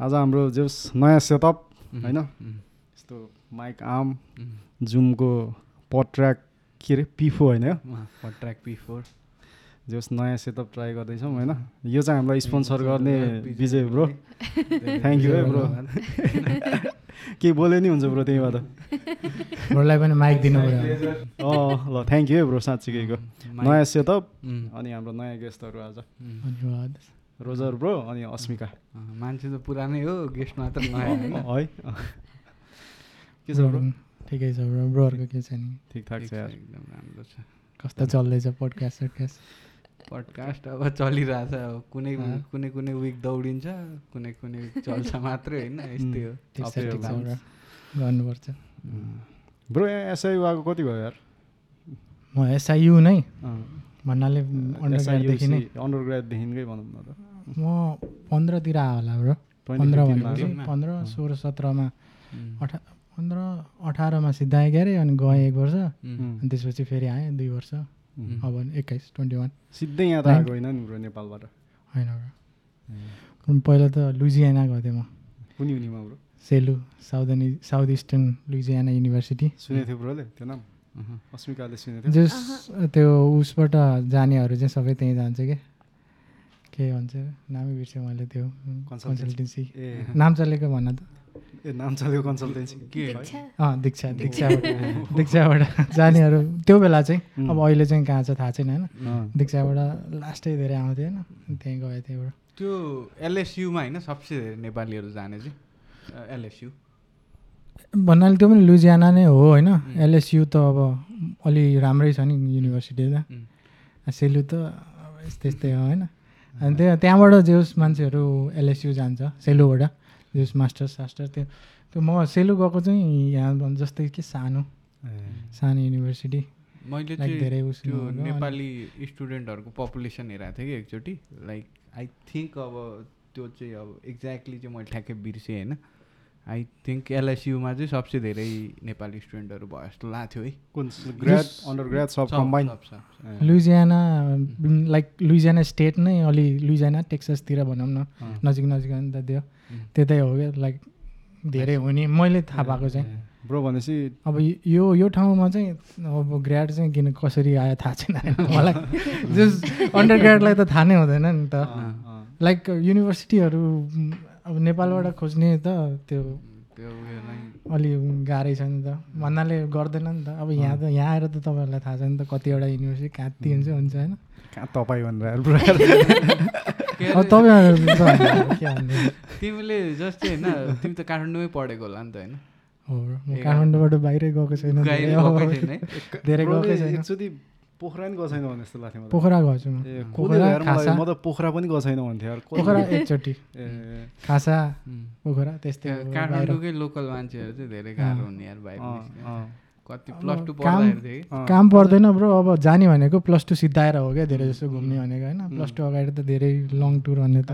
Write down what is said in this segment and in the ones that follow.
आज हाम्रो जस नयाँ सेटअप होइन? यस्तो माइक आर्म जुमको पट ट्र्याक के अरे पिफो होइन? यो उम्, फर ट्र्याक पी फोर जस नयाँ सेटअप ट्राई गर्दैछौँ होइन? यो चाहिँ हामीलाई स्पोन्सर गर्ने विजय ब्रो थ्याङ्क यू है ब्रो केही बोले नि हुन्छ ब्रो त्यहीबाट। ब्रोलाई पनि माइक दिनु अँ ल थ्याङ्क यू है ब्रो साँच्चीकैको नयाँ सेटअप अनि हाम्रो नयाँ गेस्टहरू आज। धन्यवाद। Roger bro? अनि अस्मिका? मान्छे त पुरानै हो गेस्ट मात्र नयाँ होइन। है। के छ ब्रो? ठिकै छ ब्रो। ब्रोहरूको के छ नि? ठिकठाक ठिक छ यार। एकदम राम्रो छ। कस्तो चल्दैछ पोडकास्ट सोडकास्ट पडकास्ट अब चलिरहेछ अब कुनै। कुनै कुनै विक दौडिन्छ कुनै कुनै विक चल्छ मात्रै होइन यस्तै हो। गर्नुपर्छ। ब्रो यहाँ एसआई आएको कति भयो यार? म एसआइयु नै। भन्नाले अन्डरग्राडदेखि नै अन्डर ग्राडदेखिकै भनौँ न त। म पन्ध्रतिर आयो होला ब्रो। 2015 पन्ध्र भनेपछि? पन्ध्र। सोह्र सत्रमा। अठा पन्ध्र अठारमा सिधा आएँ अरे अनि गएँ एक वर्ष। अनि त्यसपछि फेरि आएँ दुई वर्ष. अब एक्काइस ट्वेन्टी वान। सिधै यहाँ त आएको होइन नि ब्रो नेपालबाट? होइन ब्रो। पहिला त लुजियाना गएको थिएँ म। कुनै bro? SELU southern south eastern Louisiana university. सुनेको थियो ब्रोले त्यो नाम? थियो। जस त्यो उसबाट जानेहरू चाहिँ सबै त्यहीँ जान्छ क्या के भन्छ? नामै बिर्सेँ मैले त्यो कन्सल्टेन्सी नाम चलेको भन त। ए नाम चलेको कन्सल्टेन्सी के दीक्षा। अँ दीक्षा। दीक्षाबाट। दीक्षाबाट जानेहरू त्यो बेला चाहिँ. अब अहिले चाहिँ कहाँ छ थाहा छैन होइन। दीक्षाबाट लास्टै धेरै आउँथ्यो होइन? त्यहीँ गएको थिएँ एउटा। त्यो एलएसयुमा होइन? सबसे धेरै नेपालीहरू जाने चाहिँ। एलएसयु। भन्नाले त्यो पनि लुजियाना नै हो होइन? एलएसयु त अब अलि राम्रै छ नि युनिभर्सिटी त। सेलु त अब यस्तै यस्तै हो होइन? अनि त्यहाँ त्यहाँबाट जेस मान्छेहरू एलएसयु जान्छ सेलुबाट जेस मास्टर्स सास्टर्स त्यो त्यो म सेलु गएको चाहिँ यहाँ जस्तै के सानो सानो युनिभर्सिटी। मैले धेरै उस त्यो नेपाली स्टुडेन्टहरूको पपुलेसन हेरेको थिएँ कि एकचोटि। लाइक आई थिङ्क अब त्यो चाहिँ अब एक्ज्याक्टली चाहिँ मैले ठ्याक्कै बिर्सेँ होइन? आई थिङ्क एलएसयुमा चाहिँ सबसे धेरै नेपाली स्टुडेन्टहरू भयो जस्तो लाग्थ्यो है कुन ग्राड. अन्डर ग्राड सब combine. Louisiana like Louisiana state नै अलि लुजियाना टेक्ससतिर भनौँ न। नजिक नजिक हो नि त त्यो. त्यतै हो क्या लाइक धेरै हुने मैले थाहा पाएको चाहिँ ब्रो भनेपछि अब यो यो ठाउँमा चाहिँ अब ग्रेड चाहिँ किन कसरी आयो थाहा छैन मलाई जस अन्डर ग्रेडलाई त थाहा नै हुँदैन नि त। लाइक युनिभर्सिटीहरू अब नेपालबाट खोज्ने त त्यो त्यो उयो नै। अलि गाह्रै छ नि त। भन्नाले गर्दैन नि त। अब यहाँ त यहाँ आएर त तपाईँहरूलाई थाहा छ नि त कतिवटा युनिभर्सिटी कहाँ हुन्छ हुन्छ होइन। कहाँ तपाईँ भनेर यार ब्रो के अब अरे, तपाईँहरू त के भन्ने? तिमीले जस्तै होइन तिमी त काठमाडौँमै पढेको होला नि त होइन। हो म काठमाडौँबाट बाहिरै गएको छैन धेरै गएकै छैन पोखरा नि गएको छैन भने जस्तो लाग्थ्यो मलाई पोखरा गएको छु म त पोखरा पनि गएको छैन भन्थ्यो? पोखरा एकचोटि खासा. पोखरा त्यस्तै काठमाडौँकै लोकल मान्छेहरू चाहिँ धेरै गाह्रो। हुने यार। अँ, कति प्लस टू काम-। काम पर्दैन ब्रो अब जाने भनेको प्लस टू सिद्धाएर हो क्या धेरै जस्तो घुम्ने भनेको होइन। प्लस टू अगाडि त धेरै लङ टुर भन्ने त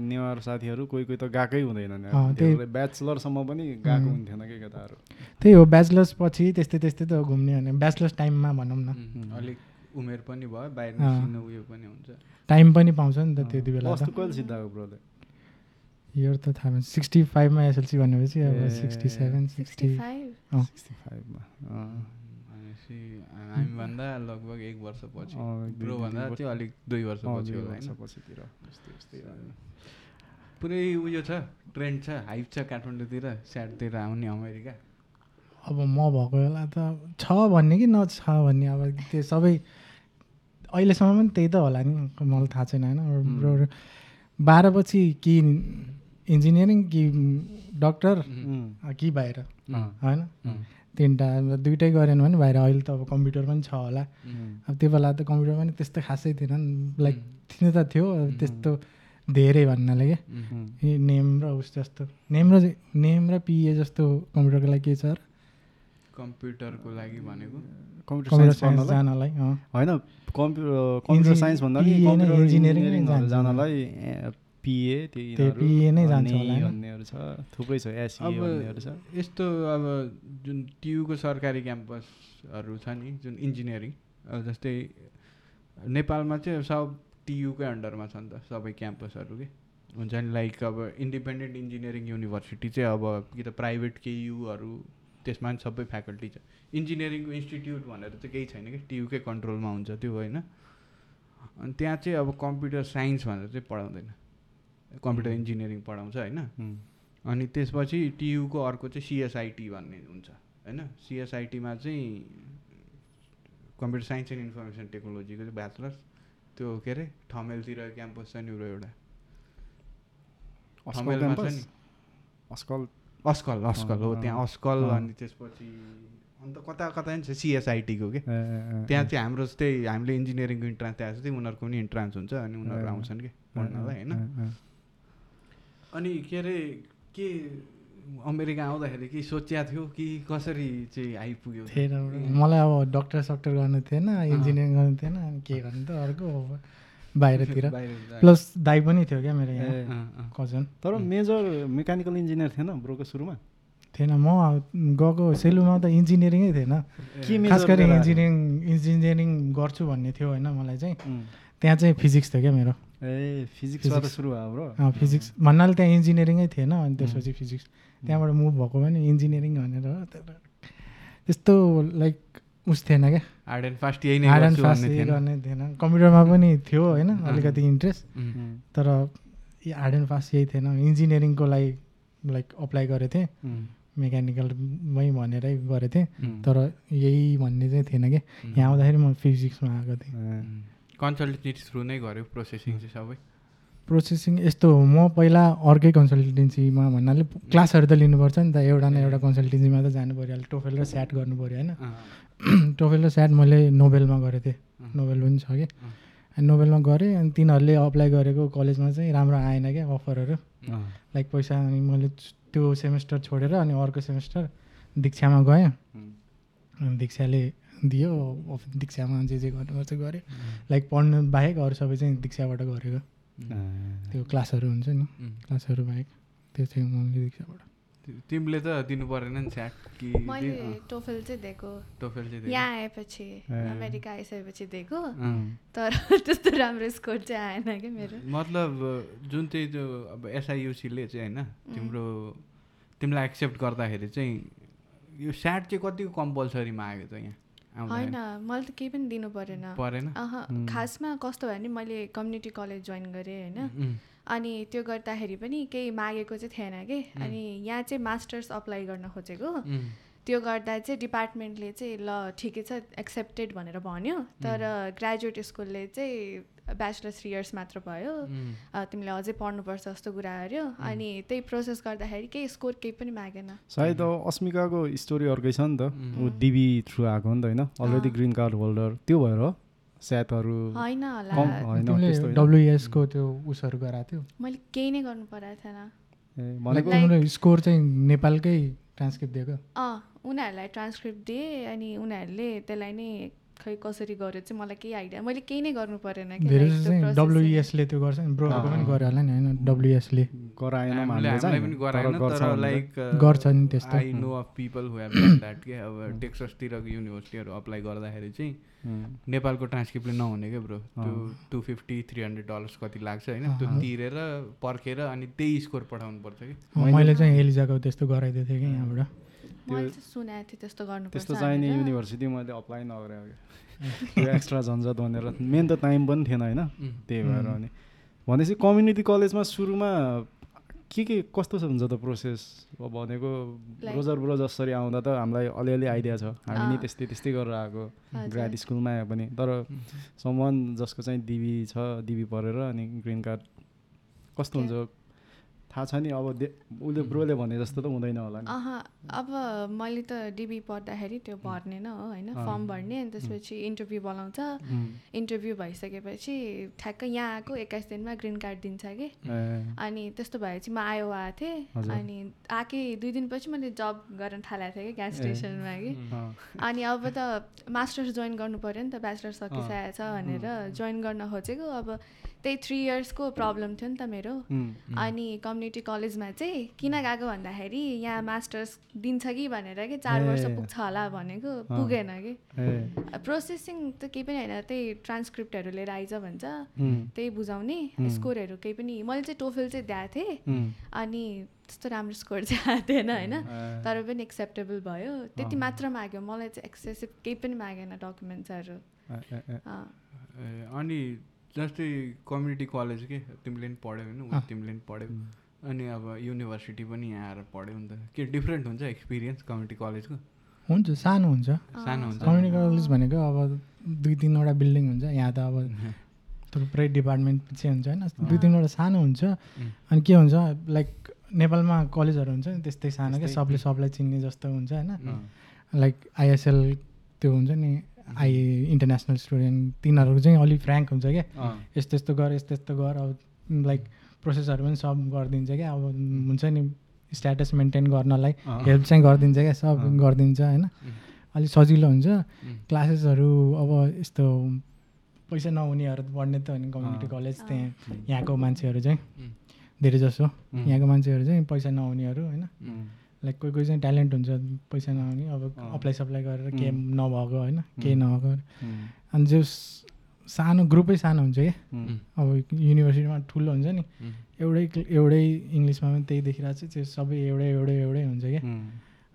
नेवार साथीहरू कोही कोही त गएकै हुँदैनन् अँ, त्यही- ब्याचलरसम्म पनि गएको. हुन्थेन कि केटाहरू। त्यही हो ब्याचलर्स पछि त्यस्तै त्यस्तै त हो घुम्ने भने ब्याचलर्स टाइममा भनौँ न। अलिक उमेर पनि भयो बाहिर उयो पनि हुन्छ। टाइम पनि पाउँछ नि त त्यति बेला सिद्धाएको ब्रोले? इयर त थाहा सिक्सटी फाइभमा एसएलसी भनेपछि अब सिक्सटी सेभेन सिक्सटी 65 सिक्सटी फाइभमा भनेपछि हामीभन्दा लगभग एक वर्षपछि। अँ, एक दुई- ब्रो दुई भन्दा वर्ष। चाहिँ अलिक दुई वर्षपछि होला होइन? पछितिर यस्तै यस्तै पुरै उयो छ ट्रेन्ड छ हाइप छ काठमाडौँतिर स्याटतिर आउने अमेरिका। अब म भएको बेला त छ भन्ने कि न छ भन्ने अब त्यो सबै अहिलेसम्म पनि त्यही त होला नि। मलाई थाहा छैन होइन। ब्रो बाह्र पछि कि इन्जिनियरिङ कि डक्टर? कि बाहिर? होइन? तिनवटा दुइटै गरेन भने बाहिर। अहिले त अब कम्प्युटर पनि छ होला। अब त्यो बेला त कम्प्युटर पनि त्यस्तो खासै थिएन नि। लाइक थिनु त थियो त्यस्तो धेरै भन्नाले क्या नेम र उस जस्तो। नेम र नेम र पिए जस्तो कम्प्युटरको लागि के छ र? कम्प्युटरको लागि भनेको? कम्प्युटर साइन्स जानलाई होइन कम्प्युटर कम्प्युटर साइन्स भन्दा इन्जिनियरिङ जानलाई पिए नै जान्छ? भन्नेहरू छ। थुप्रै छ एसए भन्नेहरू छ। यस्तो अब जुन टियुको सरकारी क्याम्पसहरू छ नि जुन इन्जिनियरिङ अब जस्तै नेपालमा चाहिँ सब टियुकै अन्डरमा छ नि त सबै क्याम्पसहरू के। हुन्छ नि लाइक अब इन्डिपेन्डेन्ट इन्जिनियरिङ युनिभर्सिटी चाहिँ अब कि त प्राइभेट केयुहरू त्यसमा पनि सबै फ्याकल्टी छ। इन्जिनियरिङको इन्स्टिट्युट भनेर चाहिँ केही छैन कि टियुकै कन्ट्रोलमा हुन्छ त्यो होइन। अनि त्यहाँ चाहिँ अब कम्प्युटर साइन्स भनेर चाहिँ पढाउँदैन। कम्प्युटर इन्जिनियरिङ पढाउँछ होइन? अनि त्यसपछि टियुको अर्को चाहिँ सिएसआइटी भन्ने हुन्छ होइन? सिएसआइटीमा चाहिँ कम्प्युटर साइन्स एन्ड इन्फर्मेसन टेक्नोलोजीको चाहिँ ब्याचलर्स। त्यो के अरे? ठमेलतिर क्याम्पस छ नि एउटा एउटा। अस्कल ठमेलमा छ क्याम्पस? नि। अस्कल। अस्कल अस्कल हो त्यहाँ अस्कल। अनि त्यसपछि अन्त कता कता नि छ? सिएसआइटीको के? त्यहाँ चाहिँ हाम्रो जस्तै हामीले इन्जिनियरिङको इन्ट्रान्स त्यहाँ जस्तै उनीहरूको पनि इन्ट्रान्स हुन्छ अनि उनीहरू आउँछन् कि पढ्नलाई होइन? अनि के अरे के अमेरिका आउँदाखेरि के सोचिया थियो कि कसरी चाहिँ आइपुग्यो? थिएन मलाई अब डक्टर सक्टर गर्नु थिएन इन्जिनियरिङ गर्नु थिएन अनि के गर्नु त अर्को बाहिरतिर। प्लस दाई पनि थियो क्या मेरो यहाँ। कजन। तर मेजर मेकानिकल इन्जिनियर थिएन ब्रोको सुरुमा? थिएन म गएको सेलुमा त इन्जिनियरिङै थिएन। के खास गरी? इन्जिनियरिङ इन्जिनियरिङ गर्छु भन्ने थियो होइन मलाई चाहिँ। त्यहाँ चाहिँ फिजिक्स थियो क्या मेरो। ए Physics। सुरु भयो ब्रो। अँ, फिजिक्स भन्नाले त्यहाँ इन्जिनियरिङै थिएन अनि त्यसपछि फिजिक्स त्यहाँबाट मुभ भएको पनि इन्जिनियरिङ भनेर हो, त्यस्तो लाइक उस थिएन क्या। हार्ड एन्ड फास्ट यही नै हार्ड एन्ड फास्ट गर्ने थिएन। कम्प्युटरमा पनि थियो होइन अलिकति इन्ट्रेस्ट तर हार्ड एन्ड फास्ट यही थिएन। इन्जिनियरिङको लागि लाइक अप्लाई गरेको थिएँ। मेकानिकलमै भनेरै गरेको थिएँ। तर यही भन्ने चाहिँ थिएन कि उम्, यहाँ आउँदाखेरि म फिजिक्समा आएको थिएँ। कन्सल्टेन्सी थ्रु नै गर्यो प्रोसेसिङ चाहिँ सबै। प्रोसेसिङ यस्तो हो। म पहिला अर्कै कन्सल्टेन्सीमा भन्नाले क्लासहरू त लिनुपर्छ नि त। एउटा न एउटा कन्सल्टेन्सीमा त जानु पऱ्यो। अहिले टोफेल र स्याट गर्नु पऱ्यो होइन? टोफेल र स्याट मैले नोबेलमा गरेको थिएँ। नोबेल पनि छ कि। अनि नोबेलमा गरेँ। अनि तिनीहरूले अप्लाई गरेको कलेजमा चाहिँ राम्रो आएन क्या अफरहरू। लाइक पैसा अनि मैले त्यो सेमेस्टर छोडेर अनि अर्को सेमेस्टर दीक्षामा गएँ। अनि दीक्षाले दियो दीक्षामा जे जे गर्नुपर्छ गरेँ लाइक पढ्नु बाहेक अरू सबै चाहिँ दीक्षाबाट गरेको। ए, त्यो क्लासहरू हुन्छ नि। क्लासहरू बाहेक। त्यो चाहिँ मैले दीक्षाबाट। तिमीले त दिनु परेन नि स्याट कि मैले टोफेल चाहिँ दिएको। टोफेल चाहिँ? यहाँ आएपछि। अमेरिका आइसकेपछि दिएको। तर त्यस्तो राम्रो स्कोर चाहिँ आएन कि मेरो। मतलब जुन चाहिँ त्यो अब एसआइयुसीले चाहिँ होइन तिम्रो तिमीलाई एक्सेप्ट गर्दाखेरि चाहिँ यो स्याट चाहिँ कतिको कम्पलसरीमा आएको छ यहाँ? होइन मैले त केही पनि दिनु परेन। परेन? खासमा कस्तो भयो भने मैले कम्युनिटी कलेज जोइन गरेँ होइन। अनि त्यो गर्दाखेरि पनि केही मागेको चाहिँ थिएन कि। अनि यहाँ चाहिँ मास्टर्स अप्लाई गर्न खोजेको। त्यो गर्दा चाहिँ डिपार्टमेन्टले चाहिँ ल ठिकै छ एक्सेप्टेड भनेर भन्यो। तर ग्रेजुएट स्कुलले चाहिँ ब्याचलर थ्री इयर्स मात्र भयो। तिमीले अझै पढ्नुपर्छ जस्तो कुरा गर्यो अनि त्यही प्रोसेस गर्दाखेरि केही स्कोर केही पनि मागेन। सायद अस्मिकाको स्टोरी अर्कै छ नि त। ऊ डिबी थ्रु आएको नि त होइन। अलरेडी ग्रिन कार्ड होल्डर त्यो भएर हो स्याटहरू होइन होला। डब्लुएसको त्यो उसहरू गराएको थियो? मैले केही नै गर्नु परेको थिएन। स्कोर चाहिँ नेपालकै ट्रान्सक्रिप्ट दिएको? अँ उनीहरूलाई ट्रान्सक्रिप्ट दिएँ। अनि उनीहरूले त्यसलाई नै खै कसरी गर्यो चाहिँ मलाई केही आइडिया मैले केही नै गर्नु परेन like जस्तो त्यो गर्छ नि ब्रोहरूको पनि गऱ्यो होला नि होइन गराएन पनि तर गराएन। लाइक गर्छ नि त्यस्तो। I know of people who have that के अब टेक्ससतिरको युनिभर्सिटीहरू अप्लाई गर्दाखेरि चाहिँ नेपालको ट्रान्सक्रिप्टले नहुने क्या ब्रो। त्यो two fifty three hundred dollars कति लाग्छ होइन। त्यो तिरेर पर्खेर अनि त्यही स्कोर पठाउनु पर्छ कि मैले चाहिँ एलिजाको त्यस्तो गराइदिएको थिएँ कि यहाँबाट। सुनेको थिएँ त्यस्तो गर्नुपर्छ त्यस्तो चाहिने। युनिभर्सिटी मैले अप्लाई नगरेँ त्यो एक्स्ट्रा झन्झट भनेर। मेन त टाइम पनि थिएन होइन? त्यही भएर अनि भनेपछि कम्युनिटी कलेजमा सुरुमा के के कस्तो छ हुन्छ त प्रोसेस अब भनेको रोजर ब्रो जसरी आउँदा त हामीलाई अलिअलि आइडिया छ। हामी नि। त्यस्तै त्यस्तै गरेर आएको। ग्राड स्कुलमा आए पनि तर समन जसको चाहिँ डिबी छ डिबी परेर अनि ग्रिन कार्ड कस्तो हुन्छ? थाहा छ नि अब उसले ब्रोले भने जस्तो त हुँदैन होला नि। अह अब मैले त डिबी पढ्दाखेरि त्यो भर्ने न हो होइन? फर्म भर्ने अनि त्यसपछि इन्टरभ्यू बोलाउँछ। इन्टरभ्यू भइसकेपछि ठ्याक्कै यहाँ आएको एक्काइस दिनमा ग्रिन कार्ड दिन्छ कि? अनि त्यस्तो भएपछि म आयो आएको थिएँ। अनि आएकै दुई दिनपछि मैले जब गर्न थालेको थिएँ कि ग्यास स्टेसनमा कि? अनि अब त मास्टर्स जोइन गर्नु पऱ्यो नि त ब्याचलर सकिसकेको छ भनेर जोइन गर्न खोजेको। अब त्यही थ्री इयर्सको प्रब्लम थियो नि त मेरो। अनि कम्युनिटी कलेजमा चाहिँ किन गएको भन्दाखेरि यहाँ मास्टर्स दिन्छ कि भनेर कि चार वर्ष। पुग्छ होला भनेको पुगेन कि। प्रोसेसिङ त केही पनि होइन त्यही ट्रान्सक्रिप्टहरू लिएर आइज भन्छ। त्यही बुझाउने स्कोरहरू केही पनि। मैले चाहिँ टोफेल चाहिँ दिएको थिएँ। अनि त्यस्तो राम्रो स्कोर चाहिँ आएको थिएन होइन। तर पनि एक्सेप्टेबल भयो। त्यति मात्र माग्यो। मलाई चाहिँ एक्सेसिभ केही पनि मागेन डकुमेन्ट्सहरू अनि जस्तै कम्युनिटी कलेज के तिमीले पनि पढ्यौ होइन तिमीले पनि पढ्यौ। अनि अब युनिभर्सिटी पनि यहाँ आएर पढ्यौ नि त। के डिफ्रेन्ट हुन्छ एक्सपिरियन्स कम्युनिटी कलेजको? हुन्छ सानो हुन्छ। सानो हुन्छ। कम्युनिटी कलेज भनेको अब दुई तिनवटा बिल्डिङ हुन्छ यहाँ त अब थुप्रै डिपार्टमेन्ट पछि हुन्छ होइन दुई तिनवटा सानो हुन्छ। अनि के हुन्छ लाइक नेपालमा कलेजहरू हुन्छ नि त्यस्तै सानो क्या सबले सबलाई चिन्ने जस्तो हुन्छ होइन। लाइक आइएसएल त्यो हुन्छ नि आई इन्टरनेसनल स्टुडेन्ट तिनीहरू चाहिँ अलिक फ्रेङ्क हुन्छ क्या। यस्तो यस्तो गर यस्तो यस्तो गर अब लाइक प्रोसेसहरू पनि सब गरिदिन्छ क्या। अब हुन्छ नि स्ट्याटस मेन्टेन गर्नलाई। हेल्प चाहिँ गरिदिन्छ क्या सब गरिदिन्छ होइन। अलिक सजिलो हुन्छ। क्लासेसहरू अब यस्तो पैसा नहुनेहरू पढ्ने त होइन कम्युनिटी कलेज त्यहाँ यहाँको मान्छेहरू चाहिँ। धेरै जसो यहाँको मान्छेहरू चाहिँ पैसा नहुनेहरू होइन। लाइक कोही कोही चाहिँ ट्यालेन्ट हुन्छ पैसा नहुने अब अप्लाई सप्लाई गरेर केही नभएको होइन केही नभएको अनि जो सानो ग्रुपै सानो हुन्छ क्या। अब युनिभर्सिटीमा ठुलो हुन्छ नि। एउटै एउटै इङ्ग्लिसमा पनि त्यही देखिरहेको छ त्यो सबै एउटै एउटै एउटै हुन्छ क्या।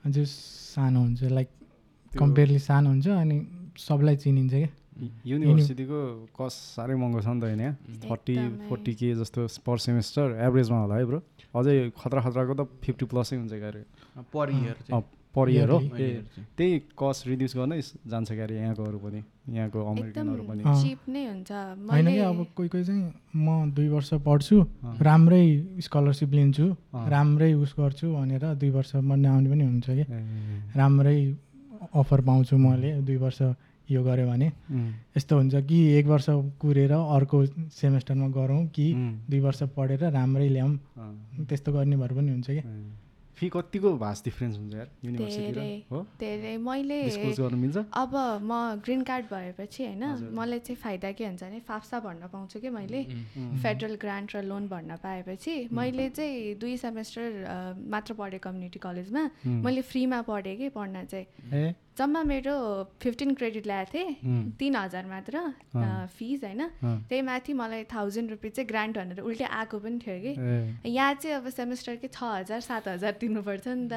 अनि त्यो सानो हुन्छ लाइक कम्पेयरली सानो हुन्छ अनि सबलाई चिनिन्छ क्या। युनिभर्सिटीको कस्ट साह्रै महँगो छ नि त होइन यहाँ? थर्टी। फोर्टी के जस्तो पर सेमेस्टर एभरेजमा होला है ब्रो। अझै खतरा खतराको त फिफ्टी प्लसै हुन्छ क्यारे। पर इयर चाहिँ। पर इयर हो। त्यही कस्ट रिड्युस गर्नै जान्छ क्यारे यहाँकोहरू पनि यहाँको अमेरिकनहरू पनि। एकदम अँ। चिप नै हुन्छ। होइन कि अब कोही कोही चाहिँ म दुई वर्ष पढ्छु राम्रै स्कलरसिप लिन्छु। राम्रै उस गर्छु भनेर दुई वर्ष म नआउने पनि हुन्छ कि। राम्रै अफर पाउँछु मैले दुई वर्ष यो गऱ्यो भने यस्तो हुन्छ कि एक वर्ष कुरेर अर्को सेमेस्टरमा गरौँ कि दुई वर्ष पढेर राम्रै ल्याउँ अँ, त्यस्तो गर्ने भएर पनि हुन्छ कि। फी कतिको भास्ट डिफ्रेन्स हुन्छ यार? युनिभर्सिटी र धेरै हो? धेरै। मैले डिस्क्लोज गर्नु मिल्छ? अब म ग्रिन कार्ड भएपछि होइन मलाई चाहिँ फाइदा के हुन्छ भने फाप्सा भर्न पाउँछु कि मैले। फेडरल ग्रान्ट र लोन भर्न पाएपछि मैले चाहिँ दुई सेमेस्टर मात्र पढेँ कम्युनिटी कलेजमा मैले फ्रीमा पढेँ कि पढ्न चाहिँ। ए? जम्मा मेरो फिफ्टिन क्रेडिट ल्याएको थिएँ। तिन हजार मात्र फिज होइन। त्यही माथि मलाई थाउजन्ड रुपियाँ चाहिँ ग्रान्ट भनेर उल्टै आएको पनि थियो कि। यहाँ चाहिँ अब सेमेस्टरकै छ हजार सात हजार तिर्नुपर्छ नि त।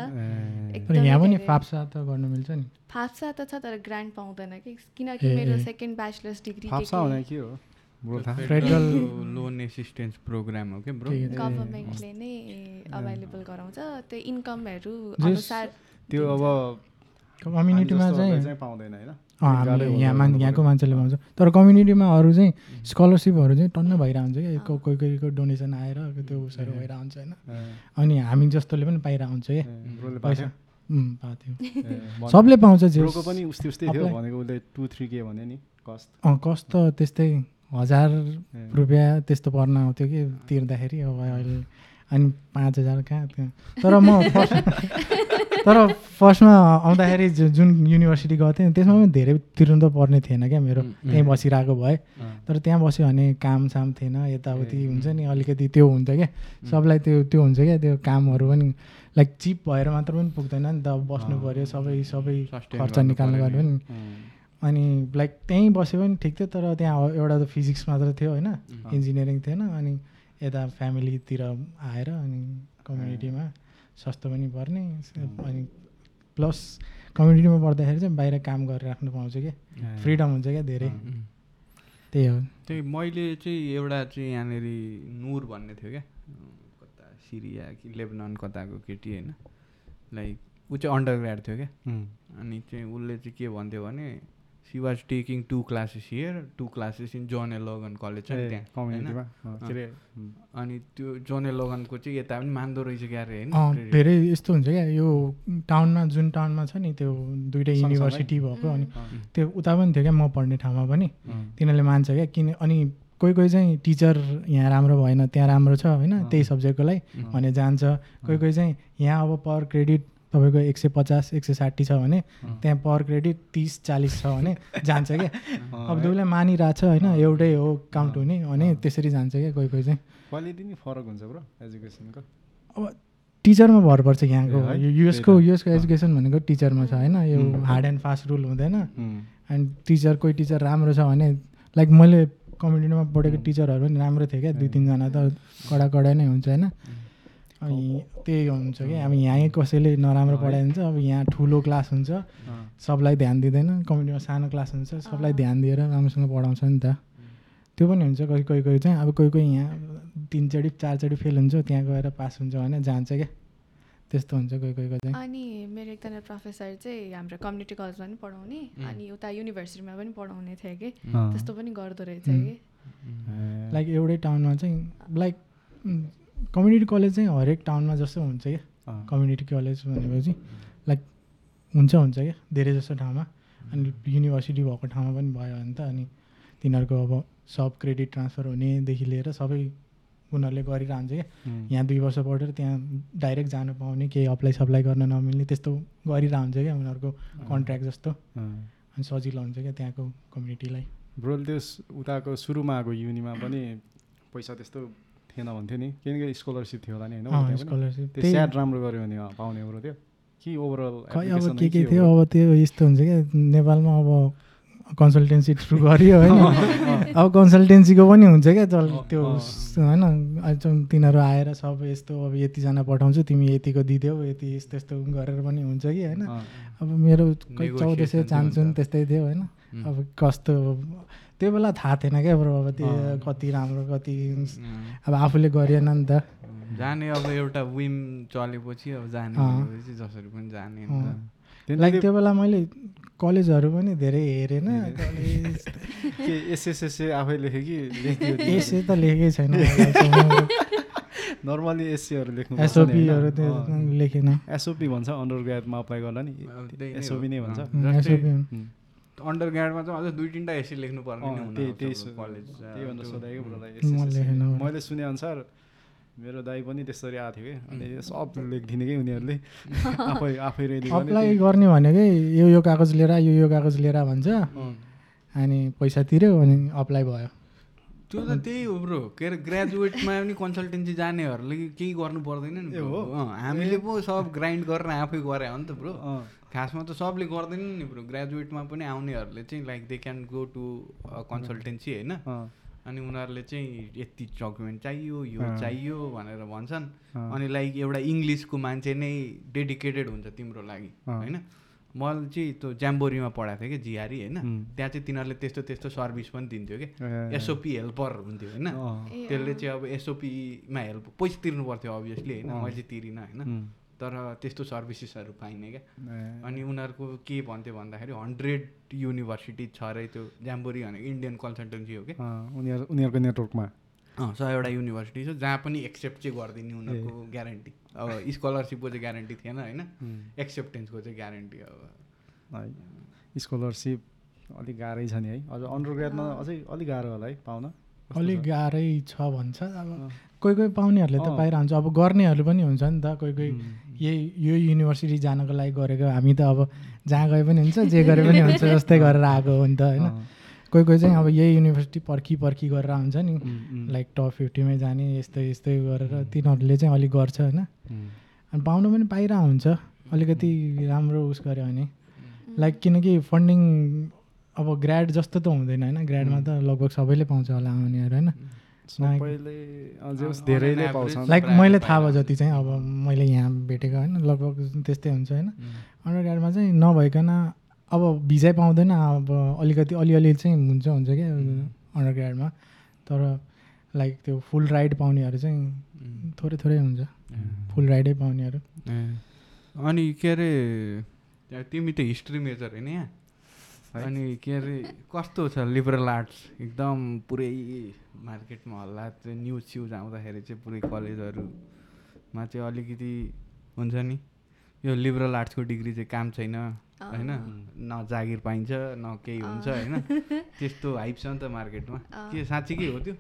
एकदमै यहाँ पनि धेरै। फाप्सा त गर्नु मिल्छ नि। फाप्सा त छ तर ग्रान्ट पाउँदैन कि। किनकि मेरो। सेकेन्ड ब्याचलर्स डिग्री के हो? फेडरल लोन एसिस्टेन्स प्रोग्राम हो क्या गभर्मेन्टले नै अभाइलेबल गराउँछ। त्यो इन्कमहरू अनुसार त्यो अब कम्युनिटीमा चाहिँ पाउँदैन होइन? यहाँ मान यहाँको। मान्छेले पाउँछ। तर कम्युनिटीमा अरू चाहिँ स्कलरसिपहरू चाहिँ टन्न भइरहेको हुन्छ क्या को- कोही कोहीको डोनेसन आएर त्यो उसहरू भइरहेको हुन्छ होइन? अनि हामी जस्तोले पनि पाइरहेको हुन्छ क्या पैसा। सबले पाउँछ पनि उस्तै उस्तै थियो भनेको उसले टु थ्री के भन्यो नि कस्ट अँ कस्ट त त्यस्तै हजार रुपियाँ त्यस्तो पर्न आउँथ्यो कि तिर्दाखेरि अब अहिले अनि पाँच हजार कहाँ तर म तर फर्स्टमा आउँदाखेरि जुन युनिभर्सिटी गएको थिएँ त्यसमा पनि धेरै तिर्नु त पर्ने थिएन क्या मेरो। त्यहीँ बसिरहेको भए। तर त्यहाँ बस्यो भने काम साम थिएन यताउति हुन्छ नि अलिकति त्यो हुन्छ क्या। सबलाई त्यो त्यो हुन्छ क्या त्यो कामहरू पनि लाइक चिप भएर मात्र पनि पुग्दैन नि त। बस्नु पऱ्यो सबै सबै खर्च निकाल्नु नि। पनि। अनि लाइक त्यहीँ बसे पनि ठिक थियो तर त्यहाँ एउटा त फिजिक्स मात्र थियो होइन? इन्जिनियरिङ थिएन। अनि यता फ्यामिलीतिर आएर अनि कम्युनिटीमा सस्तो पनि पर्ने अनि प्लस कम्युनिटीमा पढ्दाखेरि चाहिँ बाहिर काम गरेर राख्नु पाउँछ क्या फ्रिडम हुन्छ क्या धेरै? त्यही हो। त्यही मैले चाहिँ एउटा चाहिँ यहाँनिर नुर भन्ने थियो क्या। कता सिरिया कि लेबनन कताको केटी होइन। लाइक ऊ चाहिँ अन्डर ग्राड थियो क्या। अनि चाहिँ उसले चाहिँ के भन्थ्यो भने she was taking two classes here two classes in John A Logan college छ नि त्यहाँ अनि त्यो जोन ए लगनको चाहिँ यता पनि मान्दो रहेछ क्या अरे होइन। धेरै यस्तो हुन्छ क्या यो टाउनमा जुन टाउनमा छ नि त्यो दुइटै? युनिभर्सिटी भएको अनि त्यो उता पनि थियो क्या म पढ्ने ठाउँमा पनि। तिनीहरूले मान्छ क्या किन अनि कोही कोही चाहिँ टिचर यहाँ राम्रो भएन त्यहाँ राम्रो छ होइन। त्यही सब्जेक्टको लागि भने जान्छ। कोही कोही चाहिँ यहाँ अब पर क्रेडिट तपाईँको एक सय पचास एक सय साठी छ भने त्यहाँ पर क्रेडिट तिस चालिस छ भने जान्छ क्या। अब दुईलाई मानिरहेको छ होइन एउटै हो काउन्ट हुने अनि त्यसरी जान्छ क्या कोही कोही चाहिँ। क्वालिटी नि फरक हुन्छ ब्रो एजुकेसनको। अब टिचरमा भर पर्छ यहाँको। युएसको। युएसको एजुकेसन भनेको टिचरमा छ होइन। यो हार्ड एन्ड फास्ट रुल हुँदैन। एन्ड टिचर कोही टिचर राम्रो छ भने लाइक मैले कम्युनिटीमा पढेको टिचरहरू पनि राम्रो थियो क्या दुई तिनजना त कडा कडा नै हुन्छ होइन। अनि त्यही हुन्छ कि? अब यहीँ कसैले नराम्रो पढाइदिन्छ अब यहाँ ठुलो क्लास हुन्छ सबलाई ध्यान दिँदैन कम्युनिटीमा सानो क्लास हुन्छ सबलाई ध्यान दिएर राम्रोसँग पढाउँछ नि त। त्यो पनि हुन्छ कोही कोही कोही चाहिँ अब कोही कोही यहाँ तिनचोटि चारचोटि फेल हुन्छ त्यहाँ गएर पास हुन्छ भने जान्छ क्या त्यस्तो हुन्छ कोही कोहीको चाहिँ। अनि मेरो एकजना प्रोफेसर चाहिँ हाम्रो कम्युनिटी कलेजमा पनि पढाउने अनि उता युनिभर्सिटीमा पनि पढाउने थियो कि? त्यस्तो पनि गर्दो रहेछ कि? लाइक एउटै टाउनमा चाहिँ लाइक कम्युनिटी कलेज चाहिँ हरेक टाउनमा जस्तो हुन्छ क्या। कम्युनिटी कलेज भनेपछि लाइक हुन्छ हुन्छ क्या धेरै जस्तो ठाउँमा। अनि युनिभर्सिटी भएको ठाउँमा पनि भयो भने त अनि तिनीहरूको अब सब क्रेडिट ट्रान्सफर हुनेदेखि लिएर सबै उनीहरूले गरिरहन्छ क्या। यहाँ दुई वर्ष पढेर त्यहाँ डाइरेक्ट जानु पाउने केही अप्लाई सप्लाई गर्न नमिल्ने त्यस्तो गरिरहन्छ क्या उनीहरूको कन्ट्र्याक्ट जस्तो। अनि सजिलो हुन्छ क्या त्यहाँको कम्युनिटीलाई ब्रोले त्यो स- उताको सुरुमा आएको युनिमा पनि पैसा त्यस्तो थिएन भन्थ्यो नि किनकि स्कलरसिप थियो होला नि होइन? स्कलरसिप त्यो स्याट राम्रो गऱ्यो भने पाउने ब्रो त्यो। कि ओभरअल खै अब के के थियो? अब त्यो यस्तो हुन्छ क्या नेपालमा अब कन्सल्टेन्सी थ्रु गरियो होइन। अब कन्सल्टेन्सीको पनि हुन्छ क्या चल त्यो होइन? तिनीहरू आएर सब यस्तो अब यतिजना पठाउँछु तिमी यतिको दिदेऊ यति यस्तो यस्तो गरेर पनि हुन्छ कि होइन। अब मेरो चौध सय चान्सुन। त्यस्तै थियो होइन। अब कस्तो त्यो बेला थाहा थिएन क्या ब्रो अब त्यो कति राम्रो कति अब आफूले गरिएन नि त। जाने अब एउटा विम चलेपछि अब जाने जसरी पनि जाने लाइक त्यो बेला मैले कलेजहरू पनि धेरै हेरेन। कलेज के एसएसएसए आफै लेख्यो कि? एसए त लेखेकै छैन नर्मली एससीहरू लेख्नु एसओपीहरू त्यो लेखेन। एसओपी भन्छ अन्डर ग्रेडमा अप्लाई गर्दा नि। एसओपी नै। भन्छ। अन्डर ग्राडमा चाहिँ अझ दुई तिनवटा एसी लेख्नु पर्ने। मैले सुने अनुसार मेरो दाई पनि त्यसरी आएको थियो कि। अनि सब लेखिदिने कि उनीहरूले। आफै आफै रेडी अप्लाई गर्ने भनेकै यो यो कागज लिएर यो यो कागज लिएर भन्छ। अनि पैसा तिर्यो अनि अप्लाई भयो। त्यो त त्यही हो ब्रो के अरे ग्रेजुएटमा पनि कन्सल्टेन्सी जानेहरूले केही गर्नु पर्दैन नि। हो? अँ, हामीले पो सब ग्राइन्ड गरेर आफै गरे हो नि त ब्रो अँ। खासमा त सबले गर्दैन नि ब्रो। ग्रेजुएटमा पनि आउनेहरूले चाहिँ like they can go to consultancy होइन? अनि उनीहरूले चाहिँ यति डकुमेन्ट चाहियो यो। चाहियो भनेर भन्छन्। अनि लाइक एउटा इङ्ग्लिसको मान्छे नै डेडिकेटेड हुन्छ तिम्रो लागि। होइन? मैले चाहिँ त्यो ज्याम्बोरीमा पढाएको थिएँ कि जिआरी होइन? उम्. त्यहाँ चाहिँ तिनीहरूले त्यस्तो त्यस्तो सर्भिस पनि दिन्थ्यो कि। एसओपी हेल्पर हुन्थ्यो होइन? त्यसले। चाहिँ अब एसओपीमा हेल्प पैसा तिर्नु पर्थ्यो अभियसली होइन। मैले चाहिँ तिरिनँ होइन? तर त्यस्तो सर्भिसेसहरू पाइने क्या। अनि उनीहरूको के भन्थ्यो भन्दाखेरि हन्ड्रेड युनिभर्सिटी छ अरे त्यो ज्याम्बोरी भनेको इन्डियन कन्सल्टेन्सी हो कि। अँ, उनीहरू उनीहरूको नेटवर्कमा। अँ सयवटा युनिभर्सिटी छ जहाँ पनि एक्सेप्ट चाहिँ गरिदिने उनीहरूको ग्यारेन्टी। अब स्कलरसिपको चाहिँ ग्यारेन्टी थिएन होइन। एक्सेप्टेन्सको चाहिँ ग्यारेन्टी अब। है स्कलरसिप अलिक गाह्रै छ नि है। अझ अन्डर ग्रेडमा अझै अलिक गाह्रो होला है पाउन। अलिक? गाह्रै छ भन्छ अब। कोही कोही पाउनेहरूले त। पाइरहन्छ। अब गर्नेहरू पनि हुन्छ नि त कोही कोही यही यो युनिभर्सिटी जानको लागि गरेको हामी त अब जहाँ गए पनि हुन्छ जे गरे पनि हुन्छ जस्तै गरेर आएको हो नि त होइन? कोही कोही चाहिँ अब यही युनिभर्सिटी पर्खी पर्खी गरेर हुन्छ नि। लाइक टप फिफ्टीमै जाने यस्तै यस्तै गरेर तिनीहरूले चाहिँ अलिक गर्छ होइन? अनि पाउनु पनि पाइरहेको हुन्छ अलिकति राम्रो उस गऱ्यो भने। लाइक किनकि फन्डिङ अब ग्राड जस्तो त हुँदैन होइन? ग्राडमा त लगभग सबैले पाउँछ होला आउनेहरू होइन? धेरैले on an पाउँछ लाइक मैले थाहा भयो जति चाहिँ अब मैले यहाँ भेटेको होइन लगभग त्यस्तै हुन्छ होइन उम्. अन्डर ग्राडमा चाहिँ नभइकन अब भिजै पाउँदैन अब अलिकति अलिअलि चाहिँ हुन्छ हुन्छ क्या अन्डर ग्राडमा तर लाइक त्यो फुल राइड पाउनेहरू चाहिँ. थोरै थोरै हुन्छ फुल राइडै पाउनेहरू। अनि के अरे तिमी त हिस्ट्री मेजर होइन यहाँ है? अनि के अरे कस्तो छ लिबरल आर्ट्स एकदम पुरै मार्केटमा हल्ला चाहिँ न्युज स्युज आउँदाखेरि चाहिँ पुरै कलेजहरूमा चाहिँ अलिकति हुन्छ नि यो लिबरल आर्ट्सको डिग्री चाहिँ काम छैन होइन? न जागिर पाइन्छ न केही हुन्छ होइन? त्यस्तो हाइप छ नि त मार्केटमा। के साँच्चीकै हो त्यो?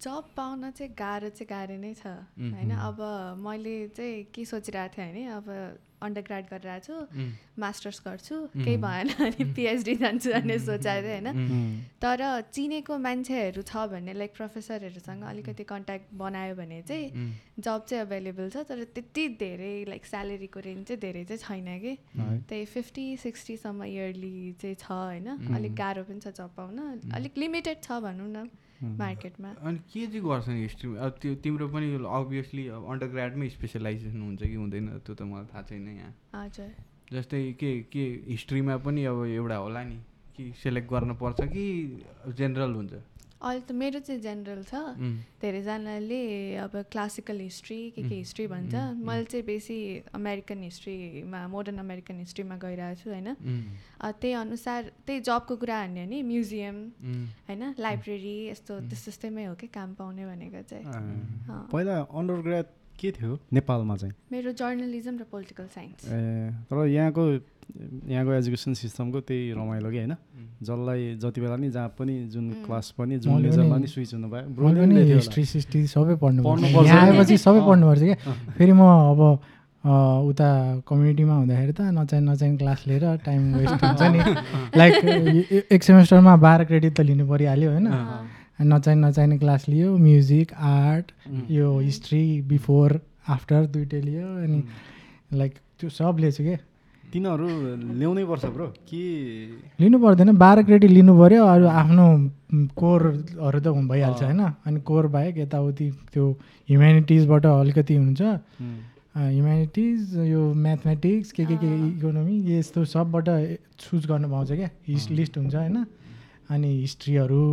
जब पाउन चाहिँ गाह्रो चाहिँ गाह्रो नै छ होइन? अब मैले चाहिँ के सोचिरहेको थिएँ होइन अब अन्डर ग्राड गरिरहेको छु मास्टर्स गर्छु केही भएन अनि पिएचडी जान्छु भन्ने सोचाएको थिएँ होइन? तर चिनेको मान्छेहरू छ भने लाइक प्रोफेसरहरूसँग अलिकति कन्ट्याक्ट बनायो भने चाहिँ जब चाहिँ अभाइलेबल छ तर त्यति धेरै लाइक स्यालेरीको रेन्ज चाहिँ धेरै चाहिँ छैन कि? त्यही फिफ्टी सिक्सटीसम्म इयरली चाहिँ छ होइन? अलिक गाह्रो पनि छ जब पाउन। अलिक लिमिटेड छ भनौँ न। मार्केटमा। अनि के चाहिँ गर्छ नि हिस्ट्री अब त्यो तिम्रो पनि अभियसली अब अन्डर ग्राडमै स्पेसलाइजेसन हुन्छ कि हुँदैन? त्यो त मलाई थाहा छैन यहाँ। हजुर। जस्तै के के हिस्ट्रीमा पनि अब एउटा होला नि कि सेलेक्ट गर्न पर्छ कि जेनरल हुन्छ? अहिले त मेरो चाहिँ जेनरल छ। धेरैजनाले अब क्लासिकल हिस्ट्री के के हिस्ट्री भन्छ। मैले चाहिँ बेसी अमेरिकन हिस्ट्रीमा मोडर्न अमेरिकन हिस्ट्रीमा गइरहेको छु होइन। त्यही अनुसार त्यही जबको कुरा हान्यो भने म्युजियम होइन लाइब्रेरी यस्तो त्यस त्यस्तैमै हो कि काम पाउने भनेको चाहिँ। पहिला अन्डर ग्राड के थियो? नेपालमा चाहिँ। मेरो जर्नलिजम र पोलिटिकल साइन्स ए तर यहाँको यहाँको एजुकेसन सिस्टमको त्यही रमाइलो कि होइन? जसलाई जति बेला नि जहाँ पनि जुन क्लास पनि जुन लेजरमा पनि- नि स्विच हुनु भयो ब्रोले। हिस्ट्री सिस्ट्री सबै पढ्नुपर्छ पढ्नुपर्छ यहाँ नि। आएपछि सबै। पढ्नुपर्छ क्या। फेरि म अब उता कम्युनिटीमा हुँदाखेरि त नचाहिने नचाहिने क्लास लिएर टाइम वेस्ट हुन्छ नि। लाइक एक सेमेस्टरमा बाह्र क्रेडिट त लिनु परिहाल्यो होइन। नचाहिने नचाहिने क्लास लियो म्युजिक आर्ट यो हिस्ट्री बिफोर आफ्टर दुइटै लियो अनि लाइक त्यो सब लिएछु क्या तिनीहरू ल्याउनै पर्छ ब्रो। कि लिनु पर्दैन बाह्र क्रेडिट लिनु पऱ्यो अरू आफ्नो कोरहरू त भइहाल्छ होइन। अनि कोर बाहेक यताउति त्यो ह्युमेनिटिजबाट अलिकति हुन्छ। ह्युमेनिटिज यो म्याथमेटिक्स के के के इकोनोमी यस्तो सबबाट चुज गर्नु पाउँछ क्या हिस्ट लिस्ट हुन्छ होइन। अनि हिस्ट्रीहरू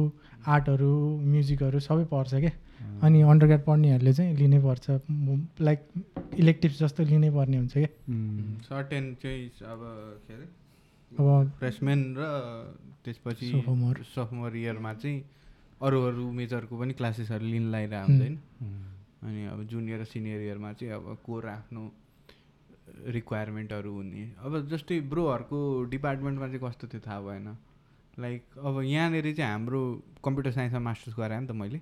आर्टहरू म्युजिकहरू सबै पर्छ क्या अनि अन्डर पढ्नेहरूले चाहिँ लिनै पर्छ लाइक इलेक्टिभ्स जस्तो लिनै पर्ने हुन्छ क्या सर्टेन चाहिँ अब के अरे? अब फ्रेसमेन र त्यसपछि. सफमर इयरमा चाहिँ अरू अरू मेजरको पनि क्लासेसहरू लिन लगाइरहेको हुन्छ होइन उम्, अनि अब जुनियर र सिनियर इयरमा चाहिँ अब कोर आफ्नो रिक्वायरमेन्टहरू हुने। अब जस्तै ब्रोहरूको डिपार्टमेन्टमा चाहिँ कस्तो थियो थाहा भएन। लाइक अब यहाँनिर चाहिँ हाम्रो कम्प्युटर साइन्समा मास्टर्स गराएँ नि त मैले।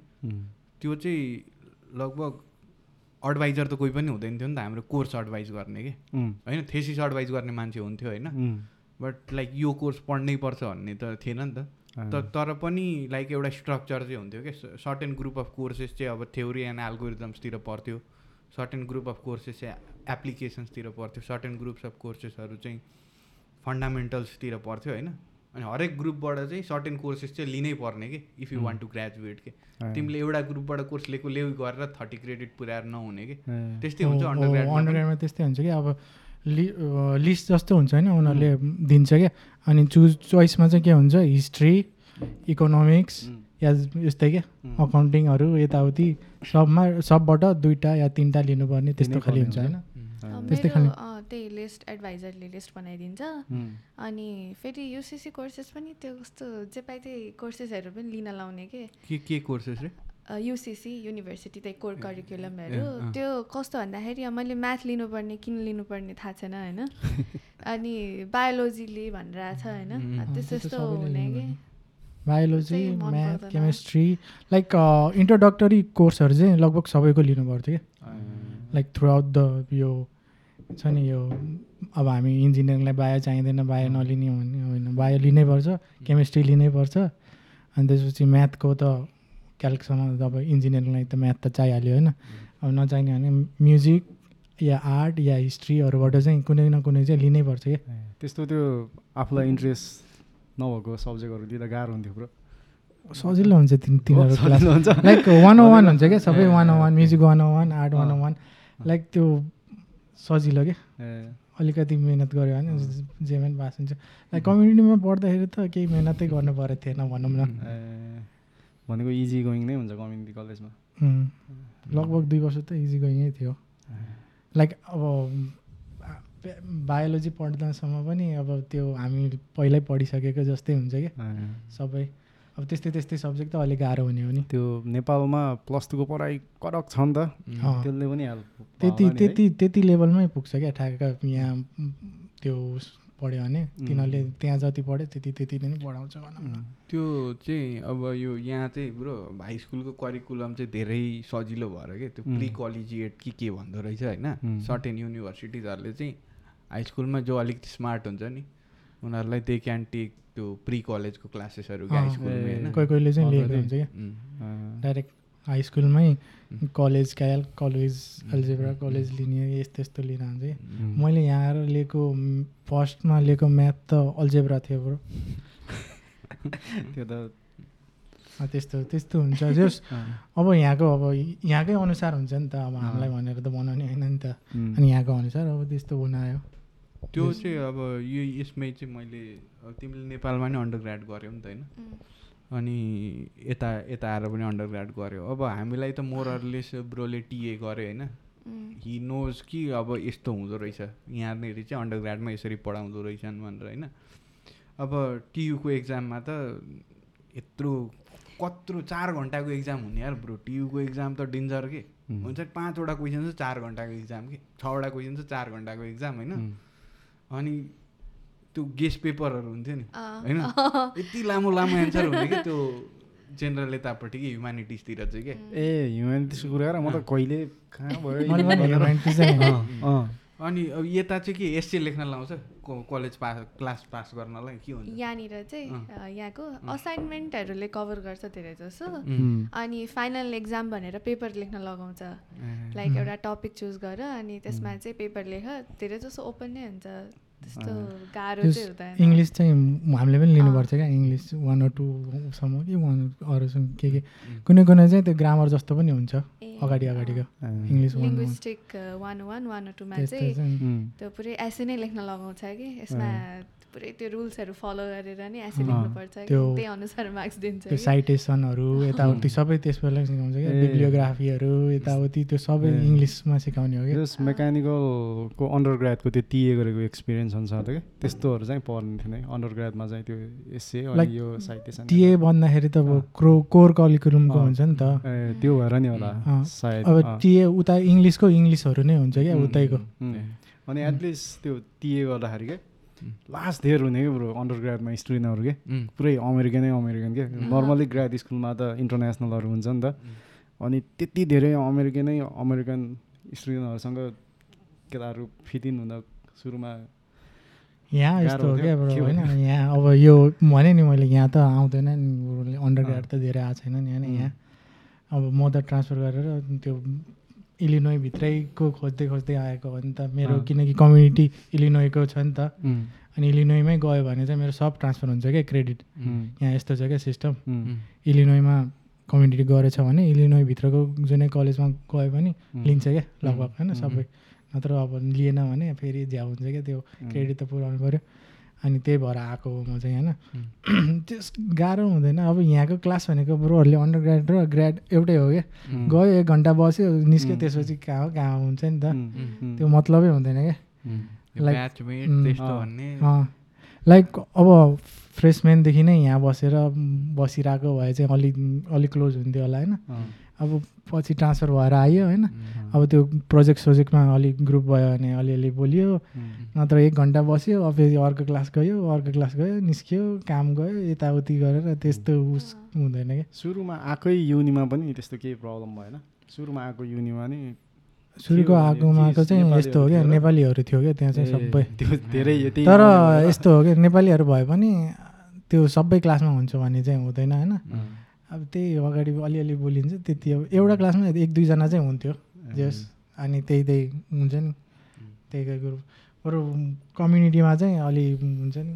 त्यो चाहिँ लगभग एडभाइजर त कोही पनि हुँदैन थियो नि त हाम्रो कोर्स एडभाइज गर्ने कि? होइन थेसिस एडभाइज गर्ने मान्छे हुन्थ्यो होइन। बट लाइक यो कोर्स पढ्नै पर्छ भन्ने त थिएन नि त। त तर पनि लाइक एउटा स्ट्रक्चर चाहिँ हुन्थ्यो कि? सर्टेन ग्रुप अफ कोर्सेस चाहिँ अब थ्योरी एन्ड एल्गोरिदम्सतिर पर्थ्यो सर्टेन ग्रुप अफ कोर्सेस चाहिँ एप्लिकेसन्सतिर पर्थ्यो सर्टेन ग्रुप्स अफ कोर्सेसहरू चाहिँ फन्डामेन्टल्सतिर पर्थ्यो होइन। अनि हरेक ग्रुपबाट चाहिँ सर्टेन कोर्सेस चाहिँ लिनै पर्ने कि if you want to graduate के। तिमीले एउटा ग्रुपबाट कोर्स लिएको लेउ गरेर थर्टी क्रेडिट पुऱ्याएर नहुने कि। त्यस्तै हुन्छ अन्डर अन्डरग्राडमा त्यस्तै हुन्छ कि अब लि लिस्ट जस्तो हुन्छ होइन उनीहरूले दिन्छ क्या अनि चुज चोइसमा चाहिँ के हुन्छ हिस्ट्री इकोनोमिक्स या यस्तै क्या अकाउन्टिङहरू यताउति सबमा सबबाट दुइटा या तिनवटा लिनुपर्ने त्यस्तो खालि हुन्छ होइन। त्यस्तै खाले। त्यही लिस्ट एडभाइजरले लिस्ट बनाइदिन्छ। अनि फेरि युसिसी कोर्सेस पनि त्यो कस्तो जे पाइ त्यही कोर्सेसहरू पनि लिन लाउने के? के के कोर्सेस रे? युसिसी युनिभर्सिटी त्यही कोर करिकुलमहरू। त्यो कस्तो भन्दाखेरि मैले म्याथ लिनुपर्ने किन लिनुपर्ने थाहा छैन होइन? अनि बायोलोजीले भनेर छ होइन त्यस्तो त्यो त यस्तो सबैले हुने लिनु कि। Biology math. Chemistry like introductory कोर्सहरू चाहिँ लगभग सबैको लिनुपर्थ्यो क्या लाइक थ्रु आउट द यो छ नि यो अब हामी इन्जिनियरिङलाई बायो चाहिँदैन बायो नलिने भन्ने होइन बायो लिनै पर्छ केमिस्ट्री लिनै पर्छ। अनि त्यसपछि म्याथको त क्याल्कसम्म त अब इन्जिनियरिङलाई त म्याथ त चाहिहाल्यो होइन। अब नचाहिने भने म्युजिक या आर्ट या हिस्ट्रीहरूबाट चाहिँ कुनै न कुनै चाहिँ लिनै पर्छ क्या। त्यस्तो त्यो आफूलाई इन्ट्रेस्ट नभएको सब्जेक्टहरू लिँदा गाह्रो हुन्थ्यो ब्रो। सजिलो हुन्छ तिन तिनीहरू लाइक वान ओ वान हुन्छ क्या सबै one O one music one O one art one O one like त्यो सजिलो क्या? अलिकति मिहिनेत गऱ्यो भने जेमा पनि पास हुन्छ। लाइक कम्युनिटीमा पढ्दाखेरि त केही मिहिनेतै गर्नु परेको थिएन भनौँ न। भनेको इजी गोइङ नै हुन्छ कम्युनिटी कलेजमा। लगभग दुई वर्ष त इजी गइङै थियो। लाइक अब बायोलोजी पढ्दासम्म पनि अब त्यो हामी पहिल्यै पढिसकेको जस्तै हुन्छ क्या। सबै। अब त्यस्तै त्यस्तै सब्जेक्ट त अलिक गाह्रो हुने हो नि। त्यो नेपालमा प्लस टूको पढाइ कडक छ नि त। त्यसले पनि हेल्प त्यति त्यति त्यति लेभलमै पुग्छ क्या ठ्याक्क यहाँ त्यो पढ्यो भने। तिनीहरूले त्यहाँ जति पढ्यो त्यति त्यति नै पढाउँछ भनौँ न। त्यो चाहिँ अब यो यहाँ चाहिँ ब्रो हाई स्कुलको करिकुलम चाहिँ धेरै सजिलो भएर के त्यो प्रि कलेजिएट कि के भन्दो रहेछ होइन। सर्टेन युनिभर्सिटिजहरूले चाहिँ हाई स्कुलमा जो अलिकति स्मार्ट हुन्छ नि उनीहरूलाई दे क्यान टेक त्यो प्रि कलेजको क्लासेसहरू हाई स्कुलमै होइन? कोही कोहीले चाहिँ लिएको हुन्छ क्या। डाइरेक्ट हाई स्कुलमै college cal college algebra college लिने यस्तो यस्तो लिएर हुन्छ क्या मैले यहाँ आएर लिएको फर्स्टमा लिएको म्याथ त अल्जेब्रा थियो ब्रो। त्यो त त्यस्तो त्यस्तो हुन्छ। जस अब यहाँको अब यहाँकै अनुसार हुन्छ नि त। अब हामीलाई भनेर त बनाउने होइन नि त। अनि यहाँको अनुसार अब त्यस्तो बनायो त्यो चाहिँ अब यो यसमै चाहिँ मैले तिमीले नेपालमा नै अन्डर ग्राड गऱ्यौ नि त होइन। अनि यता यता आएर पनि अन्डर ग्राड गऱ्यो अब हामीलाई त मोरलेस ब्रोले टिए गऱ्यो होइन। हि नोज कि अब यस्तो हुँदो रहेछ। यहाँनिर चाहिँ अन्डर ग्राडमा यसरी पढाउँदो रहेछन् भनेर होइन। अब टियुको एक्जाममा त यत्रो कत्रो चार घन्टाको एक्जाम हुने यार ब्रो। टियुको एक्जाम त डेन्जर के? हुन्छ नि, पाँचवटा क्वेसन चाहिँ चार घन्टाको एक्जाम के? छवटा क्वेसन चाहिँ चार घन्टाको एक्जाम होइन। अनि त्यो गेस्ट पेपरहरू हुन्थ्यो नि। होइन? यति लामो लामो एन्सर हुने कि त्यो जेनरल यतापट्टि कि ह्युमानिटिजतिर चाहिँ के? ए ह्युमेनिटिजको कुरा गर म त कहिले कहाँ भयो। अनि अब यता चाहिँ के एसए लेख्न लाउँछ? कलेज पास क्लास पास गर्नलाई के हुन्छ? यहाँनिर चाहिँ यहाँको असाइनमेन्टहरूले कभर गर्छ धेरै जसो। अनि फाइनल एक्जाम भनेर पेपर लेख्न लगाउँछ। लाइक एउटा टपिक चुज गर अनि त्यसमा चाहिँ पेपर लेख धेरै जसो ओपन नै हुन्छ। त्यस्तो गाह्रो चाहिँ हुँदैन। इङ्ग्लिस चाहिँ हामीले पनि लिनुपर्छ क्या इङ्ग्लिस वान अर टूसम्म कि वान अरूसम्म के के। कुनै कुनै चाहिँ त्यो ग्रामर जस्तो पनि हुन्छ अगाडि। अगाडिको। English one linguistic one one one टूमा चाहिँ त्यो पुरै एसे नै लेख्न लगाउँछ कि। यसमा पुरै त्यो रुल्सहरू फलो गरेर नै एसे लेख्नुपर्छ त्यही अनुसार मार्क्स दिन्छ त्यो। साइटेसनहरू यताउति सबै त्यसबाट सिकाउँछ क्या। बिब्लियोग्राफीहरू यताउति त्यो सबै। इङ्ग्लिसमा सिकाउने हो कि जस मेकानिकलको अन्डर ग्राडको त्यो टिए गरेको एक्सपिरियन्स अनुसार त क्या त्यस्तोहरू चाहिँ पढ्ने थिएन है अन्डर ग्राडमा चाहिँ त्यो Like यो साइटेसन टिए भन्दाखेरि त अब क्रो कोर करिकुलमको अँ। हुन्छ नि त त्यो भएर नि होला। सायद अब। टिए उता इङ्ग्लिसको इङ्ग्लिसहरू नै हुन्छ क्या उतैको। अनि एटलिस्ट त्यो टिए गर्दाखेरि क्या लास्ट धेर हुने क्या ब्रो अन्डर ग्राडमा स्टुडेन्टहरू के? पुरै अमेरिकनै अमेरिकन के? नर्मली ग्राड स्कुलमा त इन्टरनेसनलहरू हुन्छ नि त। अनि त्यति धेरै अमेरिकनै अमेरिकन स्टुडेन्टहरूसँग केटाहरू फिट इन हुँदा सुरुमा यहाँ यस्तो हो क्या होइन? यहाँ अब यो भने नि मैले यहाँ त आउँदैन नि अन्डर ग्राड त धेरै आएको छैन नि होइन. यहाँ अब म त ट्रान्सफर गरेर त्यो इलिनोई भित्रैको खोज्दै खोज्दै आएको हो नि त। मेरो। किनकि कम्युनिटी इलिनोईको छ नि त। अनि इलिनोईमै गयो भने चाहिँ मेरो सब ट्रान्सफर हुन्छ क्या क्रेडिट यहाँ यस्तो छ क्या सिस्टम उम्, इलिनोईमा कम्युनिटी गरेछ भने इलिनोईभित्रको जुनै कलेजमा गयो भने. लिन्छ क्या लगभग होइन. सबै। नत्र अब लिएन भने फेरि झ्याउ हुन्छ क्या त्यो क्रेडिट त पुऱ्याउनु पऱ्यो। अनि त्यही भएर आएको हो म चाहिँ होइन? त्यस गाह्रो हुँदैन। अब यहाँको क्लास भनेको ब्रोहरूले अन्डर ग्राड र ग्राड एउटै हो क्या। गयो एक घन्टा बस्यो निस्क्यो. त्यसपछि कहाँ हो कहाँ हुन्छ नि त। त्यो मतलबै हुँदैन क्या। अँ। लाइक अब फ्रेसम्यानदेखि नै यहाँ बसेर बसिरहेको भए चाहिँ अलिक अलिक क्लोज हुन्थ्यो होला होइन? अब पछि ट्रान्सफर भएर आयो होइन। अब त्यो प्रोजेक्ट सोजेक्टमा अलिक ग्रुप भयो भने अलिअलि बोलियो। नत्र एक घन्टा बस्यो अब फेरि अर्को क्लास गयो अर्को क्लास गयो निस्क्यो काम गयो यताउति गरेर त्यस्तो उस हुँदैन क्या। सुरुमा आएकै युनिमा पनि त्यस्तो केही प्रब्लम भएन। सुरुमा आएको युनिमा नि सुरुको आगोमा त चाहिँ यस्तो हो क्या नेपालीहरू थियो क्या त्यहाँ चाहिँ सबै। धेरै तर यस्तो हो क्या नेपालीहरू भए पनि त्यो सबै क्लासमा हुन्छ भन्ने चाहिँ हुँदैन होइन। अब त्यही अगाडि अलिअलि बोलिन्छ त्यति अब एउटा क्लासमा एक दुईजना चाहिँ हुन्थ्यो जस अनि त्यही त्यही हुन्छ नि। त्यहीकै ग्रुप। अरू कम्युनिटीमा चाहिँ अलि हुन्छ नि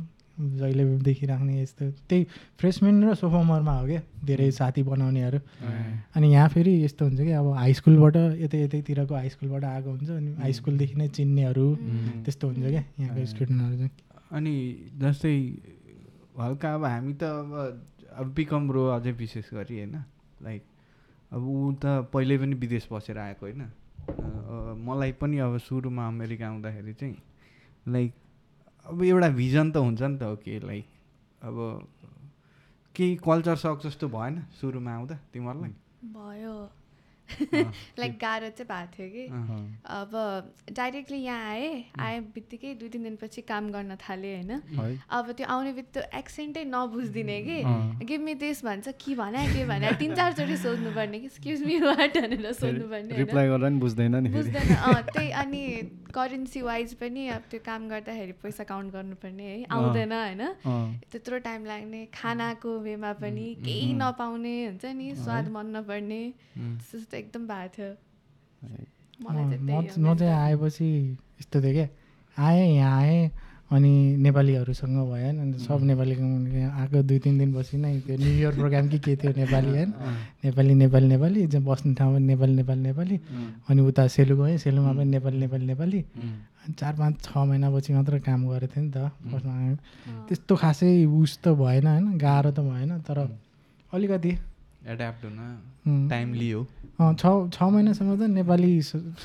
जहिले देखिराख्ने यस्तो। त्यही फ्रेसमेन र सोफोमरमा हो क्या धेरै साथी बनाउनेहरू। अनि यहाँ फेरि यस्तो हुन्छ कि अब हाई स्कुलबाट यतै यतैतिरको हाई स्कुलबाट आएको हुन्छ अनि हाई स्कुलदेखि नै चिन्नेहरू त्यस्तो हुन्छ क्या यहाँको स्टुडेन्टहरू चाहिँ। अनि जस्तै हल्का अब हामी त अब अब बिकम रो अझै विशेष गरी होइन? लाइक अब ऊ त पहिल्यै पनि विदेश बसेर आएको होइन? मलाई पनि अब सुरुमा अमेरिका आउँदाखेरि चाहिँ लाइक अब एउटा भिजन त हुन्छ नि त ओके लाइक अब केही कल्चर सक जस्तो भएन सुरुमा आउँदा तिमीहरूलाई? भयो। लाइक गाह्रो चाहिँ भएको थियो कि। अब डाइरेक्टली यहाँ आएँ आए बित्तिकै दुई तिन दिनपछि काम गर्न थालेँ होइन। अब त्यो आउने बित्तिकै एक्सेन्टै नबुझिदिने कि। गिभ मी दिस भन्छ के भने के भने। तिन चारचोटि सोध्नुपर्ने कि एक्सक्युज मी वाट भनेर सोध्नुपर्ने बुझ्दैन त्यही अनि करेन्सी वाइज पनि अब त्यो काम गर्दाखेरि पैसा काउन्ट गर्नुपर्ने है आउँदैन होइन। त्यत्रो टाइम लाग्ने खानाको वेमा पनि केही नपाउने हुन्छ नि स्वाद मन नपर्ने त्यस्तो एकदम भएको थियो। म चाहिँ। आएपछि यस्तो थियो क्या आएँ यहाँ आएँ अनि नेपालीहरूसँग भयो होइन अन्त सब नेपाली आएको दुई तिन दिनपछि नै त्यो न्यु इयर प्रोग्राम कि के थियो नेपाली होइन? नेपाली नेपाली नेपाली जहाँ बस्ने ठाउँमा नेपाली नेपाली नेपाली। अनि उता सेलु गएँ सेलुमा पनि नेपाली नेपाली नेपाली। अनि चार पाँच छ महिनापछि मात्र काम गरेको थिएँ नि त फर्स्टमा त्यस्तो खासै उस त भएन होइन गाह्रो त भएन तर अलिकति। एड्याप्ट हुन टाइम लियो अँ, छ छ महिनासम्म त नेपाली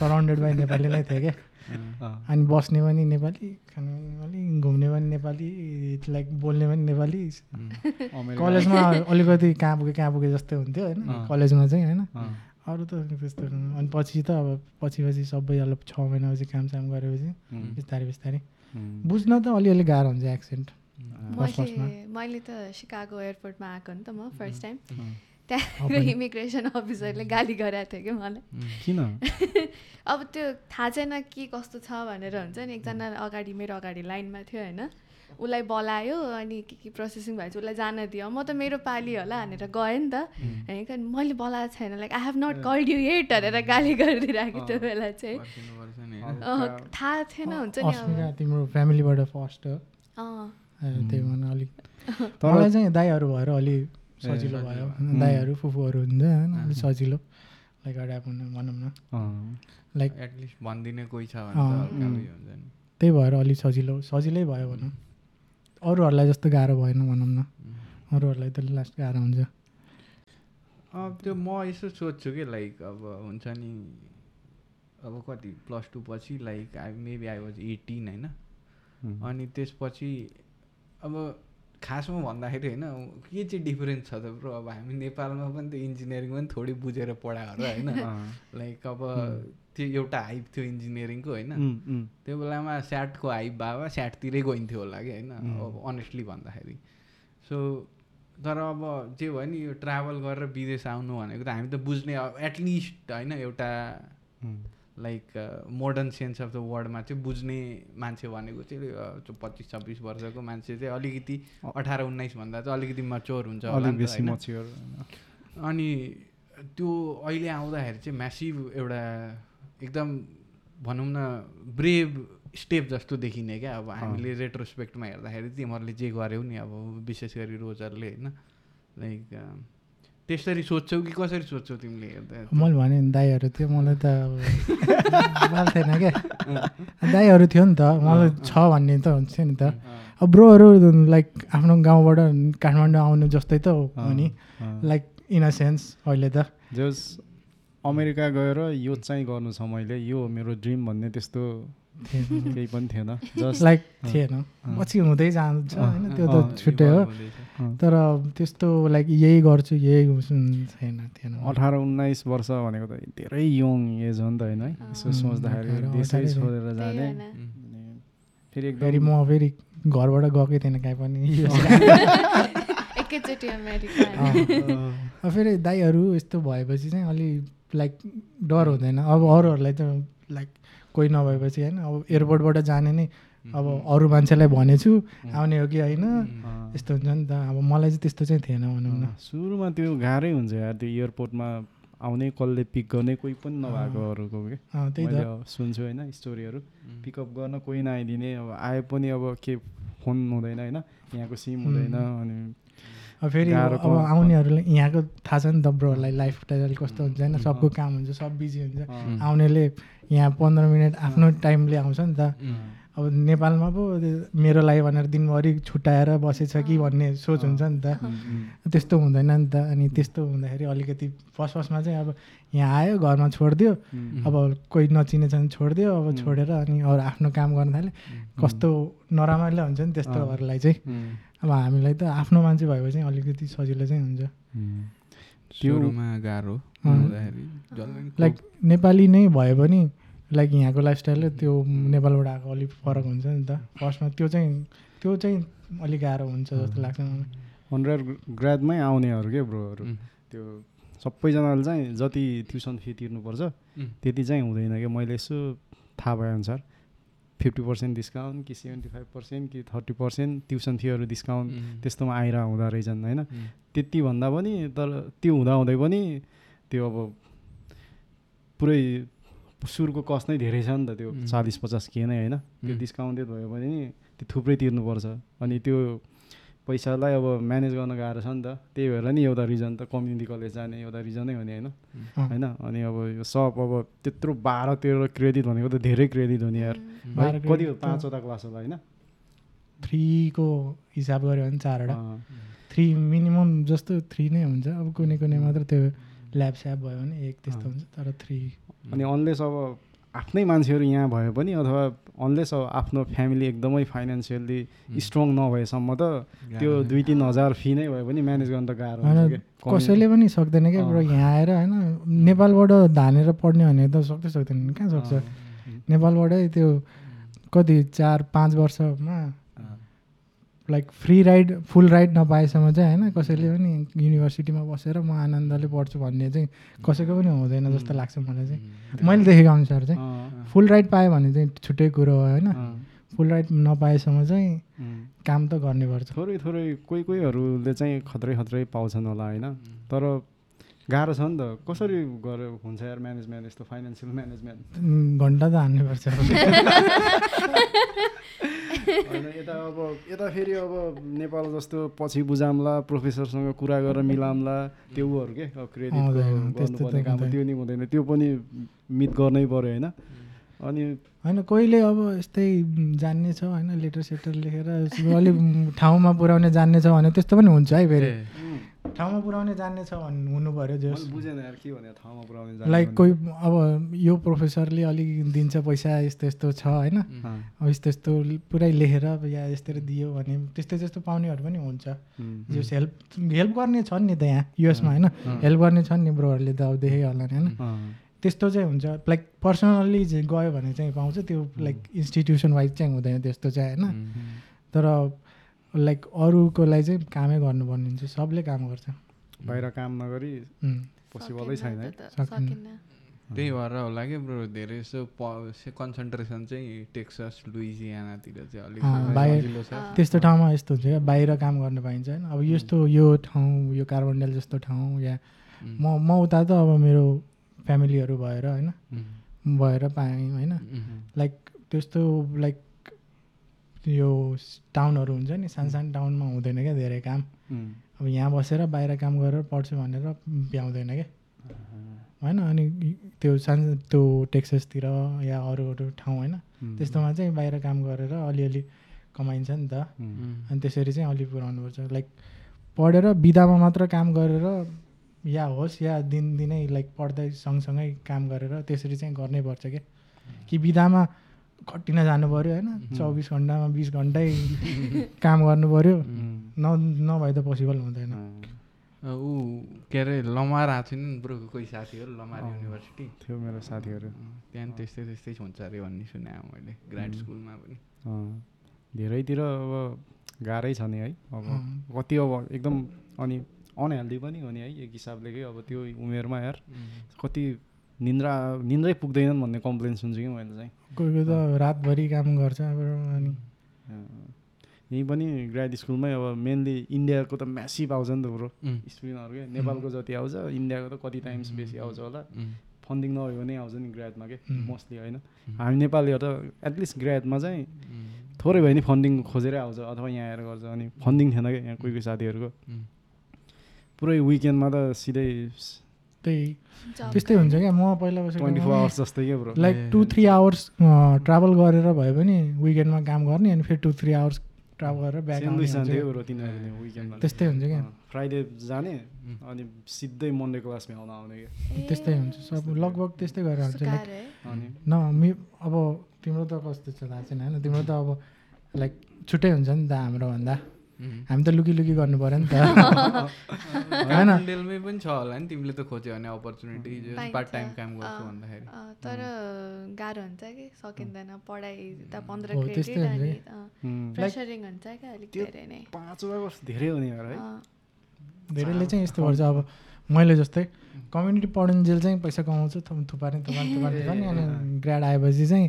सराउन्डेड बाई नेपाली नै थियो क्या। अनि बस्ने पनि नेपाली खाने पनि नेपाली घुम्ने पनि नेपाली लाइक बोल्ने पनि नेपाली। अमेरिका- कलेजमा अलिकति कहाँ पुगे कहाँ पुगे जस्तै हुन्थ्यो होइन। कलेजमा चाहिँ होइन। अरू त त्यस्तो अनि पछि त अब पछि पछि सबै अलि छ महिनापछि कामसाम गरेपछि उम्, बिस्तारै बिस्तारै। उम्, बुझ्न त अलिअलि गाह्रो हुन्छ एक्सेन्ट मैले त सिकागो एयरपोर्टमा आएको नि त म फर्स्ट टाइम। त्यहाँको। इमिग्रेसन अफिसरले गाली गराएको थियो कि मलाई। किन? अब त्यो थाहा छैन के कस्तो छ भनेर हुन्छ नि एकजना अगाडि मेरो अगाडि लाइनमा थियो होइन। उसलाई बोलायो अनि के के प्रोसेसिङ भएपछि उसलाई जान दियो। म त मेरो पाली होला भनेर गएँ नि त। होइन मैले बोलाएको छैन। Like I have not called you at भनेर गाली गरिदिइरहेको त्यो बेला चाहिँ। थाहा थिएन हुन्छ नि तिम्रो फ्यामिलीबाट फर्स्ट हो त्यही भएर अलिक तर मलाई चाहिँ दाईहरू भएर अलि सजिलो। भयो। दाईहरू फुपूहरू हुन्छ होइन? अलिक सजिलो। लाइक अड्याप हुने भनौँ न। अँ, लाइक एटलिस्ट भनिदिने कोही छ त्यही भएर अलिक सजिलो। सजिलै भयो भनौँ। अरूहरूलाई जस्तो गाह्रो भएन भनौँ न। अरूहरूलाई त लास्ट गाह्रो हुन्छ। अब त्यो म यसो सोध्छु कि लाइक अब हुन्छ नि अब कति प्लस टू पछि like I maybe I was eighteen होइन? अनि त्यसपछि अब खासमा भन्दाखेरि होइन के चाहिँ डिफरेन्स छ त ब्रो अब हामी नेपालमा पनि त इन्जिनियरिङ पनि थोरै बुझेर पढाएर होइन। लाइक अब त्यो एउटा हाइप थियो इन्जिनियरिङको होइन। त्यो बेलामा स्याटको हाइप भए स्याटतिरै गइन्थ्यो होला कि होइन अब अनेस्टली भन्दाखेरि। सो तर अब जे भयो नि यो ट्राभल गरेर विदेश आउनु भनेको त हामी त बुझ्ने एटलिस्ट होइन एउटा like modern sense of the वर्डमा चाहिँ बुझ्ने मान्छे भनेको चाहिँ पच्चिस छब्बिस वर्षको मान्छे चाहिँ अलिकति अठार उन्नाइसभन्दा चाहिँ अलिकति मच्योर हुन्छ अनि त्यो अहिले आउँदाखेरि चाहिँ म्यासिभ एउटा एकदम भनौँ न ब्रेभ स्टेप जस्तो देखिने क्या। अब हामीले रेट्रोस्पेक्टमा हेर्दाखेरि तिमीहरूले जे गर्यौ नि अब विशेष गरी रोजरले होइन। लाइक त्यसरी सोध्छौ कि कसरी सोध्छौ तिमीले? हेर्दा मैले भने नि दाईहरू थियो मलाई त अब थिएन क्या दाईहरू थियो नि त मलाई छ भन्ने त हुन्छ नि त। अब ब्रोहरू लाइक आफ्नो गाउँबाट काठमाडौँ आउनु जस्तै त हो नि लाइक इन अ सेन्स अहिले त। जस अमेरिका गएर यो चाहिँ गर्नु छ मैले यो मेरो ड्रिम भन्ने त्यस्तो थिएन। केही पनि थिएन। जस्ट लाइक थिएन। पछि हुँदै जान्छ होइन त्यो त छुट्टै हो। तर त्यस्तो लाइक यही गर्छु यही गर्छु छैन थिएन। अठार उन्नाइस वर्ष भनेको त धेरै यङ एज हो नि त होइन है। यसो सोच्दाखेरि त्यही जाने फेरि फेरि एकदम म फेरि घरबाट गएकै थिएन कहीँ पनि। फेरि दाईहरू यस्तो भएपछि चाहिँ अलि लाइक डर हुँदैन। अब अरूहरूलाई त लाइक कोही नभएपछि होइन। अब एयरपोर्टबाट जाने नै अब अरू मान्छेलाई भनेछु आउने हो कि होइन? यस्तो हुन्छ नि त। अब मलाई चाहिँ त्यस्तो चाहिँ थिएन भनौँ न। सुरुमा त्यो गाह्रै हुन्छ यार त्यो एयरपोर्टमा आउने कसले पिक गर्ने कोही पनि नभएकोहरूको के? त्यही मैले त। सुन्छु होइन स्टोरीहरू। पिकअप गर्न कोही नआइदिने अब आए पनि अब के फोन हुँदैन होइन यहाँको सिम हुँदैन अनि अब फेरि अब आउनेहरूलाई यहाँको थाहा छ नि त ब्रोहरूलाई लाइफ स्टाइल कस्तो हुन्छ होइन? सबको काम हुन्छ सब बिजी हुन्छ। आउनेले यहाँ पन्ध्र मिनट आफ्नो टाइमले आउँछ नि त। अब नेपालमा पो मेरो लागि भनेर दिनभरि छुट्याएर बसेछ कि भन्ने सोच हुन्छ नि त। त्यस्तो हुँदैन नि त। अनि त्यस्तो हुँदाखेरि अलिकति फर्स्ट फर्स्टमा चाहिँ अब यहाँ आयो घरमा छोडिदियो। अब कोही नचिनेछ भने छोडिदियो। अब छोडेर अनि अरू आफ्नो काम गर्न थाल्यो कस्तो नराम्रो हुन्छ नि त्यस्तोहरूलाई चाहिँ। अब हामीलाई त आफ्नो मान्छे भएपछि चाहिँ अलिकति सजिलो चाहिँ हुन्छ। गाह्रो लाइक नेपाली नै भए पनि लाइक यहाँको लाइफस्टाइल त्यो नेपालबाट आएको अलिक फरक हुन्छ नि त। फर्स्टमा त्यो चाहिँ त्यो चाहिँ अलिक गाह्रो हुन्छ जस्तो लाग्छ मलाई। अन्डर ग्राडमै आउनेहरू के ब्रोहरू? त्यो सबैजनाले चाहिँ जति ट्युसन फी तिर्नुपर्छ त्यति चाहिँ हुँदैन कि? मैले यसो थाहा भएअनुसार फिफ्टी पर्सेन्ट डिस्काउन्ट कि सेभेन्टी फाइभ पर्सेन्ट कि थर्टी पर्सेन्ट ट्युसन फीहरू डिस्काउन्ट त्यस्तोमा आइरह हुँदो रहेछन् होइन? उम्, त्यति भन्दा पनि तर त्यो हुँदाहुँदै पनि त्यो अब पुरै सुरुको कस्ट नै धेरै छ नि त त्यो. चालिस पचास के नै होइन। त्यो. डिस्काउन्टेड भयो भने नि त्यो थुप्रै तिर्नुपर्छ। अनि त्यो पैसालाई अब म्यानेज गर्न गाह्रो छ नि त। त्यही भएर नि एउटा रिजन त कम्युनिटी कलेज जाने एउटा रिजनै हो नि होइन। होइन? अनि अब यो सब अब त्यत्रो बाह्र तेह्र क्रेडिट भनेको त धेरै क्रेडिट हो नि यार। कति हो? पाँचवटा क्लास होला होइन? थ्रीको हिसाब गऱ्यो भने चारवटा। थ्री मिनिमम जस्तो थ्री नै हुन्छ। अब कुनै कुनै मात्र त्यो ल्याब स्याब भयो भने एक त्यस्तो। हुन्छ तर थ्री। अनि अनलेस अब आफ्नै मान्छेहरू यहाँ भए पनि अथवा अनलेस अब आफ्नो फ्यामिली एकदमै फाइनेन्सियल्ली स्ट्रङ नभएसम्म त त्यो दुई तिन हजार फी नै भयो पनि म्यानेज गर्न त गाह्रो कसैले पनि सक्दैन क्या। ब्रो यहाँ आएर होइन नेपालबाट धानेर पढ्ने भने त सक्दै सक्दैन। कहाँ सक्छ? नेपालबाटै त्यो कति चार पाँच वर्षमा like free ride full ride नपाएसम्म चाहिँ होइन कसैले पनि युनिभर्सिटीमा बसेर म आनन्दले पढ्छु भन्ने चाहिँ कसैको पनि हुँदैन जस्तो लाग्छ मलाई चाहिँ। मैले देखेको अनुसार चाहिँ फुल राइड पायो भने चाहिँ छुट्टै कुरो हो होइन। फुल राइड नपाएसम्म चाहिँ. काम त गर्नै पर्छ। थोरै थोरै कोही कोहीहरूले चाहिँ खत्रै खत्रै पाउँछन् होला होइन। तर गाह्रो छ नि त। कसरी गरेर हुन्छ यार म्यानेजमेन्ट यस्तो फाइनेन्सियल म्यानेजमेन्ट घन्टा त हान्नै पर्छ होइन यता अब यता फेरि अब नेपाल जस्तो पछि बुझाउँला प्रोफेसरसँग कुरा गरेर मिलाउँला त्यो उहरू के? अब क्रेडिट गर्नुपर्ने काम हुँदैन। त्यो नि हुँदैन। त्यो पनि मिट गर्नै पऱ्यो होइन? अनि होइन कोहीले अब यस्तै जान्ने छ होइन? लेटर सेटर लेखेर अलिक ठाउँमा पुऱ्याउने जान्ने छ भने त्यस्तो पनि हुन्छ है फेरि। ठाउँमा पुऱ्याउने जान्ने छ भने हुनु पऱ्यो जाने लाइक। कोही अब यो प्रोफेसरले अलिक दिन्छ पैसा यस्तो यस्तो छ होइन? यस्तो यस्तो पुरै लेखेर या यस्तरी दियो भने त्यस्तो त्यस्तो पाउनेहरू पनि हुन्छ। जस हेल्प हेल्प गर्ने छन् नि त यहाँ युएसमा होइन? हेल्प गर्ने छन् नि ब्रोहरूले त अब देखेँ होला नि होइन त्यस्तो चाहिँ हुन्छ। लाइक पर्सनल्ली गयो भने चाहिँ पाउँछ त्यो लाइक इन्स्टिट्युसन वाइज चाहिँ हुँदैन त्यस्तो चाहिँ होइन? तर लाइक अरूको लागि चाहिँ कामै गर्नुपर्ने हुन्छ सबले काम गर्छ। बाहिर काम नगरी. पोसिबलै छैन त्यही भएर होला कि ब्रो धेरै जस्तो प कन्सन्ट्रेसन चाहिँ टेक्सस लुइजियानातिर चाहिँ अलिक बाहिर-। त्यस्तो ठाउँमा यस्तो हुन्छ क्या बाहिर काम गर्न पाइन्छ होइन। अब यस्तो यो ठाउँ यो कार्बनडाल जस्तो ठाउँ या म म उता त अब मेरो फ्यामिलीहरू भएर होइन भएर पाएँ होइन। लाइक त्यस्तो लाइक यो टाउनहरू हुन्छ नि सानो सानो टाउनमा हुँदैन क्या धेरै काम। अब यहाँ बसेर बाहिर काम गरेर पढ्छु भनेर भ्याउँदैन क्या। होइन अनि त्यो सानो त्यो टेक्ससतिर या अरू अरू ठाउँ होइन त्यस्तोमा चाहिँ बाहिर काम गरेर अलिअलि कमाइन्छ नि त। अनि त्यसरी चाहिँ अलिक पुऱ्याउनुपर्छ। लाइक पढेर बिदामा मात्र काम गरेर या होस् या दिनदिनै लाइक पढ्दै सँगसँगै काम गरेर त्यसरी चाहिँ गर्नै पर्छ क्या। कि बिदामा खटिन जानु पऱ्यो होइन चौबिस घन्टामा बिस घन्टै काम गर्नु पऱ्यो न नभए त पोसिबल हुँदैन। ऊ के अरे लमार आएको थियो नि ब्रोको कोही साथीहरू लमार। युनिभर्सिटी थियो मेरो साथीहरू। त्यहाँदेखि त्यस्तै त्यस्तै हुन्छ अरे भन्ने सुने मैले ग्रान्ड स्कुलमा पनि। अँ, धेरैतिर अब गाह्रै छ नि है अब। कति अब एकदम अनि अनहेल्दी पनि हो नि है एक हिसाबले के अब त्यो उमेरमा यार कति निन्द्रा निन्द्रै पुग्दैनन् भन्ने कम्प्लेन सुन्छु कि मैले चाहिँ। कोही कोही त रातभरि काम गर्छ अब अनि। यहीँ पनि ग्राड स्कुलमै अब मेनली इन्डियाको त म्यासिभ आउँछ नि त ब्रो। उम्, स्टुडेन्टहरू के? नेपालको जति आउँछ इन्डियाको त कति टाइम्स बेसी आउँछ होला। फन्डिङ नभयो भने आउँछ नि ग्राडमा के. मोस्टली होइन। हामी नेपालीहरू त एटलिस्ट ग्राडमा चाहिँ थोरै भए नि फन्डिङ खोजेरै आउँछ अथवा यहाँ आएर गर्छ अनि फन्डिङ थिएन क्या यहाँ कोही कोही साथीहरूको। पुरै विकेन्डमा त सिधै त्यही। त्यस्तै हुन्छ क्या म पहिला ट्वेन्टी फोर बसेको आवर्स जस्तै क्या bro like two three hours travel गरेर भए पनि विकेन्डमा काम गर्ने अनि फेरि टु थ्री आवर्स ट्राभल गरेर ब्याक त्यस्तै हुन्छ क्या। फ्राइडे जाने अनि सिधै मन्डे क्लास भ्याउन आउने क्या। त्यस्तै हुन्छ। सब लगभग त्यस्तै गरेर हुन्छ। लाइक न मि अब तिम्रो त कस्तो छ थाहा छैन होइन? तिम्रो त अब लाइक छुट्टै हुन्छ नि त हाम्रो भन्दा हामी त लुकी लुकी गर्नु पऱ्यो नि त। होइन? डेलमै पनि छ होला नि तिमीले त खोज्यो भने अपर्च्युनिटी। पार्ट टाइम काम गर्छु भन्दाखेरि। तर गाह्रो हुन्छ कि? सकिँदैन पढाइ त पन्ध्र हो, क्रेडिट त्यस्तै हुन्छ अनि प्रेसरिङ हुन्छ क्या अलिक धेरै नै। पाँच वर्ष धेरै हुने है अँ, धेरैले चाहिँ यस्तो गर्छ अब मैले जस्तै कम्युनिटी पढुन्जेल चाहिँ पैसा कमाउँछु थुपार्ने थुपार्ने थुपार्ने थुपार्ने अनि ग्राड आएपछि चाहिँ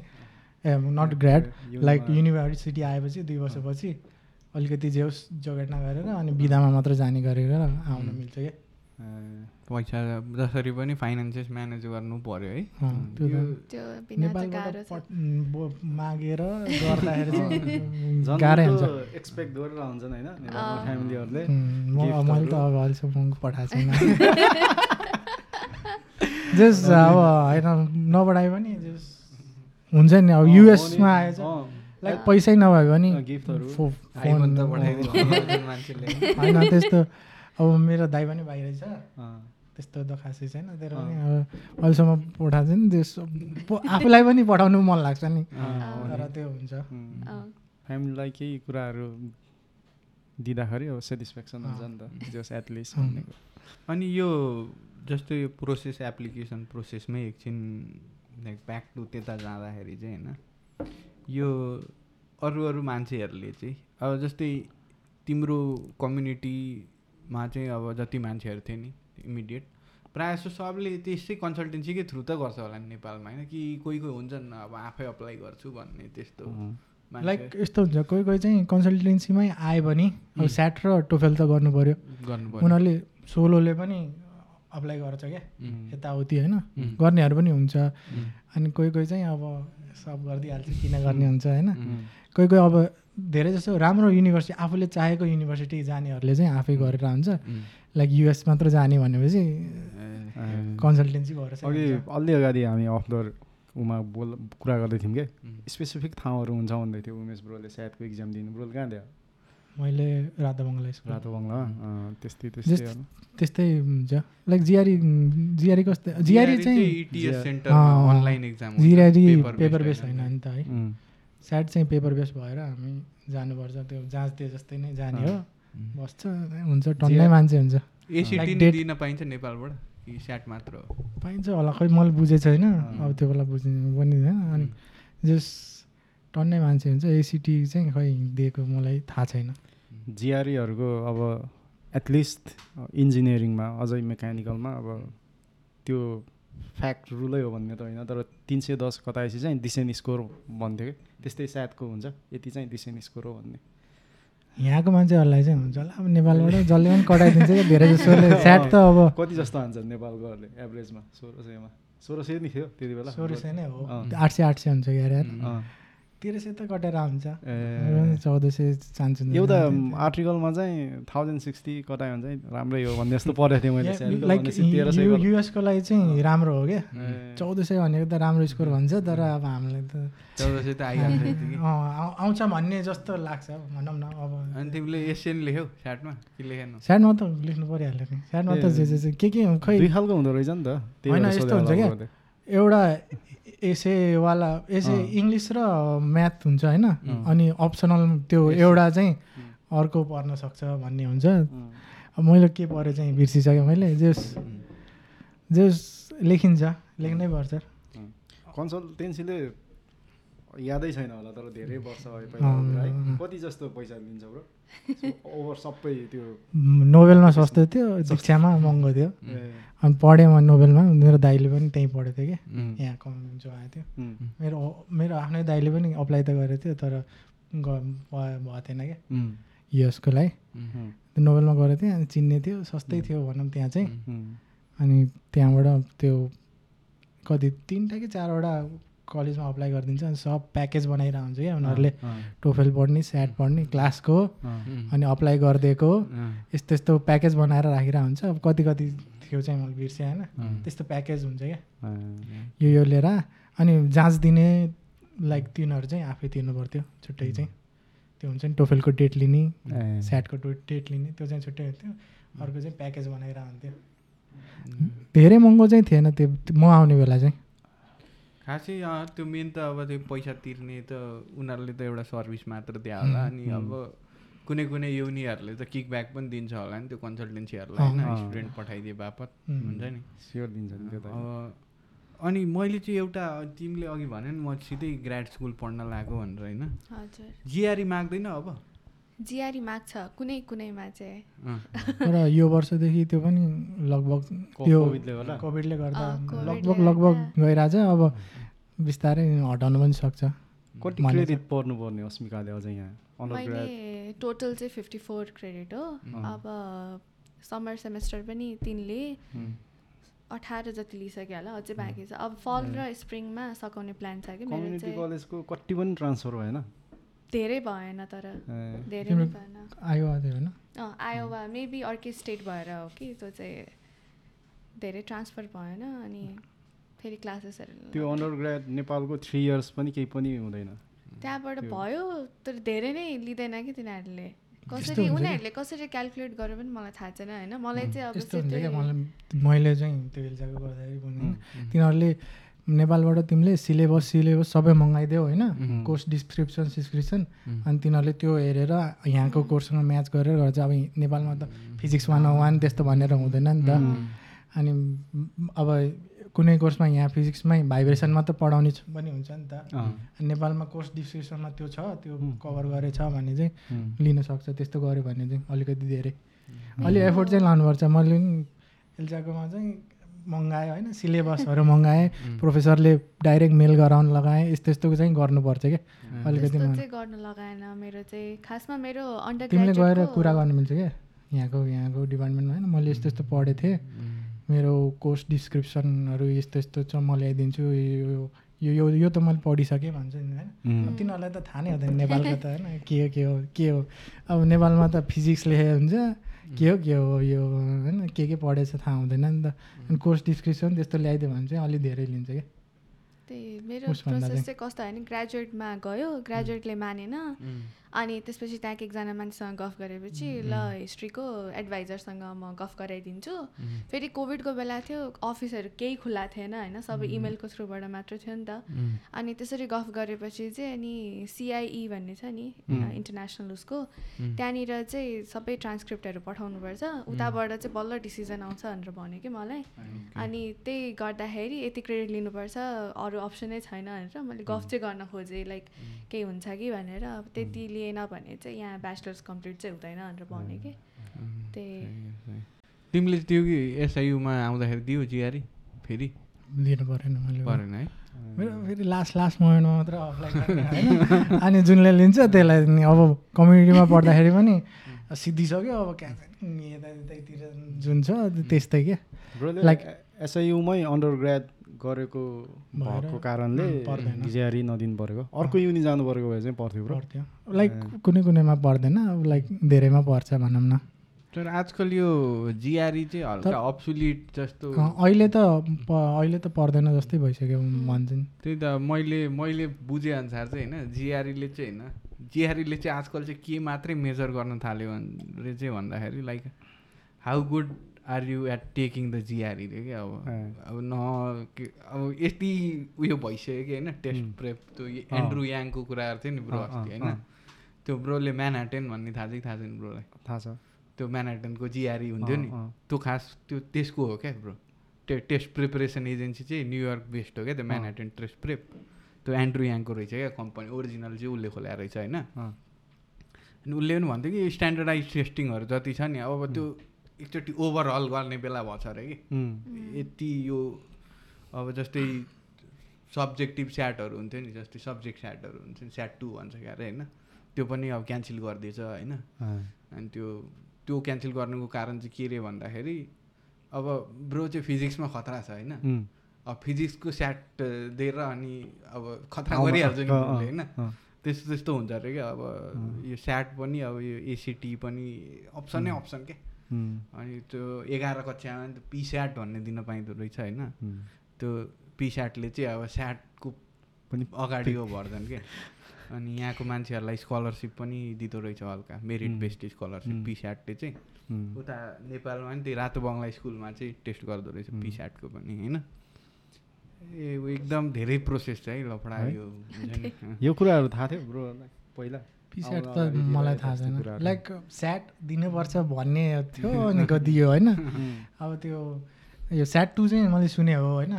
a not grad like university. आएपछि दुई वर्षपछि। अलिकति जे होस् जोगाड नगरेर अनि बिदामा मात्र जाने गरेर आउन मिल्छ क्या। पैसा जसरी पनि फाइनेन्सेस म्यानेज गर्नु पर्यो है। मागेर एक्सपेक्ट गरेर हुन्छन् होइन। फ्यामिलीहरूले। मैले त अब अहिलेसम्म पठाएको छैन। जस अब होइन नबढाए पनि जस हुन्छ नि अब युएसमा आएछ। लाइक पैसै नभए पनि अँ, गिफ्टहरू। फो- आइफोन त फोन पठाइदिनु मान्छेले। होइन त्यस्तो। अब मेरो दाइ पनि बाहिर छ अँ, त्यस्तो त खासै छैन। तर। पनि अब अहिलेसम्म पठाएको छैन। त्यस प- आफूलाई पनि पठाउनु मन लाग्छ नि। तर त्यो हुन्छ। फ्यामिलीलाई केही कुराहरू दिँदाखेरि अब सेटिस्फ्याक्सन हुन्छ नि त। जस एटलिस्ट कुरा। अनि यो जस्तो यो प्रोसेस एप्लिकेसन प्रोसेसमै एकछिन लाइक ब्याक टु त्यता जाँदाखेरि चाहिँ होइन यो अरू अरू मान्छेहरूले चाहिँ अब जस्तै तिम्रो कम्युनिटीमा चाहिँ अब जति मान्छेहरू थिए नि इमिडिएट प्रायः जस्तो सबले त्यसै कन्सल्टेन्सीकै थ्रु त गर्छ होला नि नेपालमा होइन कि कोही कोही हुन्छन् अब आफै अप्लाई गर्छु भन्ने त्यस्तो लाइक यस्तो हुन्छ कोही कोही चाहिँ कन्सल्टेन्सीमै आयो भने अब स्याट र टोफेल त गर्नु पऱ्यो उनीहरूले सोलोले पनि अप्लाई गर्छ क्या यताउति होइन? गर्नेहरू पनि हुन्छ। अनि कोही कोही चाहिँ अब सब गरिदिइहाल्छ किन गर्ने हुन्छ होइन? कोही कोही अब धेरै जस्तो राम्रो युनिभर्सिटी आफूले चाहेको युनिभर्सिटी जानेहरूले चाहिँ आफै गरेर हुन्छ लाइक युएस मात्र जाने भनेपछि कन्सल्टेन्सी भएर अघि। अलि अगाडि हामी अफ द उमा बोल कुरा गर्दै थियौँ क्या स्पेसिफिक ठाउँहरू हुन्छ भन्दै थियो उमेश ब्रोले सायदको इक्जाम दिनु। ब्रोले कहाँ दियो मैले राधा बङ्गला स्कुल अँ, त्यस्तै त्यस्तै। त्यस्तै हुन्छ लाइक जिआरी जिआरी कस्तो? जिआरी चाहिँ। Online exam GRE paper base होइन। नि त है। स्याट चाहिँ पेपर बेस भएर हामी जानुपर्छ त्यो जाँच दिए जस्तै नै जाने हो। बस्छ हुन्छ टन्नै जिया- मान्छे हुन्छ। एसिटी दिन पाइन्छ नेपालबाट? कि स्याट मात्र हो? पाइन्छ होला खै मैले बुझेको छैन। अब त्यो बेला बुझ्नु पनि होइन अनि जस टन्नै मान्छे हुन्छ एसिटी चाहिँ खै दिएको मलाई थाहा छैन। जिआरईहरूको अब एटलिस्ट इन्जिनियरिङमा अझै मेकानिकलमा अब त्यो फ्याक्ट रुलै हो भन्ने त होइन तर तिन सय दस कताएपछि चाहिँ डिसेन स्कोर भन्थ्यो कि? त्यस्तै सायदको हुन्छ यति चाहिँ डिसेन स्कोर हो भन्ने। यहाँको मान्छेहरूलाई चाहिँ हुन्छ होला अब नेपालबाट जसले पनि कटाइदिन्छ धेरै जसोले स्याट त अब कति जस्तो हान्छन् नेपालकोहरूले एभरेजमा सोह्र सयमा। सोह्र सय नि थियो त्यति बेला। सोह्र सय नै हो। आठ सय आठ सय हुन्छ यार। तेह्र सय त कटेर आउँछ। ए। चौध सय चान्स हुन्छ एउटा आर्टिकलमा चाहिँ थाउजन्ड सिक्सटी कटायो भने चाहिँ राम्रै हो भन्ने जस्तो पढेको थिएँ मैले। लाइक। युएसको लागि चाहिँ राम्रो हो क्या। चौध सय भनेको त राम्रो स्कोर भन्छ तर अब हामीलाई त चौध सय त आउँछ भन्ने जस्तो लाग्छ भनौँ न अब। अनि तिमीले एसियन लेख्यौ स्याटमा कि लेखेन? स्याडमा त लेख्नु परिहाल्यो नि। स्याडमा त जे जे के के खै दुई खालको हुँदो रहेछ नि त। त्यही होइन, यस्तो हुन्छ क्या? होला मैले। एउटा एसेवाला एसे अँ। इङ्ग्लिस र म्याथ हुन्छ होइन। अनि अप्सनल त्यो. एउटा चाहिँ अर्को पर्न सक्छ भन्ने हुन्छ मैले के पऱ्यो चाहिँ बिर्सिसकेँ मैले जेस जेस लेखिन्छ लेख्नै पर्छ कन्सल्टेन्सीले यादै छैन होला तर धेरै वर्ष है। कति जस्तो पैसा लिन्छ ब्रो ओभर सबै त्यो नोभेलमा सस्तो थियो शिक्षामा महँगो थियो। अनि पढेँ म नोभेलमा मेरो दाइले पनि त्यहीँ पढेको थियो कि यहाँ कम जो आएको थियो मेरो मेरो आफ्नै दाइले पनि अप्लाई त गरेको थियो तर भएको थिएन क्या। उम्, युएसको लागि। नोभेलमा गरेको थिएँ अनि चिन्ने थियो सस्तै थियो भनौँ त्यहाँ चाहिँ। अनि त्यहाँबाट त्यो कति तिनवटा कि चारवटा कलेजमा अप्लाई गरिदिन्छ अनि सब प्याकेज बनाइरहेको हुन्छ क्या उनीहरूले। टोफेल पढ्ने स्याट पढ्ने क्लासको अनि अप्लाई गरिदिएको। यस्तो यस्तो प्याकेज बनाएर राखिरहेको हुन्छ अब कति कति थियो चाहिँ मैले बिर्सेँ होइन। त्यस्तो प्याकेज हुन्छ क्या। यो यो लिएर अनि जाँच दिने लाइक तिनीहरू चाहिँ आफै तिर्नु पर्थ्यो छुट्टै चाहिँ। त्यो हुन्छ नि टोफेलको डेट लिने स्याटको डेट लिने त्यो चाहिँ छुट्टै हुन्थ्यो। अर्को चाहिँ प्याकेज बनाएर हुन्थ्यो उम्। धेरै महँगो चाहिँ थिएन त्यो। म आउने बेला चाहिँ। खासै त्यो मेन त अब त्यो पैसा तिर्ने त उनीहरूले त एउटा सर्भिस मात्र दियो होला अनि अब कुनै कुनै युनिहरूले त किक ब्याक पनि दिन्छ होला नि त्यो कन्सल्टेन्सीहरूलाई होइन। स्टुडेन्ट पठाइदिए बापत. हुन्छ नि. स्योर दिन्छ नि त्यो त अब अनि मैले चाहिँ एउटा तिमीले अघि भन्यो नि म सिधै ग्राड स्कुल पढ्न लागेको भनेर होइन? हजुर. जिआरई माग्दैन अब। जिआरई माग्छ कुनै कुनैमा चाहिँ। तर यो वर्षदेखि त्यो पनि लगभग त्यो कोभिडले गर्दा लगभग लगभग। गइरहेछ अब बिस्तारै हटाउनु पनि सक्छ। कति। क्रेडिट पर्नुपर्ने अस्मिकाले अझै यहाँ? मैले टोटल चाहिँ फिफ्टी फोर क्रेडिट हो अब समर सेमेस्टर पनि तिनले अठार जति लिइसक्यो होला अझै बाँकी छ। अब फल र स्प्रिङमा सघाउने प्लान छ कि कलेजको कति पनि ट्रान्सफर भएन। धेरै भएन तर धेरै भएन। आयो आयोवा मेबी अर्कै स्टेट भएर हो कि त्यो चाहिँ धेरै ट्रान्सफर भएन अनि फेरि क्लासेसहरू त्यो अन्डर ग्रेड नेपालको थ्री इयर्स पनि केही पनि हुँदैन। त्यहाँबाट त्यो- भयो तर धेरै नै लिँदैन कि तिनीहरूले। कसरी उनीहरूले कसरी क्यालकुलेट गर्यो पनि मलाई थाहा छैन होइन। मलाई चाहिँ अब मैले चाहिँ त्यो गर्दाखेरि तिनीहरूले नेपालबाट तिमीले सिलेबस सिलेबस सबै मगाइदेऊ होइन? Course description description. अनि तिनीहरूले त्यो हेरेर यहाँको कोर्ससँग म्याच गरेर गर्छ। अब नेपालमा त फिजिक्स वान वान त्यस्तो भनेर हुँदैन नि त। अनि अब कुनै कोर्समा यहाँ फिजिक्समै भाइब्रेसन मात्र पढाउने पनि हुन्छ नि त। नेपालमा कोर्स डिस्क्रिप्सनमा त्यो छ त्यो कभर गरेछ भने चाहिँ लिन सक्छ। त्यस्तो गऱ्यो भने चाहिँ अलिकति धेरै। अलि एफोर्ट चाहिँ लानुपर्छ। मैले पनि एल्जाकोमा चाहिँ मगाएँ होइन सिलेबसहरू मगाएँ प्रोफेसरले डाइरेक्ट मेल गराउन लगाएँ यस्तो यस्तो चाहिँ गर्नुपर्छ क्या। अलिकति गर्नु लगाएन मेरो चाहिँ खासमा मेरो अन्डर तिमीले गएर कुरा गर्नु मिल्छ क्या? यहाँको यहाँको डिपार्टमेन्टमा होइन मैले यस्तो यस्तो पढेको थिएँ। मेरो कोर्स डिस्क्रिप्सनहरू यस्तो यस्तो छ म ल्याइदिन्छु यो यो यो यो त मैले पढिसकेँ भन्छ नि होइन। तिनीहरूलाई त थाहा नै हुँदैन नेपालको त होइन के हो के हो के हो। अब नेपालमा त फिजिक्स लेखेको हुन्छ के हो के हो यो होइन के के पढेछ थाहा हुँदैन नि त। अनि कोर्स डिस्क्रिप्सन त्यस्तो ल्याइदियो भने चाहिँ अलिक धेरै लिन्छ क्या। त्यही मेरो प्रोसेस चाहिँ। कस्तो होइन ग्रेजुएटमा गयो ग्रेजुएटले मानेन. अनि त्यसपछि त्यहाँको एकजना मान्छेसँग गफ गरेपछि ल हिस्ट्रीको एडभाइजरसँग म गफ गराइदिन्छु। फेरि कोभिडको बेला थियो अफिसहरू केही खुल्ला थिएन होइन सबै इमेलको थ्रुबाट मात्र थियो नि त। अनि त्यसरी गफ गरेपछि चाहिँ अनि सिआइई भन्ने छ नि इन्टरनेसनल उसको त्यहाँनिर चाहिँ सबै ट्रान्सक्रिप्टहरू पठाउनुपर्छ। उताबाट चाहिँ बल्ल डिसिजन आउँछ भनेर भन्यो कि मलाई। अनि त्यही गर्दाखेरि यति क्रेडिट लिनुपर्छ अरू अप्सनै छैन भनेर मैले गफ चाहिँ गर्न खोजेँ लाइक केही हुन्छ कि भनेर। अब त्यति लिएन भने चाहिँ यहाँ ब्याचलर्स कम्प्लिट चाहिँ हुँदैन भनेर भन्यो कि। त्यही। तिमीले त्यो कि एसआइयुमा आउँदाखेरि दियो जिआरई फेरि? दिनु परेन मैले। परेन है? मेरो फेरि लास्ट लास्ट मोमेन्टमा मात्र अप्लाई होइन? अनि जुनले लिन्छ त्यसलाई नि अब कम्युनिटीमा पढ्दाखेरि पनि सिद्धिसक्यो अब क्या यता यतैतिर जुन छ त्यस्तै क्या। Like- एसआइयुमै अन्डर ग्रेड गरेको भएको कारणले। जिआरई नदिनु परेको। अर्को युनि जानु परेको भए चाहिँ पर्थ्यो ब्रो। पर्थ्यो। लाइक कुनै कुनैमा पर्दैन अब लाइक धेरैमा पर्छ भनौँ न। तर आजकल यो जिआरई चाहिँ हल्का अब्सुलिट जस्तो। अहिले त अहिले त पर्दैन जस्तै भइसक्यो भन्छ नि। त्यही त मैले मैले बुझेअनुसार चाहिँ होइन जिआरईले चाहिँ होइन जिआरईले चाहिँ आजकल चाहिँ के मात्रै मेजर गर्न थाल्यो भने चाहिँ भन्दाखेरि like how good are you at taking the GRE रे क्या? अब। अब न के- अब यति उयो भइसक्यो कि होइन टेस्ट प्रेप त्यो। एन्ड्रु याङको कुराहरू थियो नि ब्रो अस्ति होइन। त्यो ब्रोले म्यानहाटेन भन्ने थाहा चाहिँ थाहा छैन ब्रोलाई? थाहा छ। त्यो म्यानहाटनको जिआरई हुन्थ्यो नि। त्यो खास त्यो त्यसको हो क्या ब्रो? टे टेस्ट प्रिपरेसन एजेन्सी चाहिँ न्युयोर्क बेस्ड हो क्या त्यो म्यानहाटन टेस्ट प्रेप त्यो एन्ड्रु याङको रहेछ क्या कम्पनी ओरिजिनल चाहिँ उसले खोल्या रहेछ होइन? अनि उसले पनि भन्थ्यो कि स्ट्यान्डर्डाइज टेस्टिङहरू जति छ नि अब त्यो एकचोटि ओभरअल गर्ने बेला भएछ अरे कि? यति यो अब जस्तै सब्जेक्टिभ स्याटहरू हुन्थ्यो नि जस्तै सब्जेक्ट स्याटहरू हुन्छ नि स्याट टू भन्छ क्या अरे होइन? त्यो पनि अब क्यान्सल गरिदिएछ होइन? अनि त्यो त्यो क्यान्सल गर्नुको कारण चाहिँ के रे भन्दाखेरि अब ब्रो चाहिँ फिजिक्समा खतरा छ होइन? अब फिजिक्सको स्याट दिएर अनि अब खतरा गरिहाल्छ नि होइन? त्यस्तो त्यस्तो हुन्छ अरे क्या अब यो स्याट पनि अब यो एसिटी पनि अप्सनै अप्सन के उम्, अनि त्यो एघार कक्षामा नि पी स्याट भन्ने दिन पाइँदो रहेछ होइन। त्यो पी स्याटले चाहिँ अब स्याटको पनि अगाडि हो भर्छन् के। अनि यहाँको मान्छेहरूलाई स्कलरसिप पनि दिँदो रहेछ हल्का। मेरिट बेस्ड स्कलरसिप पी स्याटले चाहिँ। उता नेपालमा नि त्यही रातो बङ्गला स्कुलमा चाहिँ टेस्ट गर्दो रहेछ पी स्याटको पनि होइन। ए एकदम धेरै प्रोसेस छ है लफडा? यो। यो कुराहरू थाहा थियो ब्रोलाई पहिला। पिसेट आउन त मलाई थाहा छैन। लाइक स्याट दिनुपर्छ भन्ने थियो अनि दियो होइन? अब त्यो यो स्याट टू चाहिँ मैले सुने हो होइन?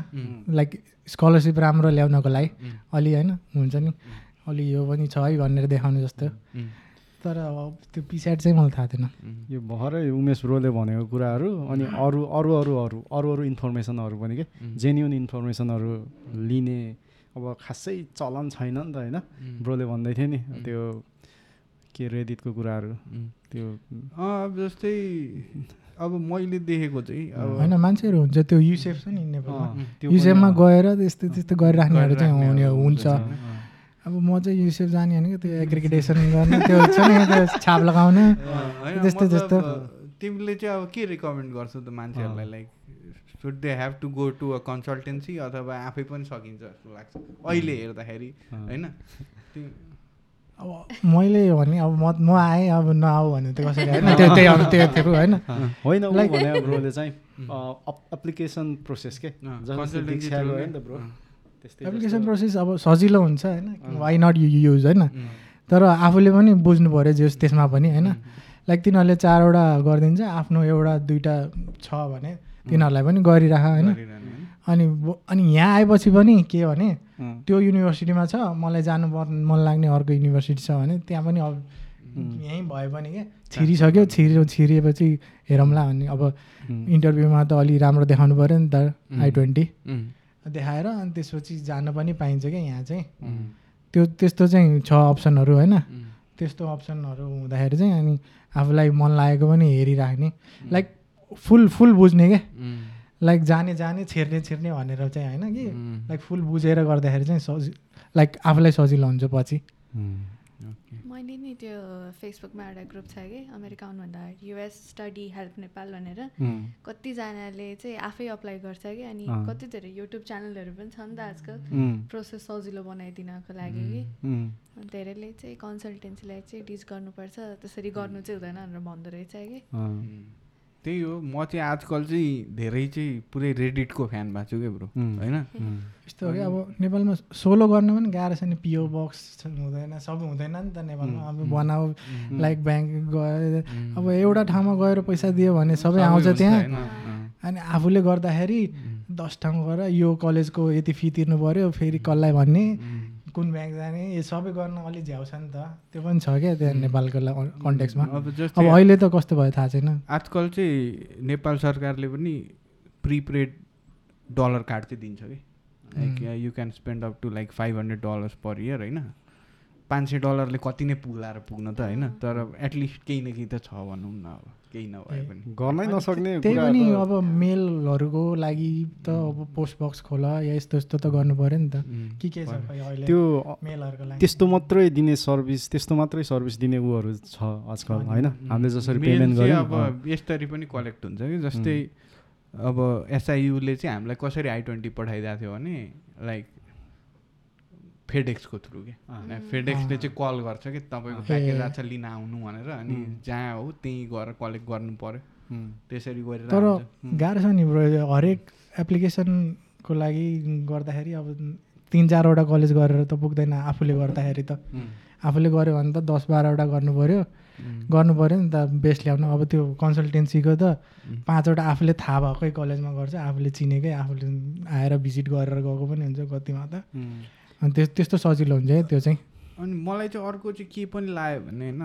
लाइक स्कलरसिप राम्रो ल्याउनको लागि। अलि होइन? हुन्छ नि। अलि यो पनि छ है भनेर देखाउने जस्तो। तर अब त्यो पिसेट चाहिँ मलाई थाहा थिएन। यो भर्खरै उमेश ब्रोले भनेको कुराहरू अनि अरू अरू अरू अरू अरू अरू इन्फर्मेसनहरू पनि के? जेन्युन इन्फर्मेसनहरू लिने अब खासै चलन छैन नि त होइन? ब्रोले भन्दै थियो नि त्यो के रेडिटको कुराहरू? त्यो अब जस्तै अब मैले देखेको चाहिँ अब होइन मान्छेहरू हुन्छ त्यो युसेफ छ नि नेपालमा। युसेफमा गएर त्यस्तो त्यस्तो गरिराख्नेहरू चाहिँ हुने हुन्छ। अब म चाहिँ युसेफ जाने भनेको त्यो एग्रिगेटेसन गर्ने त्यो हुन्छ नि त्यो छाप लगाउने। होइन, त्यस्तो त्यस्तो। तिमीले चाहिँ अब के रिकमेन्ड गर्छौ त मान्छेहरूलाई like should they have to go to a consultancy अथवा आफै पनि सकिन्छ जस्तो लाग्छ? अहिले हेर्दाखेरि होइन? अब मैले भने अब म म आएँ अब नआऊ भने त कसरी होइन त्यो त्यही अब त्यो थियो होइन। होइन ब्रोले चाहिँ एप्लिकेसन प्रोसेस के? ब्रो। एप्लिकेसन प्रोसेस अब सजिलो हुन्छ होइन। वाइ नट यु युज होइन। तर आफूले पनि बुझ्नु पऱ्यो जे होस् त्यसमा पनि होइन। लाइक तिनीहरूले चारवटा गरिदिन्छ आफ्नो एउटा दुइटा छ भने तिनीहरूलाई पनि गरिराख होइन? अनि अनि यहाँ आएपछि पनि के भने त्यो युनिभर्सिटीमा छ मलाई जानु मन लाग्ने अर्को युनिभर्सिटी छ भने त्यहाँ पनि अब यहीँ भयो भने क्या छिरिसक्यो छिरि छिरिएपछि हेरौँला अनि अब इन्टरभ्यूमा त अलि राम्रो देखाउनु पऱ्यो नि त आई ट्वेन्टी। देखाएर अनि त्यसपछि जान पनि पाइन्छ क्या यहाँ चाहिँ। त्यो त्यस्तो चाहिँ छ अप्सनहरू होइन। त्यस्तो अप्सनहरू हुँदाखेरि चाहिँ अनि आफूलाई मन लागेको पनि हेरिराख्ने। लाइक फुल फुल बुझ्ने क्या लाइक जाने जाने छिर्ने छिर्ने भनेर चाहिँ होइन कि? लाइक फुल बुझेर गर्दाखेरि चाहिँ सजि लाइक आफूलाई सजिलो हुन्छ पछि। ओके। मैले नि त्यो फेसबुकमा एउटा ग्रुप छ कि अमेरिका आउनुभन्दा युएस स्टडी हेल्प नेपाल भनेर। उम्, कतिजनाले चाहिँ आफै अप्लाई गर्छ कि अनि अँ। कति धेरै युट्युब च्यानलहरू पनि छ नि त आजकल। प्रोसेस सजिलो बनाइदिनको लागि कि। धेरैले चाहिँ कन्सल्टेन्सीलाई चाहिँ डिच गर्नुपर्छ त्यसरी गर्नु चाहिँ हुँदैन भनेर भन्दो रहेछ कि। उम्, त्यही हो। म चाहिँ आजकल चाहिँ धेरै चाहिँ पुरै रेडिटको फ्यान भएको छु क्या ब्रो। होइन? यस्तो हो कि अब नेपालमा सोलो गर्न पनि गाह्रो छ नि। पिओ बक्स हुँदैन सबै हुँदैन नि त नेपालमा। अब बनाऊ लाइक ब्याङ्क गएर अब एउटा ठाउँमा गएर पैसा दियो भने सबै आउँछ त्यहाँ। अनि आफूले गर्दाखेरि दस ठाउँ गएर यो कलेजको यति फी तिर्नु पऱ्यो फेरि कसलाई भन्ने? कुन ब्याङ्क जाने? यो सबै गर्न अलिक झ्याउ छ नि त। त्यो पनि छ क्या त्यहाँ नेपालको कन्टेक्समा अब अब जस्तै अहिले त कस्तो भयो थाहा छैन। आजकल चाहिँ नेपाल सरकारले पनि प्रिपेड डलर कार्ड चाहिँ दिन्छ कि। Like you can spend up to like five hundred dollars per year होइन? पाँच सय डलरले कति नै पुग्लाएर पुग्न त होइन तर एटलिस्ट केही न केही त छ भनौँ न अब केही नभए पनि। गर्नै नसक्ने त्यही पनि अब मेलहरूको लागि त अब पोस्ट बक्स खोल या यस्तो यस्तो त गर्नु पऱ्यो नि त। के के छ त्यो मेलहरूको लागि? त्यस्तो मात्रै दिने सर्भिस त्यस्तो मात्रै सर्भिस दिने उहरू छ आजकल होइन? हामीले जसरी पेमेन्ट अँ, अब यसरी पनि कलेक्ट हुन्छ कि? जस्तै अब एसआइयुले चाहिँ हामीलाई कसरी आई ट्वेन्टी पठाइदिएको थियो भने लाइक फेडेक्सको थ्रु के। फेडेक्सले चाहिँ कल गर्छ कि? तपाईँको। प्याकेज आएको छ लिन आउनु भनेर अनि जहाँ हो त्यहीँ गएर कलेक्ट गर्नु पऱ्यो त्यसरी गरेर तर। गाह्रो छ नि ब्रो हरेक एप्लिकेसनको लागि गर्दाखेरि अब तिन चारवटा कलेज गरेर त पुग्दैन आफूले गर्दाखेरि त। आफूले गऱ्यो भने त दस बाह्रवटा गर्नु पऱ्यो गर्नु पऱ्यो नि त बेस्ट ल्याउनु। अब त्यो कन्सल्टेन्सीको त पाँचवटा आफूले थाहा भएकै कलेजमा गर्छ आफूले चिनेकै आफूले आएर भिजिट गरेर गएको पनि हुन्छ कतिमा त। त्यस त्यस्तो सजिलो हुन्छ है त्यो चाहिँ। अनि मलाई चाहिँ अर्को चाहिँ के पनि लाग्यो भने होइन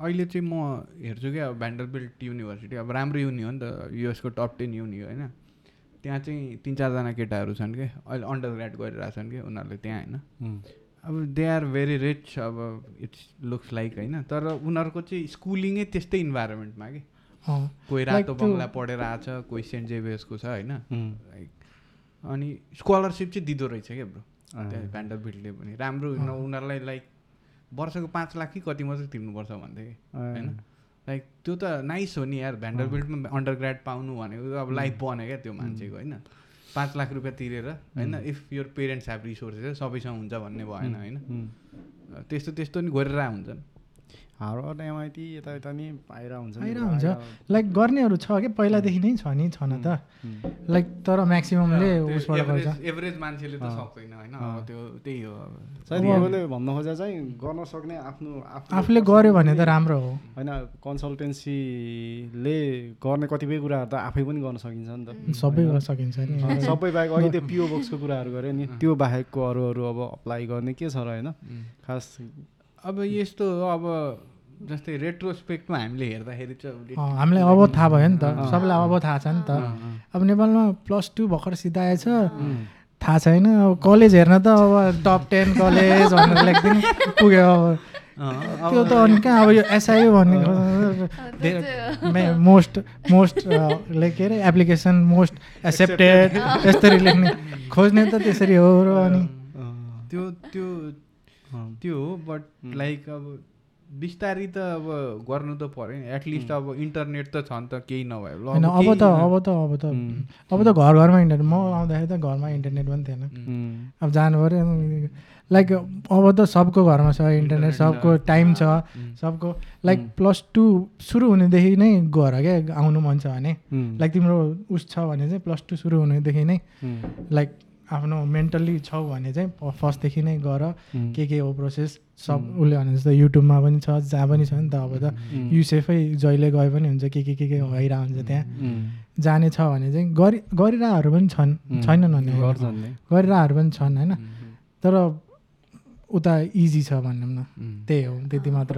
अहिले चाहिँ म हेर्छु क्या अब भ्यान्डरबिल्ट युनिभर्सिटी अब राम्रो युनि हो नि त युएसको टप टेन युनि हो होइन। त्यहाँ चाहिँ तिन चारजना केटाहरू छन् क्या अहिले अन्डर ग्रेड गरिरहेको छन् कि उनीहरूले त्यहाँ होइन। अब दे आर भेरी रिच अब इट्स लुक्स लाइक होइन तर उनीहरूको चाहिँ स्कुलिङै त्यस्तै इन्भाइरोमेन्टमा कि। अँ। कोही रातो त्यो- बङ्गला पढेर आएको छ कोही सेन्ट जेभियर्सको छ होइन। लाइक अनि स्कलरसिप चाहिँ दिँदो रहेछ क्या ब्रो त्यहाँ भ्यान्डरबिल्टले पनि। राम्रो उनीहरूलाई लाइक वर्षको पाँच लाख कि कति मात्रै तिर्नुपर्छ भन्थ्यो कि। होइन? लाइक त्यो त नाइस हो नि यार भ्यान्डरबिल्टमा अन्डर ग्रेड पाउनु भनेको अब लाइफ बन्यो क्या त्यो मान्छेको होइन? पाँच लाख रुपियाँ तिरेर होइन? If your parents have resources सबैसँग हुन्छ भन्ने भएन होइन? त्यस्तो त्यस्तो नि गरेर हुन्छन्। हार्वर्ड एमआइटी यताउता नि पाइरह हुन्छ नि आइरहेको हुन्छ। लाइक गर्नेहरू छ कि? पहिलादेखि नै छ नि छन त। उम्, लाइक तर म्याक्सिममले उसबाट गर्छ। एभरेज मान्छेले त। सक्दैन होइन? त्यो त्यही हो। सायद मैले भन्न खोजेको चाहिँ गर्न सक्ने आफ्नो आफूले गर्यो भने त राम्रो हो। होइन कन्सल्टेन्सीले गर्ने कतिपय कुराहरू त आफै पनि गर्न सकिन्छ नि त। सबै गर्न सकिन्छ नि। सबै बाहेक अहिले त्यो पिओ बक्सको कुराहरू गऱ्यो नि। त्यो बाहेकको अरू अरू अब अप्लाई गर्ने के छ र होइन। खास अब यस्तो हो, अब जस्तै रेट्रोस्पेक्टमा हामीले हेर्दाखेरि चाहिँ हामीलाई अब थाहा भयो नि त। सबैलाई अब थाहा छ नि त। अब नेपालमा प्लस टू भर्खर सिधा आएछ। थाहा छैन। अब कलेज हेर्न त अब टप टेन कलेज भनेर लेखिदिनु पुग्यो अब। त्यो त अनि कहाँ अब यो एसआइओ भन्ने मोस्ट मोस्ट के अरे? एप्लिकेसन मोस्ट एक्सेप्टेड यसरी लेख्ने। खोज्ने त त्यसरी हो र अनि। त्यो त्यो। त्यो हो बट लाइक अब बिस्तारै त अब गर्नु त पऱ्यो नि। एटलिस्ट अब इन्टरनेट त छ नि त केही नभए। होइन अब त अब त अब त अब त घर घरमा इन्टरनेट म आउँदाखेरि त घरमा इन्टरनेट पनि थिएन। अब जानु पऱ्यो लाइक अब त सबको घरमा छ इन्टरनेट सबको टाइम छ। सबको लाइक प्लस टू सुरु हुनेदेखि नै गर क्या आउनु मन छ भने। लाइक तिम्रो उस छ भने चाहिँ प्लस टू सुरु हुनेदेखि नै। लाइक आफ्नो मेन्टल्ली छौ भने चाहिँ फर्स्टदेखि नै गर के के हो प्रोसेस सब उसले भने जस्तो युट्युबमा पनि छ जहाँ पनि छ नि त अब त। युसेफै जहिले गए पनि हुन्छ के के के के भइरहेको हुन्छ त्यहाँ। जाने छ भने चाहिँ गरि गरिरहेहरू पनि छन्। छैनन् भने गरिरहेहरू पनि छन् होइन। तर उता इजी छ भनौँ न। त्यही हो त्यति मात्र।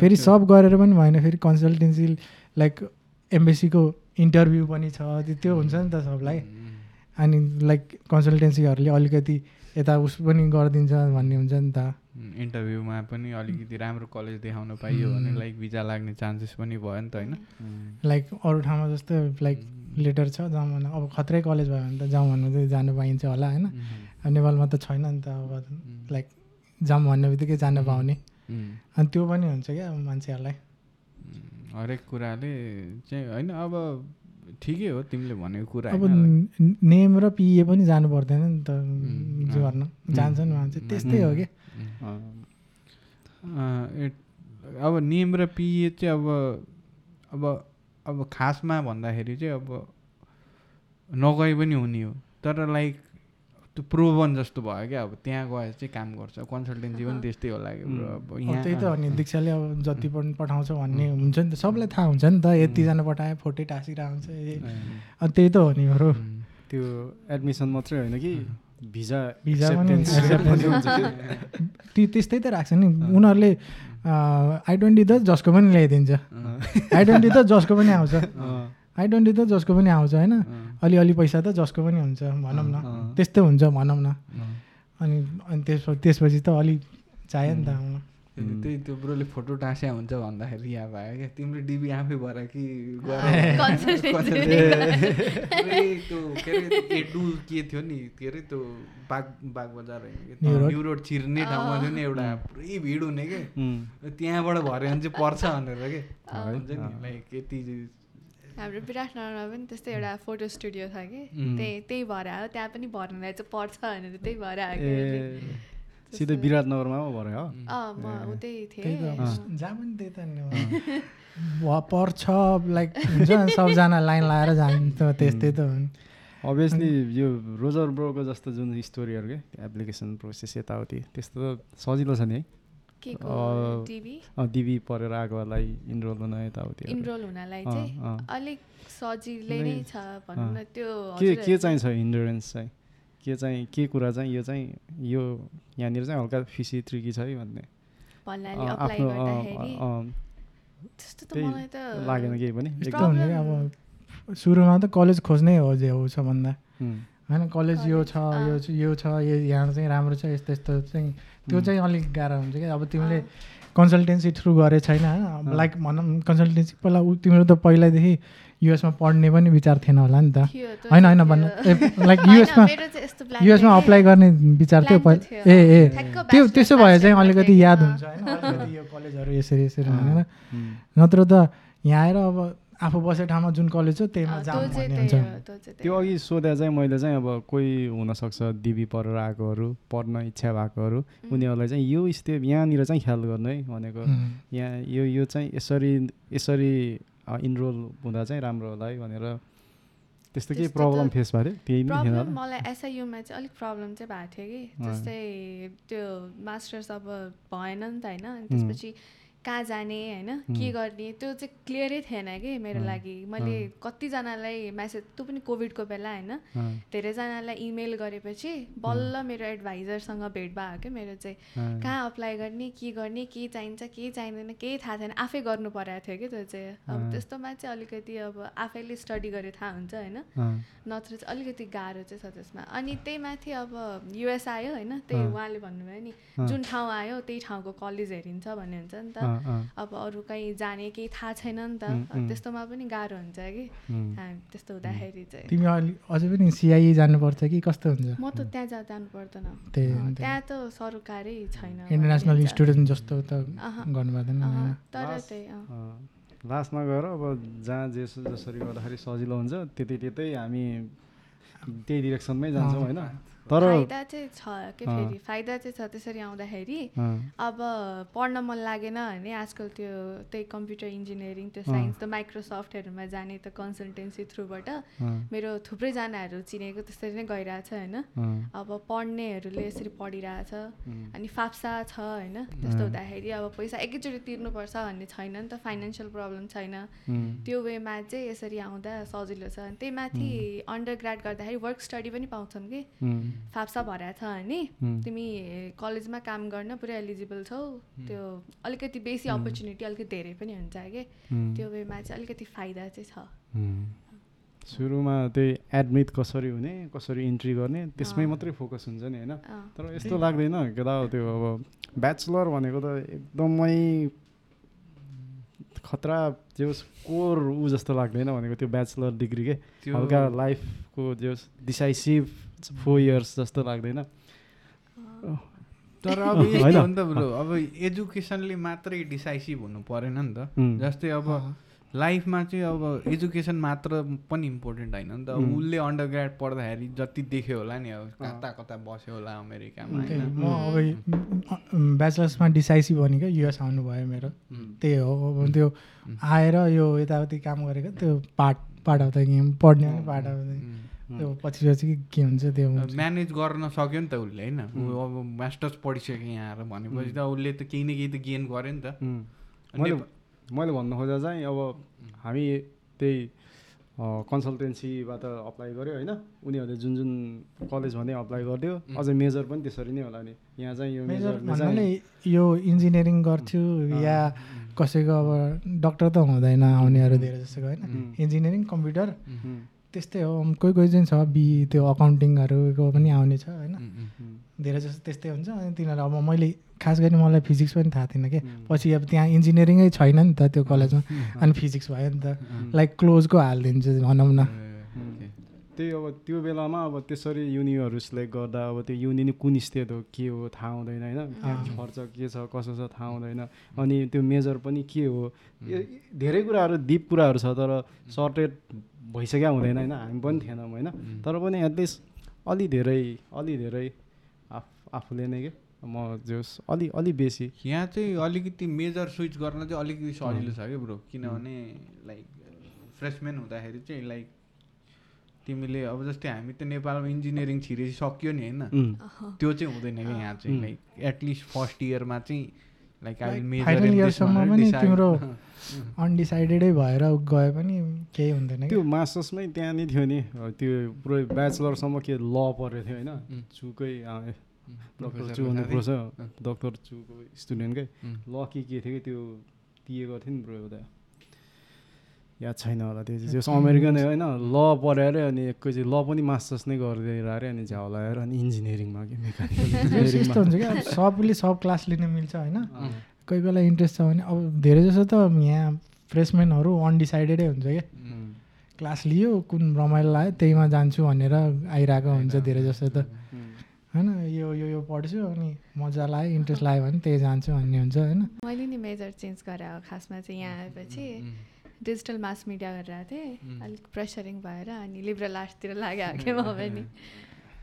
फेरि सब गरेर पनि भएन फेरि कन्सल्टेन्सी लाइक एम्बेसीको इन्टरभ्यू पनि छ त्यो- हुन्छ नि त सबलाई। अनि लाइक कन्सल्टेन्सीहरूले अलिकति यता उस पनि गरिदिन्छ भन्ने हुन्छ नि त। इन्टरभ्यूमा पनि अलिकति राम्रो कलेज देखाउन पाइयो भने लाइक भिजा लाग्ने चान्सेस पनि भयो नि त होइन? लाइक अरू ठाउँमा जस्तो लाइक लेटर छ जाउँ भन्दा अब खत्रै कलेज भयो भने त जाउँ भन्नु चाहिँ जानु पाइन्छ होला होइन? नेपालमा त छैन नि त अब लाइक जाउँ भन्ने बित्तिकै जानु पाउने। अनि त्यो पनि हुन्छ क्या अब मान्छेहरूलाई हरेक कुराले चाहिँ होइन अब ठिकै हो तिमीले भनेको कुरा अब न- नेम र पिए पनि जानु पर्दैन नि त उम्, जो गर्न जान्छन् मान्छे त्यस्तै हो कि उम्, अँ, एट- अब नियम र पिए चाहिँ अब अब अब खासमा भन्दाखेरि चाहिँ अब नगए पनि हुने हो। तर लाइक त्यो प्रोभन जस्तो भयो क्या? अब त्यहाँ गएर चाहिँ काम गर्छ। कन्सल्टेन्सी पनि त्यस्तै होला कि अब यहाँ त्यही त हो नि दीक्षाले अब जति पनि पठाउँछ भन्ने हुन्छ नि त। सबलाई थाहा हुन्छ नि त। यतिजना पठाएँ फोटो टाँसिरहेको हुन्छ त्यही त हो नि बरु त्यो एडमिसन मात्रै होइन कि? भिजा भिजा पनि त्यस्तै त राख्छ नि। उनीहरूले ट्वेन्टी त जसको पनि ल्याइदिन्छ। ट्वेन्टी त जसको पनि आउँछ। ट्वेन्टी त जसको पनि आउँछ होइन? अलिअलि पैसा त जसको पनि हुन्छ भनौँ न। त्यस्तै हुन्छ भनौँ न। अनि अनि त्यस त्यसपछि त अलिक चाहियो नि त आउनु। त्यही त्यो ब्रोले फोटो टाँस्या हुन्छ भन्दाखेरि यहाँ भयो क्या। तिम्रो डिबी आफै भएर कि त्यो के अरे एडु के थियो नि? के अरे त्यो बाग बाग बजार न्यु रोड? छिर्ने ठाउँमा थियो नि एउटा। पुरै भिड हुने के? त्यहाँबाट भर्यो भने चाहिँ पर्छ भनेर के? हुन्छ नि लाइक यति हाम्रो विराटनगरमा पनि त्यस्तै एउटा फोटो स्टुडियो छ कि. त्यही त्यही भएर आयो। त्यहाँ पनि भर्नुलाई चाहिँ पर्छ भनेर त्यही भएर आएको ए सिधै विराटनगरमा पो भरे हो? अँ म उतै त्यही थिएँ त जहाँ पनि त्यही त नि वा पर्छ लाइक हुन्छ सबजना लाइन लगाएर जान्छ त्यस्तै त हो नि अभियसली यो रोजर ब्रोको जस्तो जुन स्टोरीहरू के एप्लिकेसन प्रोसेस यताउति त्यस्तो त सजिलो छ नि है। डिबी परेर आएकोलाई इनरोल हुन यताउति इनरोल हुनलाई चाहिँ। अलिक सजिलै नै छ। भनौँ न त्यो के के हजुरहरू चाहिँ छ हिन्डरेन्स चाहिँ? के चाहिँ के कुरा चाहिँ यो चाहिँ यो यहाँनिर चाहिँ हल्का फिसी ट्रिकी छ है भन्ने। भन्नाले अँ, अप्लाई आफ्नो अँ, गर्दाखेरि अँ, त्यस्तो त त्यही मलाई त लागेन केही पनि। यस्तो एकदम। हुन्छ कि अब सुरुमा त कलेज खोज्नै हो जे हो छ भन्दा होइन कलेज यो छ कलेज, यो छ- यो छ यो यहाँ चाहिँ राम्रो छ यस्तो यस्तो चाहिँ त्यो चाहिँ अलिक गाह्रो हुन्छ क्या। अब तिमीले कन्सल्टेन्सी थ्रु गरे छैन होइन अब लाइक भनौँ कन्सल्टेन्सी पहिला उ- तिम्रो त पहिल्यैदेखि युएसमा पढ्ने पनि विचार थिएन होला नि त। होइन होइन। भन्नु लाइक युएसमा मेरो चाहिँ यस्तो plan युएसमा अप्लाई गर्ने विचार थियो पहिला। ए ए। त्यो त्यसो भए चाहिँ अलिकति याद। हुन्छ होइन? यो कलेजहरू यसरी यसरी भनेर। नत्र त यहाँ आएर अब आफू बसेको ठाउँमा जुन कलेज छ त्यहीमा त्यही हुन्छ हो, त्यो चाहिँ त्यही त्यो हो। अघि सोधे चाहिँ मैले चाहिँ अब कोही हुनसक्छ डिबी पढेर आएकोहरू पढ्न इच्छा भएकोहरू उनीहरूलाई चाहिँ यो स्टेप यहाँनिर चाहिँ ख्याल गर्नु है भनेको यहाँ यो यो चाहिँ यसरी यसरी इनरोल हुँदा चाहिँ राम्रो होला है भनेर त्यस्तो केही प्रब्लम फेस भएको थियो त्यही नै? मलाई एसआइयुमा चाहिँ अलिक प्रब्लम चाहिँ भएको थियो कि। जस्तै त्यो मास्टर्स अब भएन नि त होइन. त्यसपछि कहाँ जाने होइन? के. गर्ने? त्यो चाहिँ क्लियरै थिएन कि मेरो लागि। मैले कतिजनालाई म्यासेज त्यो पनि कोभिडको बेला होइन? धेरैजनालाई इमेल गरेपछि बल्ल मेरो एडभाइजरसँग भेट भयो क्या मेरो चाहिँ। कहाँ अप्लाई गर्ने के गर्ने के चाहिन्छ के चाहिँदैन केही थाहा छैन। आफै गर्नु परेको थियो कि त्यो चाहिँ। अब। त्यस्तोमा चाहिँ अलिकति अब आफैले स्टडी गरे थाहा हुन्छ होइन? नत्र चाहिँ अलिकति गाह्रो चाहिँ छ त्यसमा। अनि त्यही माथि अब युएस आयो होइन? त्यही। उहाँले भन्नुभयो नि। जुन ठाउँ आयो त्यही ठाउँको कलेज हेरिन्छ भन्ने हुन्छ नि त। अब अरू कहीँ जाने केही थाहा छैन नि त. त्यस्तोमा पनि गाह्रो हुन्छ कि? त्यस्तो हुँदाखेरि चाहिँ। तिमी अलि अझै पनि सिआइए जानुपर्छ कि? कस्तो हुन्छ? म त त्यहाँ जा जानु पर्दैन। त्यही त। सरकारै छैन इन्टरनेसनल। स्टुडेन्ट जस्तो त। गर्नु पर्दैन तर त्यही लास्टमा गएर अब जहाँ जे जसरी गर्दाखेरि सजिलो हुन्छ त्यतै त्यतै हामी त्यही डिरेक्सनमै जान्छौँ। होइन? तर फाइदा चाहिँ छ के। फेरि फाइदा चाहिँ छ त्यसरी आउँदाखेरि अब पढ्न मन लागेन भने आजकल त्यो त्यही कम्प्युटर इन्जिनियरिङ त्यो। साइन्स त माइक्रोसफ्टहरूमा जाने त कन्सल्टेन्सी थ्रुबाट मेरो थुप्रैजनाहरू चिनेको त्यसरी नै गइरहेछ होइन अब पढ्नेहरूले यसरी पढिरहेछ. अनि फाप्सा छ होइन त्यस्तो। हुँदाखेरि अब पैसा एकैचोटि तिर्नुपर्छ भन्ने छैन नि त फाइनेन्सियल प्रब्लम छैन. त्यो वेमा चाहिँ यसरी आउँदा सजिलो छ अनि त्यही माथि अन्डर ग्राड गर्दाखेरि वर्क स्टडी पनि पाउँछौँ कि. फाप्सा भराएको छ उम्. तिमी कलेजमा काम गर्न पुरै एलिजिबल छौ। त्यो अलिकति बेसी अपर्च्युनिटी अलिकति धेरै पनि हुन्छ कि. त्यो वेमा चाहिँ अलिकति फाइदा चाहिँ छ. सुरुमा त्यही एडमिट कसरी हुने कसरी इन्ट्री गर्ने त्यसमै। मात्रै फोकस हुन्छ नि होइन? तर यस्तो लाग्दैन के त त्यो अब ब्याचलर भनेको त एकदमै खतरा जे होस् कोर ऊ जस्तो लाग्दैन भनेको त्यो ब्याचलर डिग्री के। हल्का लाइफको जे होस् डिसाइसिभ फोर इयर्स जस्तो लाग्दैन। तर अब? यस्तो हो नि त ब्रो अब एजुकेसनले मात्रै डिसाइसिभ हुनु परेन नि त. जस्तै अब लाइफमा चाहिँ अब एजुकेसन मात्र पनि इम्पोर्टेन्ट होइन नि त. उसले अन्डर ग्राड पढ्दाखेरि जति देख्यो होला नि अब कता कता बस्यो होला अमेरिकामा म अब ब्याचलर्समा डिसाइसिभ भनेको युएस आउनुभयो मेरो। उम्. त्यही हो। अब त्यो आएर यो यताउति काम गरेको त्यो part part of the game पढ्ने पनि पार्ट अफ द उम्. त्यो पछि पछि के हुन्छ त्यो। म्यानेज गर्न सक्यो नि त उसले होइन? अब मास्टर्स पढिसक्यो यहाँ आएर भनेपछि त उसले त केही न केही त गेन गर्यो नि त। मैले मैले भन्नु खोजा चाहिँ अब हामी त्यही कन्सल्टेन्सीबाट अप्लाई गऱ्यो होइन? उनीहरूले जुन जुन कलेज भने अप्लाई गरिदियो अझै मेजर पनि त्यसरी नै होला नि। यहाँ चाहिँ यो मेजर यो इन्जिनियरिङ गर्छु या कसैको अब डक्टर त हुँदैन आउनेहरू धेरै जस्तोको होइन. इन्जिनियरिङ कम्प्युटर त्यस्तै हो। कोही कोही चाहिँ छ बी त्यो अकाउन्टिङहरूको पनि आउने छ होइन? धेरै जस्तो त्यस्तै हुन्छ। अनि तिनीहरू अब मैले खास गरी मलाई फिजिक्स पनि थाहा थिएन कि. पछि अब त्यहाँ इन्जिनियरिङै छैन नि त त्यो कलेजमा। अनि फिजिक्स भयो नि त। लाइक क्लोजको हालिदिन्छ भनौँ न। त्यही अब त्यो बेलामा अब त्यसरी युनिहरू सिलेक्ट गर्दा अब त्यो युनि नि कुन स्टेट हो के हो थाहा हुँदैन होइन। खर्च के छ कसो छ थाहा हुँदैन। अनि त्यो मेजर पनि के हो? धेरै कुराहरू डिप कुराहरू छ तर सर्टेड भइसक्यो हुँदैन होइन? हामी पनि थिएनौँ होइन? तर पनि एटलिस्ट अलि धेरै अलि धेरै आफ आफूले नै के? म जोस् अलि अलि बेसी। यहाँ चाहिँ अलिकति मेजर स्विच गर्न चाहिँ अलिकति सजिलो छ क्या ब्रो किनभने लाइक फ्रेसमेन हुँदाखेरि चाहिँ लाइक तिमीले अब जस्तै हामी त नेपालमा इन्जिनियरिङ छिरेपछि सक्यो नि होइन? त्यो चाहिँ हुँदैन क्या यहाँ चाहिँ. लाइक एटलिस्ट फर्स्ट इयरमा चाहिँ लाइक तिम्रो अनडिसाइडेडै भएर गए पनि केही हुँदैन त्यो मास्टर्समै त्यहाँ नै थियो नि। त्यो पुरै ब्याचलरसम्म के ल परेको थियो होइन। चुकै डक्टर चु भन्ने प्रो छ डक्टर चुको स्टुडेन्टकै. ल के के थियो कि त्यो दिएको थियो नि ब्रो एउटा। याद छैन होला त्यो चाहिँ। त्यो अमेरिकन होइन ल पढ्यो अरे अनि एकैचोटि ल पनि मास्टर्स नै गरिदिएर अरे अनि झ्याउ लगाएर अनि इन्जिनियरिङमा कि मेकानिकल यस्तो हुन्छ कि अब सबले सब क्लास लिन मिल्छ होइन। कोही कोहीलाई इन्ट्रेस्ट छ भने अब धेरै जसो त यहाँ फ्रेसमेनहरू अनडिसाइडेडै हुन्छ क्या। क्लास लियो कुन रमाइलो लाग्यो त्यहीमा जान्छु भनेर आइरहेको हुन्छ धेरै जस्तो त। होइन यो यो यो पढ्छु अनि मजा लाग्यो इन्ट्रेस्ट लाग्यो भने त्यही जान्छु भन्ने हुन्छ होइन। मैले नि मेजर चेन्ज गरेँ खासमा चाहिँ यहाँ आएपछि डिजिटल मास मिडिया गरिरहेको थिएँ। अलिक प्रेसरिङ भएर अनि लिबरल आर्ट्सतिर लाग्यो के म पनि।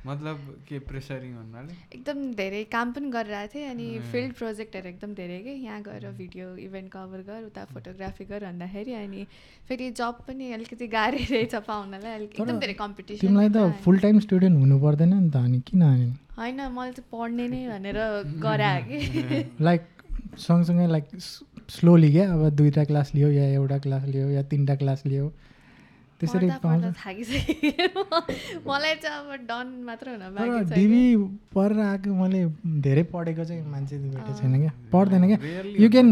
मतलब के प्रेसरिङ भन्नाले एकदम धेरै काम पनि गरिरहेको थिएँ अनि फिल्ड प्रोजेक्टहरू एकदम धेरै के यहाँ गएर भिडियो इभेन्ट कभर गर उता फोटोग्राफी गर भन्दाखेरि अनि फेरि जब पनि अलिकति गाह्रै रहेछ पाउनलाई अलिक एकदम धेरै कम्पिटिसन तिमीलाई त फुल टाइम स्टुडेन्ट हुनु पर्दैन नि त अनि किन अनि? होइन मैले चाहिँ पढ्ने नै भनेर गराएँ कि। लाइक सँगसँगै लाइक स्लोली क्या अब दुईवटा क्लास लियो या एउटा क्लास लियो या तिनवटा क्लास लियो। त्यसरी मलाई चाहिँ अब डन मात्र हुन तर बाँकी छ डिभी पढेर आएको मैले धेरै पढेको चाहिँ मान्छे भेटेको छैन क्या। पढ्दैन क्या। यु क्यान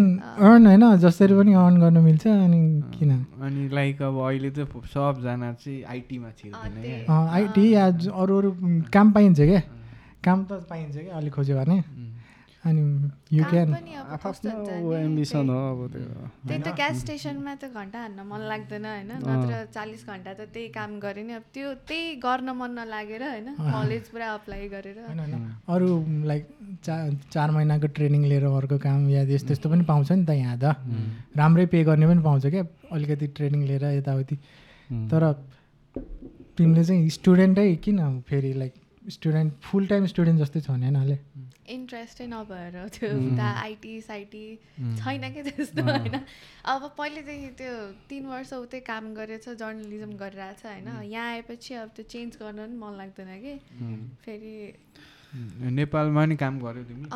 अर्न होइन जसरी पनि अर्न गर्न मिल्छ अनि किन? अनि लाइक अब अहिले त सबजना चाहिँ आइटीमा छिर्दैन आइटी या अरू अरू काम पाइन्छ क्या। काम त पाइन्छ क्या अलिक खोज्यो भने। अनि यु क्यान आफ्नो एम्बिसन त्यही- हो अब त्यो त्यही त ग्यास स्टेसनमा त घन्टा हान्न मन लाग्दैन होइन? नत्र चालिस घन्टा त त्यही काम गरेँ नि। अब त्यो त्यही गर्न मन नलागेर होइन? कलेज पुरा अप्लाई गरेर। अरू लाइक चा चार महिनाको ट्रेनिङ लिएर अर्को काम या यस्तो यस्तो पनि पाउँछ नि त यहाँ त। राम्रै पे गर्ने पनि पाउँछ क्या अलिकति ट्रेनिङ लिएर यताउति। तर तिमीले चाहिँ स्टुडेन्टै किन फेरि like student full time student जस्तै छ नि अहिले? इन्ट्रेस्टै नभएर त्यो उता आइटी साइटी छैन क्या त्यस्तो होइन। अब पहिलेदेखि त्यो तिन वर्ष उतै काम गरेछ जर्नलिजम गरिरहेछ होइन। यहाँ आएपछि अब त्यो चेन्ज गर्न पनि मन लाग्दैन कि। फेरि नेपालमा नि काम गर्यो तिमी?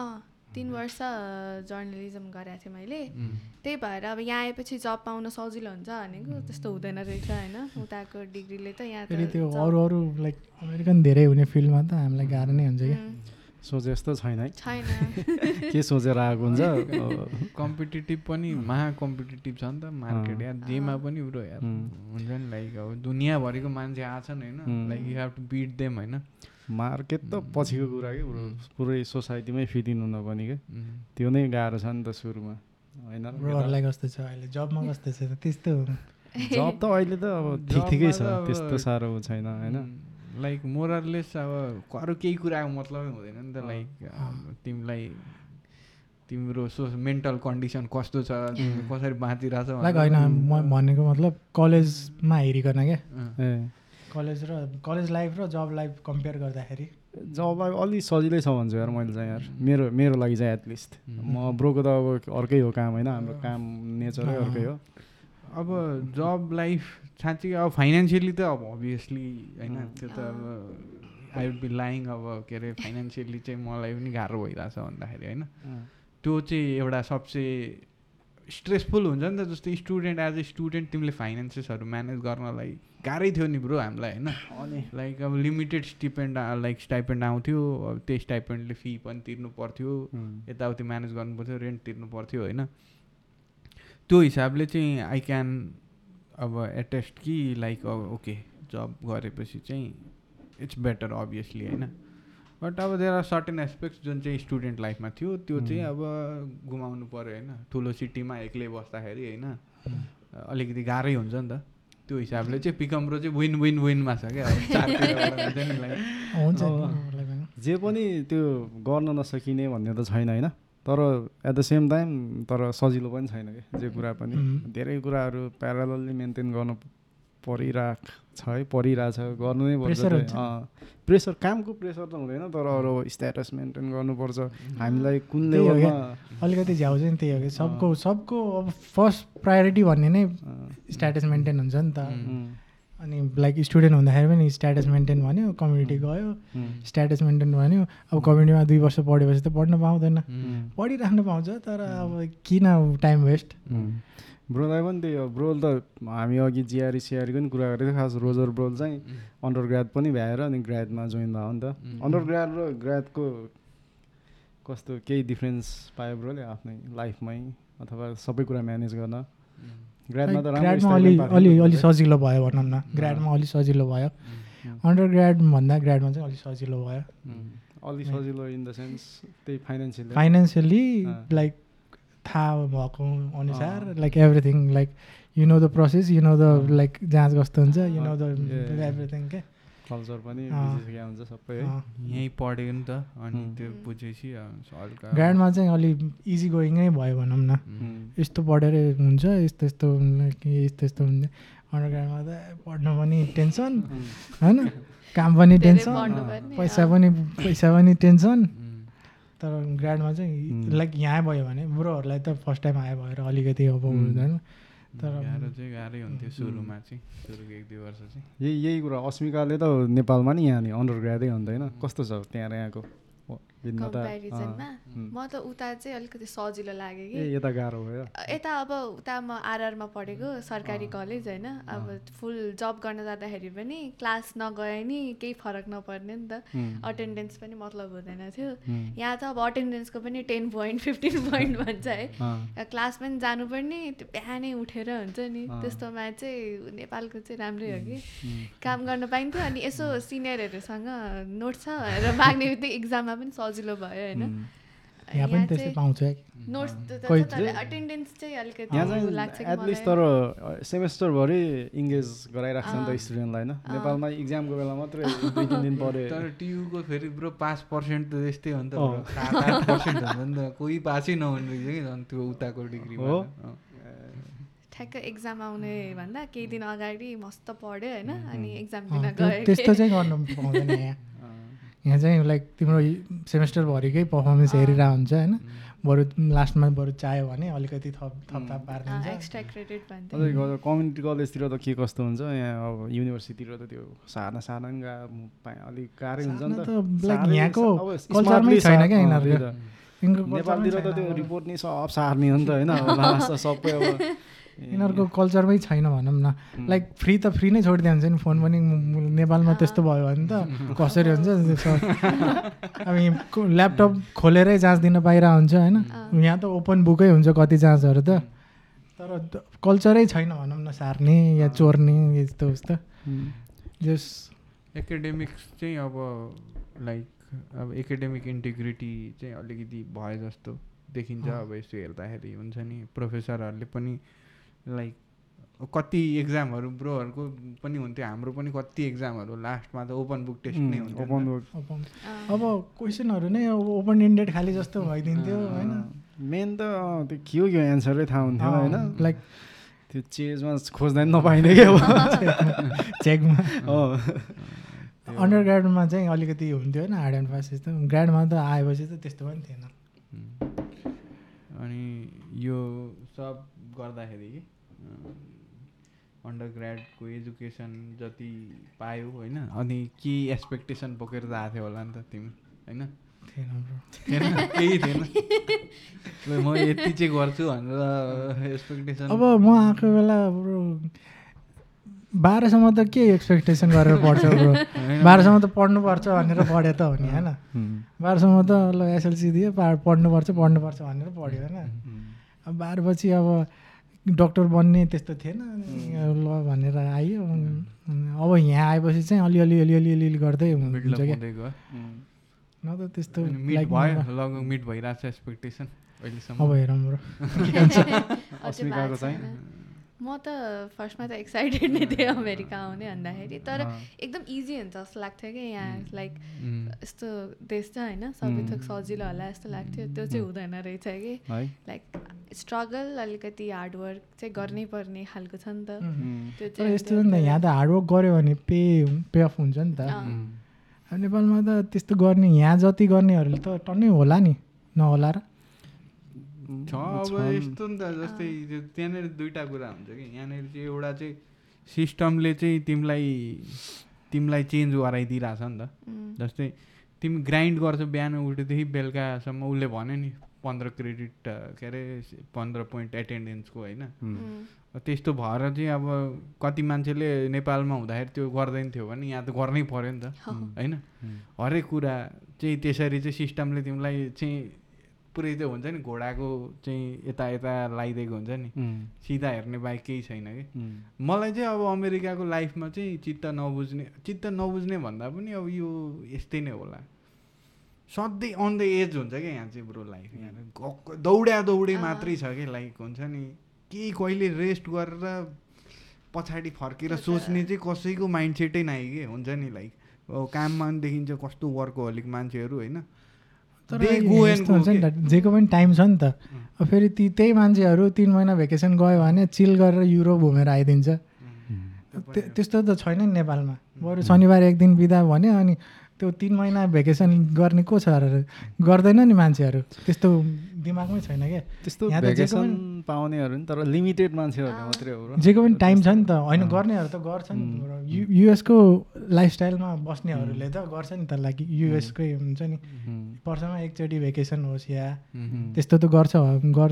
तिन वर्ष जर्नलिजम गरेको थिएँ मैले। त्यही भएर अब यहाँ आएपछि जब पाउन सजिलो हुन्छ भनेको त्यस्तो हुँदैन रहेछ होइन? उताको डिग्रीले त यहाँ त्यो अरू अरू लाइक अमेरिकन धेरै हुने फिल्डमा त हामीलाई गाह्रो नै हुन्छ क्या। सोचे जस्तो छैन है। छैन। के सोचेर आएको हुन्छ? कम्पिटेटिभ पनि महा कम्पिटेटिभ छ नि त मार्केट यार। जेमा पनि उरो यार। हुन्छ नि लाइक अब दुनियाँभरिको मान्छे आछन् होइन? Like you have to beat them होइन? मार्केट त पछिको कुरा कि पुरो पुरै सोसाइटीमै फिट इन हुन पनि क्या त्यो नै गाह्रो छ नि त सुरुमा होइन कस्तो छ अहिले? जबमा कस्तो छ त्यस्तो जब त अहिले त अब ठिक ठिकै छ त्यस्तो साह्रो छैन होइन? लाइक मोरलेस अब अरू केही कुराको मतलबै हुँदैन नि त लाइक तिमीलाई तिम्रो सो मेन्टल कन्डिसन कस्तो छ? कसरी बाँचिरहेछ लाइक होइन म भनेको मतलब कलेजमा हेरिकन क्या कलेज र कलेज लाइफ र जब लाइफ कम्पेयर गर्दाखेरि? जबलाई अलि सजिलै छ भन्छु यार मैले चाहिँ यार। मेरो मेरो लागि चाहिँ एटलिस्ट म ब्रोको त अब अर्कै हो काम होइन? हाम्रो काम नेचरै अर्कै हो। अब जब लाइफ साँच्चै अब फाइनेन्सियली त अब अभियसली होइन? त्यो त अब आई वुड बी लाइङ अब के अरे फाइनेन्सियली चाहिँ मलाई पनि गाह्रो भइरहेछ भन्दाखेरि होइन? त्यो चाहिँ एउटा सबसे स्ट्रेसफुल हुन्छ नि त जस्तै स्टुडेन्ट एज ए स्टुडेन्ट तिमीले फाइनेन्सेसहरू म्यानेज गर्नलाई गाह्रै थियो नि ब्रो हामीलाई होइन? अनि? लाइक अब लिमिटेड स्टिपेन्ड लाइक स्टाइपेन्ड आउँथ्यो अब त्यही स्टाइपेन्डले फी पनि तिर्नु पर्थ्यो यताउति म्यानेज गर्नु पर्थ्यो रेन्ट तिर्नु पर्थ्यो होइन? त्यो हिसाबले चाहिँ आई क्यान अब एटेस्ट कि लाइक ओके जब गरेपछि चाहिँ इट्स बेटर अभियसली होइन? बट अब देयर आर सर्टेन एस्पेक्ट्स जुन चाहिँ स्टुडेन्ट लाइफमा थियो त्यो चाहिँ अब गुमाउनु पऱ्यो होइन। ठुलो सिटीमा एक्लै बस्दाखेरि होइन अलिकति गाह्रै हुन्छ नि त। त्यो हिसाबले चाहिँ पिकमरो चाहिँ विन विन विनमा छ क्या। जे पनि त्यो गर्न नसकिने भन्ने त छैन होइन। तर एट द सेम टाइम तर सजिलो पनि छैन कि जे कुरा पनि. धेरै कुराहरू प्यारलली मेन्टेन गर्नु परिरहेको छ है परिरहेछ गर्नु नै पर्छ। प्रेसर कामको प्रेसर त हुँदैन तर अरू स्ट्याटस मेन्टेन गर्नुपर्छ। हामीलाई कुन लेभलमा अलिकति झ्याउ चाहिँ त्यही हो कि सबको सबको अब फर्स्ट प्रायोरिटी भन्ने नै स्ट्याटस मेन्टेन हुन्छ नि त। अनि लाइक स्टुडेन्ट हुँदाखेरि पनि स्ट्याटस मेन्टेन भन्यो कम्युनिटी गयो स्ट्याटस मेन्टेन भन्यो। अब कम्युनिटीमा दुई वर्ष पढेपछि त पढ्न पाउँदैन। पढिराख्नु पाउँछ तर अब किन टाइम वेस्ट ब्रोलाई पनि त्यही हो ब्रोल त हामी अघि जिआरी सिआरीको पनि कुरा गरेको थियो खास रोजर ब्रोल चाहिँ अन्डर ग्राड पनि भ्याएर अनि ग्राडमा जोइन भयो नि त अन्डर ग्राड र ग्राडको कस्तो केही डिफ्रेन्स पायो ब्रोले आफ्नै लाइफमै अथवा सबै कुरा म्यानेज गर्न ग्राडमा त राम्रो ग्राडमा अलि अलि अलि। सजिलो भयो भनौँ न ग्राडमा अलि सजिलो भयो अन्डर ग्राड भन्दा ग्राडमा चाहिँ अलिक सजिलो भयो अलि सजिलो इन द सेन्स त्यही फाइनेन्सियली फाइनेन्सियली। लाइक थाहा भएको अनुसार like everything like you know the process you know the like जाँच कस्तो हुन्छ यु नो द. एभ्रिथिङ के कल्चर पनि हुन्छ सबै है। यहीँ पढ्यो नि त अनि. त्यो बुझेपछि अँ, हल्का ग्राडमा चाहिँ अलि इजी गोइङ नै भयो भनौँ न। उम्, यस्तो पढेर हुन्छ यस्तो यस्तो यस्तो यस्तो हुन्छ अन्डरग्राउन्डमा त पढ्नु पनि टेन्सन होइन? काम पनि टेन्सन पैसा। पनि पैसा पनि टेन्सन। तर ग्रान्डमा चाहिँ. लाइक यहाँ भयो भने ब्रोहरूलाई त फर्स्ट टाइम आयो भएर अलिकति अब. हुँदैन। तर चाहिँ गाह्रै हुन्थ्यो सुरुमा चाहिँ सुरुको एक दुई वर्ष चाहिँ। यही यही कुरा अस्मिकाले त नेपालमा नि यहाँ नि अन्डर ग्राडै हुँदैन कस्तो छ त्यहाँ र यहाँको? कम्पेरिजनमा. म? त उता चाहिँ अलिकति सजिलो लाग्यो कि। यता गाह्रो भयो। यता अब उता म आरआरमा पढेको सरकारी कलेज होइन। अब फुल जब गर्न जाँदाखेरि पनि क्लास नगए नि केही फरक नपर्ने नि त. अटेन्डेन्स पनि मतलब हुँदैन थियो. यहाँ त अब अटेन्डेन्सको पनि टेन पोइन्ट फिफ्टिन पोइन्ट भन्छ है। क्लास पनि जानुपर्ने त्यो बिहानै उठेर हुन्छ नि। त्यस्तोमा चाहिँ नेपालको चाहिँ राम्रै हो कि. काम गर्न पाइन्थ्यो अनि यसो सिनियरहरूसँग नोट छ भनेर माग्ने बित्तिकै इक्जाममा पनि सजिलो भयो होइन. यहाँ पनि त्यस्तै पाउँछ एटलिस्ट। तर सेमेस्टरभरि इङ्गेज गराइराख्छ नि त। स्टुडेन्टलाई होइन। नेपालमा इक्जामको बेला मात्रै दुई तिन दिन पऱ्यो तर टियुको फेरि ब्रो पास पर्सेन्ट त त्यस्तै हो नि त पर्सेन्ट हुन्छ नि त कोही पासै नहुने रहेछ कि झन् त्यो उताको डिग्रीमा हो? ठ्याक्क एक्जाम आउने भन्दा केही दिन अगाडि मस्त पढ्यो होइन अनि एक्जाम दिन गयो त्यस्तो चाहिँ गर्नु पाउँदैन यहाँ। यहाँ चाहिँ लाइक तिम्रो सेमेस्टरभरिकै पर्फर्मेन्स हेरिरहेको हुन्छ होइन। बरु लास्टमा बरु चाह्यो भने अलिकति थप थपथाप अझै कम्युनिटी कलेजतिर त के कस्तो हुन्छ? यहाँ अब युनिभर्सिटीतिर त त्यो साना साना अलिक गाह्रै हुन्छ नि त। यहाँको छैन क्या अँ, नेपालतिर त छैन त्यो। रिपोर्ट नि सब सार्ने हो नि त होइन अब लास्ट त सबै अब यिनीहरूको कल्चरमै छैन भनौँ न. लाइक फ्री त फ्री नै छोडिदियो हुन्छ नि फोन पनि नेपालमा त्यस्तो भयो भने त कसरी हुन्छ अब ल्यापटप खोलेरै जाँच दिन पाइरहेको हुन्छ होइन। यहाँ त ओपन बुकै हुन्छ कति जाँचहरू त तर कल्चरै छैन भनौँ न सार्ने या चोर्ने यस्तो उस्तो. जस एकाडेमिक्स चाहिँ अब लाइक अब एकाडेमिक इन्टिग्रिटी चाहिँ अलिकति भए जस्तो देखिन्छ। अब यसो हेर्दाखेरि हुन्छ नि प्रोफेसरहरूले पनि लाइक कति एक्जामहरू ब्रोहरूको पनि हुन्थ्यो हाम्रो पनि कति एक्जामहरू लास्टमा त ओपन बुक टेस्ट नै हुन्थ्यो ओपन। बुक अब क्वेसनहरू नै अब ओपन इन्डेड खालि जस्तो भइदिन्थ्यो होइन? मेन त त्यो के हो के एन्सरै थाहा हुन्थ्यो होइन? लाइक त्यो चेजमा खोज्दा नि नपाइने क्या अब चेकमा। अन्डर ग्राडमा चाहिँ अलिकति हुन्थ्यो होइन हार्ड एन्ड फास्ट यस्तो। ग्राडमा त आएपछि त त्यस्तो पनि थिएन. अनि यो सब गर्दाखेरि कि अन्डर ग्रेडको एजुकेसन जति पायो होइन अनि के एक्सपेक्टेसन बोकेर त आएको थियो होला नि त तिमी होइन? थिएन। थिएन? केही थिएन? म यति चाहिँ गर्छु भनेर एक्सपेक्टेसन अब म आएको बेला ब्रो बाह्रसम्म त के एक्सपेक्टेसन गरेर पढ्छ ब्रो? बाह्रसम्म त पढ्नुपर्छ भनेर पढ्यो त हो नि होइन. बाह्रसम्म त ल एसएलसी दियो पा पढ्नुपर्छ पढ्नुपर्छ भनेर पढ्यो होइन. अब बाह्रपछि अब डक्टर बन्ने त्यस्तो थिएन। ल भनेर आयो। अब यहाँ आएपछि चाहिँ अलिअलि अलिअलि अलिअलि गर्दै हुन्छ क्या. न त त्यस्तो मिट भइरहेको छ एक्सपेक्टेसन अहिलेसम्म। अब हेरौँ ब्रो। चाहिँ? म त फर्स्टमा त एक्साइटेड नै थिएँ अमेरिका आउने भन्दाखेरि तर। एकदम इजी हुन्छ जस्तो लाग्थ्यो कि यहाँ लाइक. यस्तो देश छ होइन सबै थोक. सजिलो होला जस्तो लाग्थ्यो। त्यो चाहिँ हुँदैन रहेछ कि। लाइक स्ट्रगल अलिकति हार्डवर्क चाहिँ गर्नै पर्ने खालको छ नि त. त्यो तर चाहिँ यस्तो नि त यहाँ त हार्डवर्क गऱ्यो भने पे पे अफ हुन्छ नि त। नेपालमा त त्यस्तो गर्ने यहाँ जति गर्नेहरूले त टन्नै होला नि नहोला र छ अब। यस्तो नि त जस्तै त्यो त्यहाँनिर दुइटा कुरा हुन्छ कि यहाँनिर चाहिँ एउटा चाहिँ सिस्टमले चाहिँ तिमीलाई तिमीलाई चेन्ज गराइदिइरहेछ नि त। जस्तै तिमी ग्राइन्ड गर्छौ बिहान उठेदेखि बेलुकासम्म उसले भन्यो नि पन्ध्र क्रेडिट के अरे पन्ध्र पोइन्ट एटेन्डेन्सको होइन। त्यस्तो भएर चाहिँ अब कति मान्छेले नेपालमा हुँदाखेरि त्यो गर्दैन थियो भने यहाँ त गर्नै पऱ्यो नि त। होइन. हरेक कुरा चाहिँ त्यसरी चाहिँ सिस्टमले तिमीलाई चाहिँ पुरै त्यो हुन्छ नि घोडाको चाहिँ यता यता लगाइदिएको हुन्छ नि. सिधा हेर्ने बाहेक केही छैन कि. मलाई चाहिँ अब अमेरिकाको लाइफमा चाहिँ चित्त नबुझ्ने चित्त नबुझ्ने भन्दा पनि अब यो यस्तै नै होला। सधैँ अन द एज हुन्छ क्या यहाँ चाहिँ ब्रो लाइफ। यहाँ दौड्या दौडी। मात्रै छ कि लाइक हुन्छ नि। केही कहिले रेस्ट गरेर पछाडि फर्केर सोच्ने चाहिँ कसैको माइन्ड सेटै नै कि हुन्छ नि लाइक। अब काममा पनि देखिन्छ कस्तो वर्कहोलिक मान्छेहरू होइन तर They go and यस्तो हुन्छ नि त जेको पनि टाइम छ नि त। अब फेरि ती त्यही मान्छेहरू तिन महिना भेकेसन गयो भने चिल गरेर युरोप घुमेर आइदिन्छ। त्य- त्यस्तो त छैन नि नेपालमा। बरु शनिबार एक दिन बिदा भन्यो अनि त्यो तिन महिना भेकेसन गर्ने को छ गर्दैन नि मान्छेहरू। त्यस्तो दिमागमै छैन क्या त्यस्तो पाउनेहरू नि तर लिमिटेड मान्छेहरूले मात्रै हो र जेको पनि टाइम छ नि त। होइन गर्नेहरू त गर्छ नि यु युएसको लाइफस्टाइलमा बस्नेहरूले त गर्छ नि त लाइक युएसकै हुन्छ नि. वर्षमा एकचोटि भेकेसन होस् या. त्यस्तो त गर्छ। गर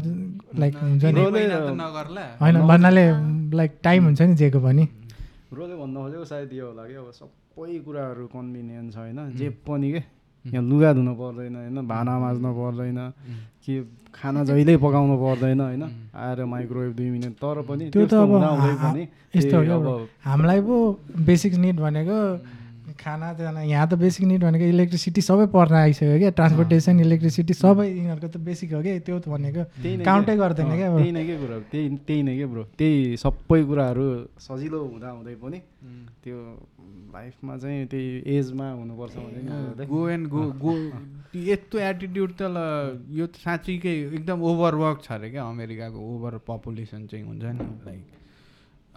लाइक हुन्छ नि। होइन भन्नाले लाइक टाइम हुन्छ नि जेको पनि। रोले भन्न खोजेको सायद यो होला कि अब सबै कुराहरू कन्भिनियन्स होइन। जे पनि के। यहाँ लुगा धुनु पर्दैन होइन? भाँडा माझ्नु पर्दैन कि खाना जहिल्यै पकाउनु पर्दैन होइन? आएर माइक्रोवेभ दुई मिनट तर पनि त्यो त अब यस्तो। हामीलाई पो बेसिक निड भनेको खाना जाना यहाँ त बेसिक निड भनेको इलेक्ट्रिसिटी सबै पर्न आइसक्यो क्या? ट्रान्सपोर्टेसन इलेक्ट्रिसिटी सबै यिनीहरूको त बेसिक हो क्या? त्यो त भनेको काउन्टै के- गर्दैन क्या? त्यही नै के ब्रो? त्यही त्यही नै के ब्रो? त्यही सबै कुराहरू सजिलो हुँदा हुँदै पनि त्यो लाइफमा चाहिँ त्यही एजमा हुनुपर्छ। गो एन्ड गो गो यस्तो एटिट्युड त ल यो त साँच्चीकै एकदम ओभरवर्क छ अरे क्या? अमेरिकाको ओभर पपुलेसन चाहिँ हुन्छ नि लाइक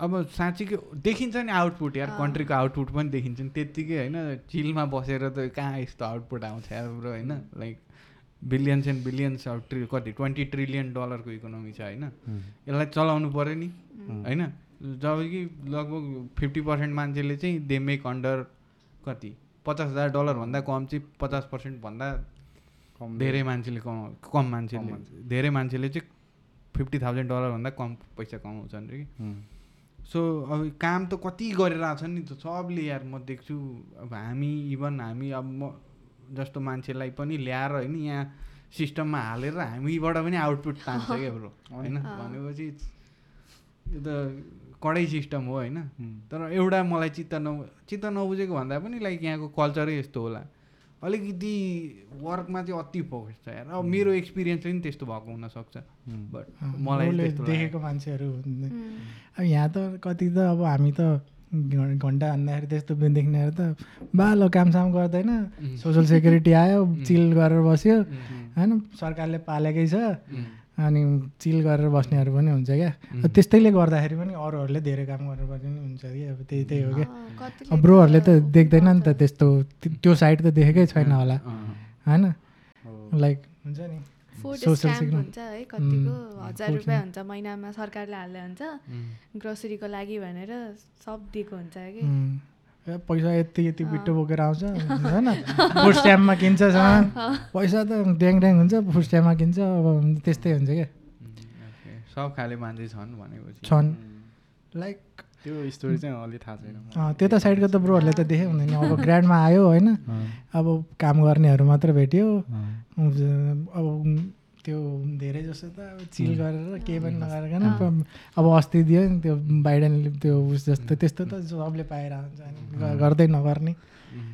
अब साँच्चीकै देखिन्छ नि आउटपुट यार। कन्ट्रीको आउटपुट पनि देखिन्छ नि त्यत्तिकै होइन चिलमा बसेर त कहाँ यस्तो आउटपुट आउँछ यार ब्रो होइन लाइक बिलियन्स एन्ड बिलियन्स अब ट्रि कति ट्वेन्टी ट्रिलियन डलरको इकोनोमी छ होइन. यसलाई चलाउनु पऱ्यो नि होइन जब कि लगभग फिफ्टी पर्सेन्ट मान्छेले चाहिँ दे मेक अन्डर कति पचास हजार डलरभन्दा कम चाहिँ पचास पर्सेन्टभन्दा कम धेरै मान्छेले कम कम मान्छेले मान्छे। धेरै मान्छेले चाहिँ फिफ्टी थाउजन्ड डलरभन्दा कम पैसा कमाउँछन् अरे कि. सो अब काम त कति गरेर आएको छ नि त सबले यार म देख्छु अब हामी इभन हामी अब म जस्तो मान्छेलाई पनि ल्याएर होइन यहाँ सिस्टममा हालेर हामीबाट पनि आउटपुट तान्छ क्या ब्रो होइन। भनेपछि यो त कडै सिस्टम हो होइन. तर एउटा मलाई चित्त न चित्त नबुझेको भन्दा पनि लाइक यहाँको कल्चरै यस्तो होला अलिकति वर्कमा चाहिँ अति फोकस छ यार अब मेरो एक्सपिरियन्स पनि त्यस्तो भएको हुनसक्छ. बट मलाई देखेको। मान्छेहरू. अब यहाँ त कति त अब हामी त घन्टा हान्दाखेरि त्यस्तो देख्नेहरू त बालो कामसाम गर्दैन. सोसियल सेक्युरिटी आयो चिल गरेर बस्यो. होइन सरकारले पालेकै छ. अनि चिल गरेर बस्नेहरू पनि हुन्छ क्या. त्यस्तैले गर्दाखेरि पनि अरूहरूले धेरै काम गर्नुपर्ने पनि हुन्छ कि अब त्यही त्यही हो क्या ब्रोहरूले त देख्दैन नि त। त्यस्तो त्यो- साइड त देखेकै छैन होला। होइन। लाइक हुन्छ नि हुन्छ है कतिको हजार रुपियाँ हुन्छ महिनामा सरकारले हाल्दै हुन्छ. ग्रोसरीको लागि भनेर सब दिएको हुन्छ कि पैसा यति यति बिट्टो बोकेर आउँछ। होइन? फुड स्ट्याम्पमा किन्छ सामान। पैसा त ड्याङ ड्याङ हुन्छ फुड स्ट्याम्पमा किन्छ अब त्यस्तै हुन्छ क्या। सब खाले मान्छे छन् भनेपछि। छन्. लाइक त्यो स्टोरी चाहिँ अलि थाहा छैन अँ, त्यता साइडको त ब्रोहरूले त देखे हुँदैन। अब ग्रान्डमा आयो होइन? अब काम गर्नेहरू मात्र भेट्यो. अब त्यो धेरै जस्तो त अब चिल गरेर केही पनि नगरिकन अब अस्ति दियो नि त्यो बाइडेनले त्यो उस जस्तो त्यस्तो त सबले पाएर हुन्छ अनि गर्दै नगर्ने।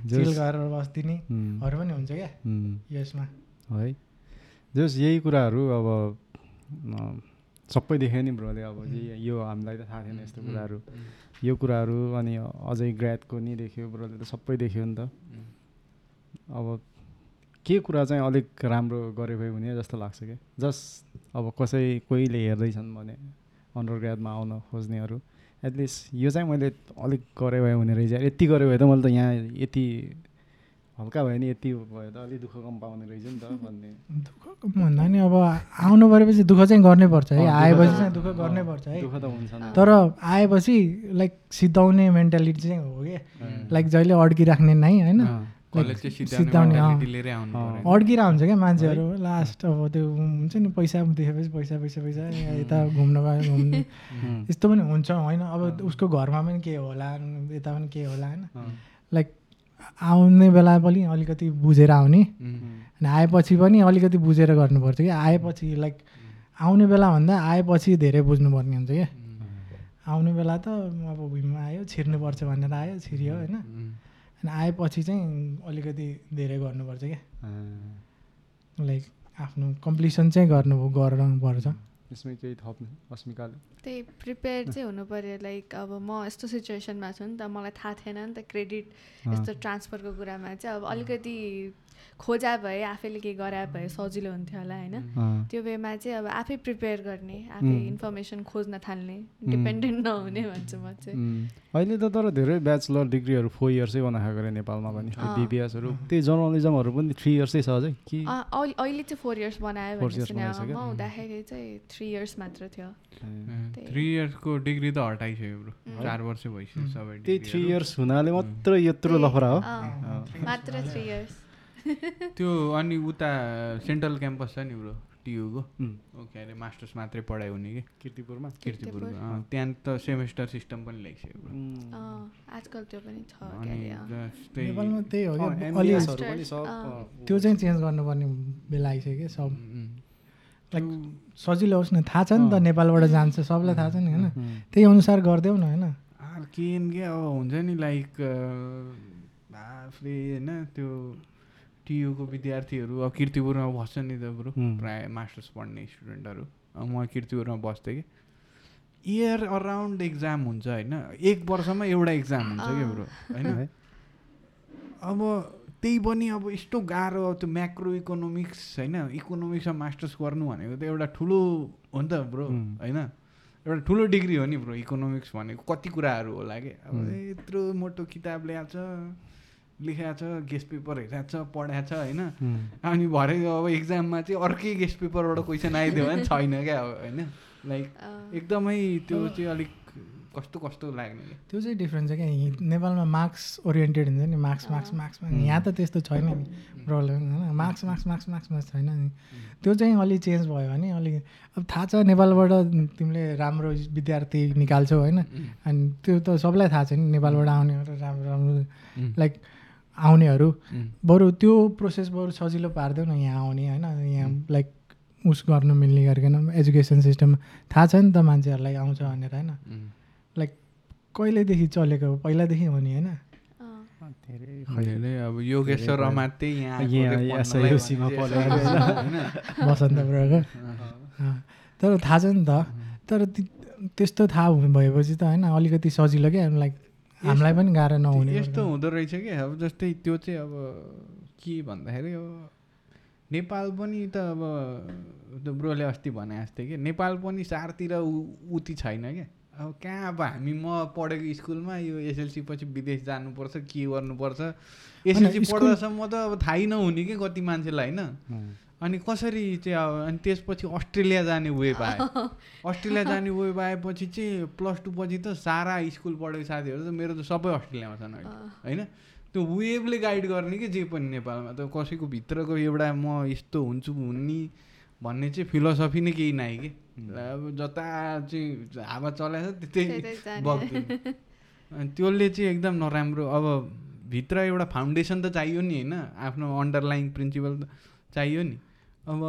चिल जस- गरेर बस्दिने. हरू पनि हुन्छ क्या. यसमा। है। जस यही कुराहरू अब सबै देख्यो नि ब्रोले अब जे- यो हामीलाई त थाहा थिएन यस्तो कुराहरू। यो कुराहरू अनि अझै ग्राडको नि देख्यो ब्रोले त सबै देख्यो नि त। अब के कुरा चाहिँ अलिक राम्रो गरे भयो भने जस्तो लाग्छ क्या जस अब कसै कोहीले हेर्दैछन् भने अन्डर ग्राडमा आउन खोज्नेहरू एटलिस्ट यो चाहिँ मैले अलिक गरे भयो भने रहेछ यति गरे भए त मैले त यहाँ यति हल्का भयो नि यति भयो त अलिक दुःख कम पाउने रहेछ नि त भन्ने। दुःख भन्दा नि अब आउनु परेपछि दुःख चाहिँ गर्नै पर्छ है आएपछि चाहिँ दुःख अँ, गर्नै पर्छ है। दुःख त हुन्छ तर आएपछि लाइक सिद्धाउने मेन्टालिटी चाहिँ हो कि? लाइक जहिले अड्किराख्ने नै होइन? अड्किरह हुन्छ क्या मान्छेहरू। लास्ट अब त्यो हुन्छ नि पैसा देखेपछि पैसा पैसा पैसा यता घुम्न गयो घुम्ने। उम्. यस्तो पनि हुन्छ होइन। अब उसको घरमा पनि के होला यता पनि के होला होइन. लाइक आउने बेला पनि अलिकति बुझेर आउने. अनि आएपछि पनि अलिकति बुझेर गर्नुपर्छ कि। आएपछि लाइक आउने बेला भन्दा आएपछि धेरै बुझ्नुपर्ने हुन्छ क्या आउने बेला त अब भुइँमा आयो छिर्नुपर्छ भनेर आयो छिर्यो होइन. अनि आएपछि चाहिँ अलिकति धेरै गर्नुपर्छ क्या. लाइक आफ्नो कम्प्लिसन चाहिँ गर्नु गर्नुपर्छ यसमै केही थप्नु अस्मिकाले त्यही प्रिपेयर चाहिँ हुनु पऱ्यो लाइक अब म यस्तो सिचुएसनमा छु नि त मलाई थाहा थिएन नि त क्रेडिट. यस्तो ट्रान्सफरको कुरामा चाहिँ अब अलिकति खोजा भए आफैले केही गराए भए सजिलो हुन्थ्यो होला होइन? त्यो वेमा चाहिँ अब आफै प्रिपेयर गर्ने आफै इन्फर्मेसन खोज्न थाल्ने डिपेन्डेन्ट नहुने भन्छु म चाहिँ। अहिले त तर धेरै ब्याचलर डिग्रीहरू फोर इयर्सै बनाएको अरे नेपालमा पनि। बिबिएसहरू। त्यही जर्नलिजमहरू पनि थ्री इयर्सै छ अझै? कि अँ, अहिले चाहिँ फोर इयर्स बनायो? म हुँदाखेरि चाहिँ थ्री इयर्स मात्र थियो। थ्री इयर्सको डिग्री त हटाइसक्यो ब्रो। चार वर्ष भइसक्यो सबै त्यही थ्री। इयर्स हुनाले मात्र यत्रो लफरा हो। मात्र थ्री इयर्स। त्यो अनि उता सेन्ट्रल क्याम्पस छ नि ब्रो टियुको। उम्, के अरे मास्टर्स मात्रै पढाइ हुने कि? किर्तिपुरमा? किर्तिपुरको किर्तिपुर। अँ, त्यहाँ त सेमेस्टर सिस्टम पनि अँ, आजकल त्यो पनि छ के नेपालमा त्यही हो त्यो चाहिँ चेन्ज गर्नुपर्ने बेला आइसक्यो क्या सब लाइक सजिलो होस् न थाहा छ नि त। नेपालबाट जान्छ सबलाई थाहा छ नि होइन? त्यही अनुसार गरिदेऊ न होइन? के के अब हुन्छ नि लाइक आफूले होइन त्यो टियुको विद्यार्थीहरू अब किर्तिपुरमा बस्छ नि त ब्रो. प्रायः मास्टर्स पढ्ने स्टुडेन्टहरू म किर्तिपुरमा बस्थेँ कि इयर अराउन्ड एक्जाम हुन्छ होइन एक वर्षमा एउटा एक्जाम हुन्छ कि ब्रो होइन है? अब त्यही पनि अब यस्तो गाह्रो अब त्यो म्याक्रो इकोनोमिक्स होइन इकोनोमिक्समा मास्टर्स गर्नु भनेको त एउटा ठुलो हो नि त ब्रो. होइन एउटा ठुलो डिग्री हो नि ब्रो इकोनोमिक्स भनेको कति कुराहरू होला कि अब. यत्रो मोटो किताब ल्याएको छ लेखाएको छ गेस्ट पेपर हेरेको छ पढाएको छ होइन? अनि भरे अब एक्जाममा चाहिँ अर्कै गेस्ट पेपरबाट क्वेसन आइदियो भने छैन क्या अब होइन? लाइक एकदमै त्यो चाहिँ अलिक कस्तो कस्तो लाग्ने क्या। त्यो चाहिँ डिफ्रेन्स छ क्या नेपालमा मार्क्स ओरिएन्टेड हुन्छ नि मार्क्स मार्क्स मार्क्समा यहाँ त त्यस्तो छैन नि प्रब्लम होइन? मार्क्स मार्क्स मार्क्स मार्क्समा छैन नि। त्यो चाहिँ अलि चेन्ज भयो भने अलिक अब थाहा छ नेपालबाट तिमीले राम्रो विद्यार्थी निकाल्छौ होइन? अनि त्यो त सबलाई थाहा छ नि नेपालबाट आउनेहरू राम्रो राम्रो। लाइक आउनेहरू। बरु त्यो प्रोसेस बरु सजिलो पारिदेऊ न यहाँ आउने होइन? यहाँ लाइक उस गर्नु मिल्ने गरिकन एजुकेसन सिस्टम थाहा छ नि त मान्छेहरूलाई आउँछ भनेर होइन? लाइक कहिलेदेखि चलेको हो? पहिलादेखि हो नि होइन? अँ, धेरै अहिले अब योगेश्वर। अमात्य? बसन्त तर थाहा छ नि त। तर त्यस्तो थाहा हुनु भएपछि त होइन? अलिकति सजिलो क्या लाइक हामीलाई पनि गाह्रो नहुने यस्तो हुँदो रहेछ कि? अब जस्तै त्यो चाहिँ अब के भन्दाखेरि अब नेपाल पनि त अब त्यो ब्रोले अस्ति भने जस्तै कि? नेपाल पनि सारतिर उति छैन क्या अब कहाँ अब हामी म पढेको स्कुलमा यो एसएलसी पछि विदेश जानुपर्छ के गर्नुपर्छ? एसएलसी पढ्दासम्म त अब थाहै नहुने कि कति मान्छेलाई होइन? अनि कसरी चाहिँ अब अनि त्यसपछि अस्ट्रेलिया जाने वे पाएँ अस्ट्रेलिया जाने वे पाएपछि चाहिँ प्लस टू पछि त सारा स्कुल पढेको साथीहरू त मेरो त सबै अस्ट्रेलियामा छन् अहिले होइन? त्यो वेभले गाइड गर्ने कि जे पनि नेपालमा त कसैको भित्रको एउटा म यस्तो हुन्छु हुन्नी भन्ने चाहिँ फिलोसफी नै केही नै कि। अब जता चाहिँ हावा चलाएको छ त्यतै। बग्दैन अनि त्यसले चाहिँ एकदम नराम्रो अब भित्र एउटा फाउन्डेसन त चाहियो नि होइन? आफ्नो अन्डरलाइङ प्रिन्सिपल त चाहियो नि। अब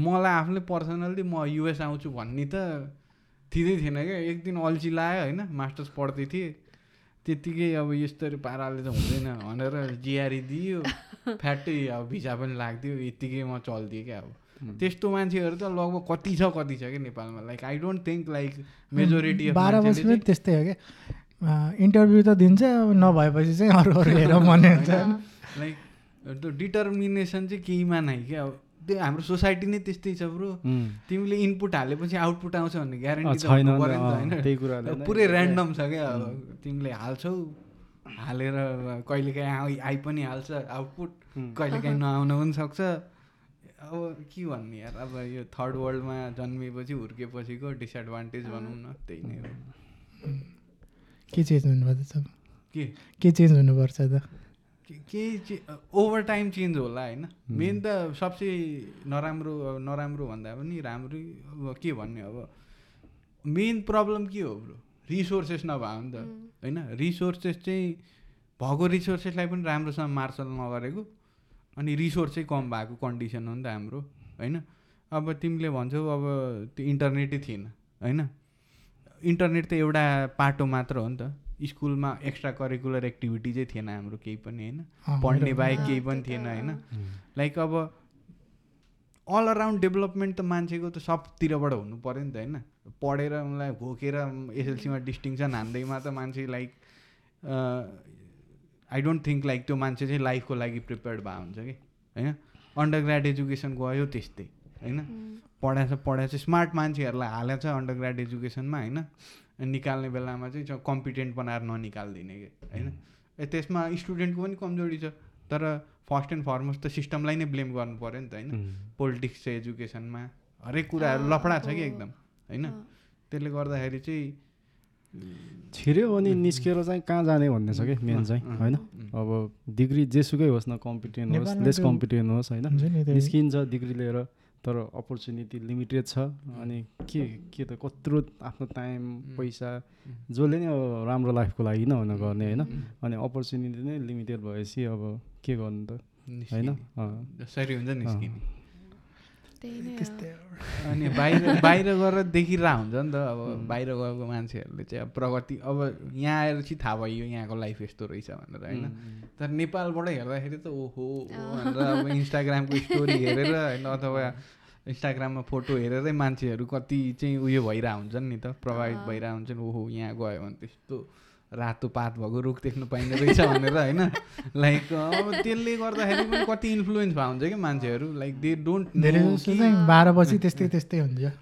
मलाई आफूले पर्सनल्ली म युएस आउँछु भन्ने त थिँदै थिएन क्या। एक दिन अल्छी लायो होइन मास्टर्स पढ्दै थिएँ। त्यत्तिकै अब यस्तो पाराले त हुँदैन भनेर जिआरई दियो। फ्याट्टै अब भिसा पनि लाग्थ्यो यत्तिकै म चल्थेँ क्या अब। त्यस्तो मान्छेहरू त लगभग कति छ कति छ क्या नेपालमा? Like I don't think like majority बाह्र वर्ष त्यस्तै हो क्या। इन्टरभ्यू त दिन्छ अब नभएपछि चाहिँ अरू अरू हेरौँ भन्ने हुन्छ। लाइक त्यो डिटर्मिनेसन चाहिँ केहीमा नै क्या। अब त्यो हाम्रो सोसाइटी नै त्यस्तै छ ब्रो। तिमीले इनपुट हालेपछि आउटपुट आउँछ भन्ने ग्यारेन्टी त छैन त्यही नै- पुरै ऱ्यान्डम छ क्या। तिमीले हाल्छौ हालेर कहिलेकाहीँ आइ आइ पनि हाल्छ आउटपुट कहिलेकाहीँ नआउन पनि सक्छ। अब के भन्ने यार अब यो थर्ड वर्ल्डमा जन्मिएपछि हुर्केपछिको डिसएडभान्टेज भनौँ न त्यही नै हो। के चेन्ज हुनुपर्छ? के? के चेन्ज हुनुपर्छ त? केही चाहिँ ओभर टाइम चेन्ज होला होइन? मेन त सबसे नराम्रो नराम्रो भन्दा पनि राम्रै अब के भन्ने अब मेन प्रब्लम के हो ब्रो रिसोर्सेस नभए नि त होइन? रिसोर्सेस चाहिँ भएको रिसोर्सेसलाई पनि राम्रोसँग मार्सल नगरेको अनि रिसोर्स चाहिँ कम भएको कन्डिसन हो नि त हाम्रो होइन? अब तिमीले भन्छौ अब त्यो इन्टरनेटै थिएन होइन? इन्टरनेट त एउटा पाटो मात्र हो नि त। स्कुलमा एक्स्ट्रा करिकुलर एक्टिभिटी चाहिँ थिएन हाम्रो केही पनि होइन? पढ्ने बाहेक केही पनि थिएन होइन। लाइक अब अल अराउन्ड डेभलपमेन्ट त मान्छेको त सबतिरबाट हुनु पऱ्यो नि त होइन? पढेर उनलाई घोकेर एसएलसीमा डिस्टिङसन हान्दैमा त मान्छे like I don't think like त्यो मान्छे चाहिँ लाइफको लागि प्रिपेयर्ड भए हुन्छ कि होइन? अन्डर ग्राड एजुकेसन गयो त्यस्तै होइन? पढाएछ पढाएछ स्मार्ट मान्छेहरूलाई हालेछ अन्डर ग्राड एजुकेसनमा होइन? निकाल्ने बेलामा चाहिँ कम्पिटेन्ट बनाएर ननिकालिदिने कि होइन? ए त्यसमा स्टुडेन्टको पनि कमजोरी छ तर फर्स्ट एन्ड फरमोस्ट त सिस्टमलाई नै ब्लेम गर्नु पऱ्यो नि त होइन? पोलिटिक्स छ एजुकेसनमा हरेक कुराहरू लफडा छ कि एकदम होइन? त्यसले गर्दाखेरि चाहिँ छिर्यो अनि निस्केर चाहिँ कहाँ जाने भन्ने छ कि मेन चाहिँ होइन? अब डिग्री जेसुकै होस् न कम्पिटेन्ट होस् लेस कम्पिटेन्ट होस् होइन? निस्किन्छ डिग्री लिएर। तर अपर्च्युनिटी लिमिटेड छ। अनि के के त कत्रो आफ्नो टाइम पैसा जसले नै अब राम्रो लाइफको लागि नै हुन गर्ने होइन। अनि अपर्च्युनिटी नै लिमिटेड भएपछि अब के गर्नु त? होइन? हुन्छ नै। त्यस्तै हो। अनि बाहिर बाहिर गएर देखिरहेको हुन्छ नि त अब बाहिर गएको मान्छेहरूले चाहिँ अब प्रगति अब यहाँ आएर चाहिँ थाहा भयो यहाँको लाइफ यस्तो रहेछ भनेर होइन? तर नेपालबाट हेर्दाखेरि त ओहो भनेर अब इन्स्टाग्रामको स्टोरी हेरेर होइन अथवा इन्स्टाग्राममा फोटो हेरेरै मान्छेहरू कति चाहिँ उयो भइरहेको हुन्छन् नि त प्रभावित। भइरहेको हुन्छन् ओहो यहाँ गयो भने त्यस्तो रातो पात भएको रुख देख्नु पाइने रहेछ भनेर होइन? लाइक अब त्यसले गर्दाखेरि पनि कति इन्फ्लुएन्स भएको हुन्छ कि मान्छेहरू? लाइक दे डोन्ट बाह्र बजी त्यस्तै त्यस्तै हुन्छ।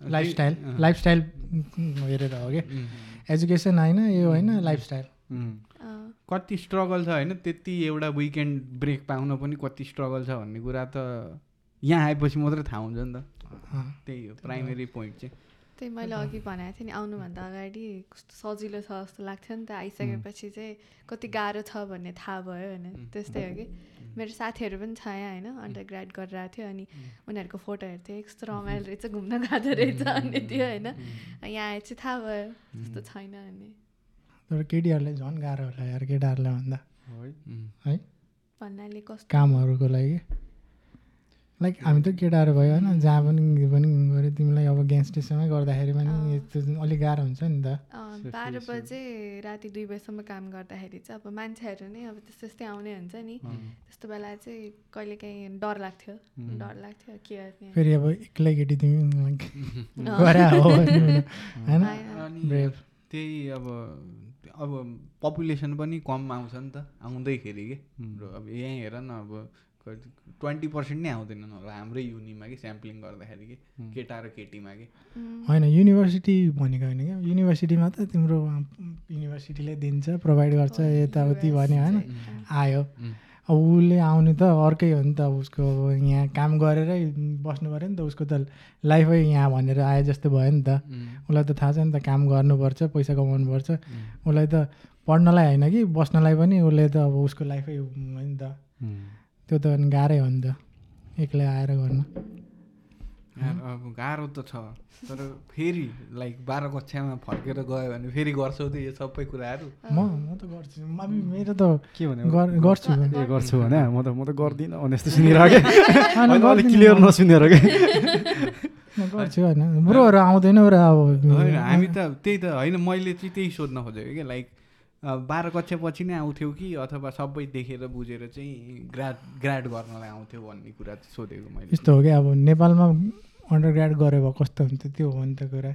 लाइफस्टाइल लाइफस्टाइल हेरेर हो कि? एजुकेसन होइन यो होइन लाइफस्टाइल कति स्ट्रगल छ होइन? त्यति एउटा विकेन्ड ब्रेक पाउन पनि कति स्ट्रगल छ भन्ने कुरा त यहाँ आएपछि मात्रै थाहा हुन्छ नि त। त्यही हो प्राइमेरी पोइन्ट चाहिँ। त्यही मैले अघि भनेको थिएँ नि आउनुभन्दा अगाडि कस्तो सजिलो छ जस्तो लाग्थ्यो नि त आइसकेपछि चाहिँ कति गाह्रो छ भन्ने थाहा भयो होइन त्यस्तै हो कि? मेरो साथीहरू पनि छ यहाँ होइन अन्डर ग्राड गरिरहेको थियो अनि उनीहरूको फोटो हेर्थेँ कस्तो रमाइलो रहेछ घुम्न गएको रहेछ भन्ने थियो होइन। यहाँ आए चाहिँ थाहा भयो त्यस्तो छैन भन्ने। तर केटीहरूलाई झन् गाह्रो होला यार केटाहरूलाई भन्दा। है। भन्नाले कस्तो? कामहरूको लागि। लाइक हामी त केटाहरू भयो होइन जहाँ पनि पनि गऱ्यो तिमीलाई अब ग्यास स्टेसनमै गर्दाखेरि पनि यस्तो अलिक गाह्रो हुन्छ नि त। अँ, बाह्र बजे राति दुई बजीसम्म काम गर्दाखेरि चाहिँ अब मान्छेहरू नै अब त्यस्तो त्यस्तै आउने हुन्छ नि। त्यस्तो बेला चाहिँ कहिलेकाहीँ डर लाग्थ्यो। डर लाग्थ्यो के गर्ने फेरि अब एक्लै केटी तिमी like गरे हो होइन. त्यही अब अब पपुलेसन पनि कम आउँछ नि त आउँदैखेरि के? अब यहीँ हेर न अब ट्वेन्टी पर्सेन्ट नै आउँदैनन् होला हाम्रै युनिमा कि स्याम्पलिङ गर्दाखेरि कि केटा र केटीमा कि। उम्, होइन युनिभर्सिटी भनेको होइन क्या युनिभर्सिटीमा त तिम्रो युनिभर्सिटीले दिन्छ प्रोभाइड गर्छ यताउति भन्यो होइन। आयो। अब उसले आउने त अर्कै हो नि त उसको अब यहाँ काम गरेरै बस्नु पऱ्यो नि त उसको त लाइफै यहाँ भनेर आए जस्तो भयो नि त। उसलाई त थाहा छ नि त काम गर्नुपर्छ पैसा कमाउनुपर्छ। उसलाई त पढ्नलाई होइन कि बस्नलाई पनि उसले त अब उसको लाइफै हो नि त। त्यो त अनि गाह्रै हो नि त। एक्लै आएर गर्नु। यार, अब गाह्रो त छ। तर फेरि लाइक बाह्र कक्षामा फर्केर गयो भने फेरि गर्छौ त यो सबै कुराहरू? म म त गर्छु। म मेरो त के भने गर- गर्छु ए गर्छु भने म त म त गर्दिनँ भने जस्तो सुनिरहेको होइन, अलिक क्लियर म। नसुनेर के? गर्छु होइन। ब्रोहरू आउँदैन र अब। होइन हामी त त्यही त होइन मैले चाहिँ त्यही सोध्न खोजेको क्या लाइक बाह्र कक्षा पछि नै आउँथ्यो कि अथवा सबै देखेर बुझेर चाहिँ ग्राड ग्राड गर्नलाई आउँथ्यो भन्ने कुरा चाहिँ सोधेको मैले। यस्तो हो क्या अब नेपालमा अन्डर ग्राड गऱ्यो भए कस्तो हुन्थ्यो त्यो हो नि त कुरा।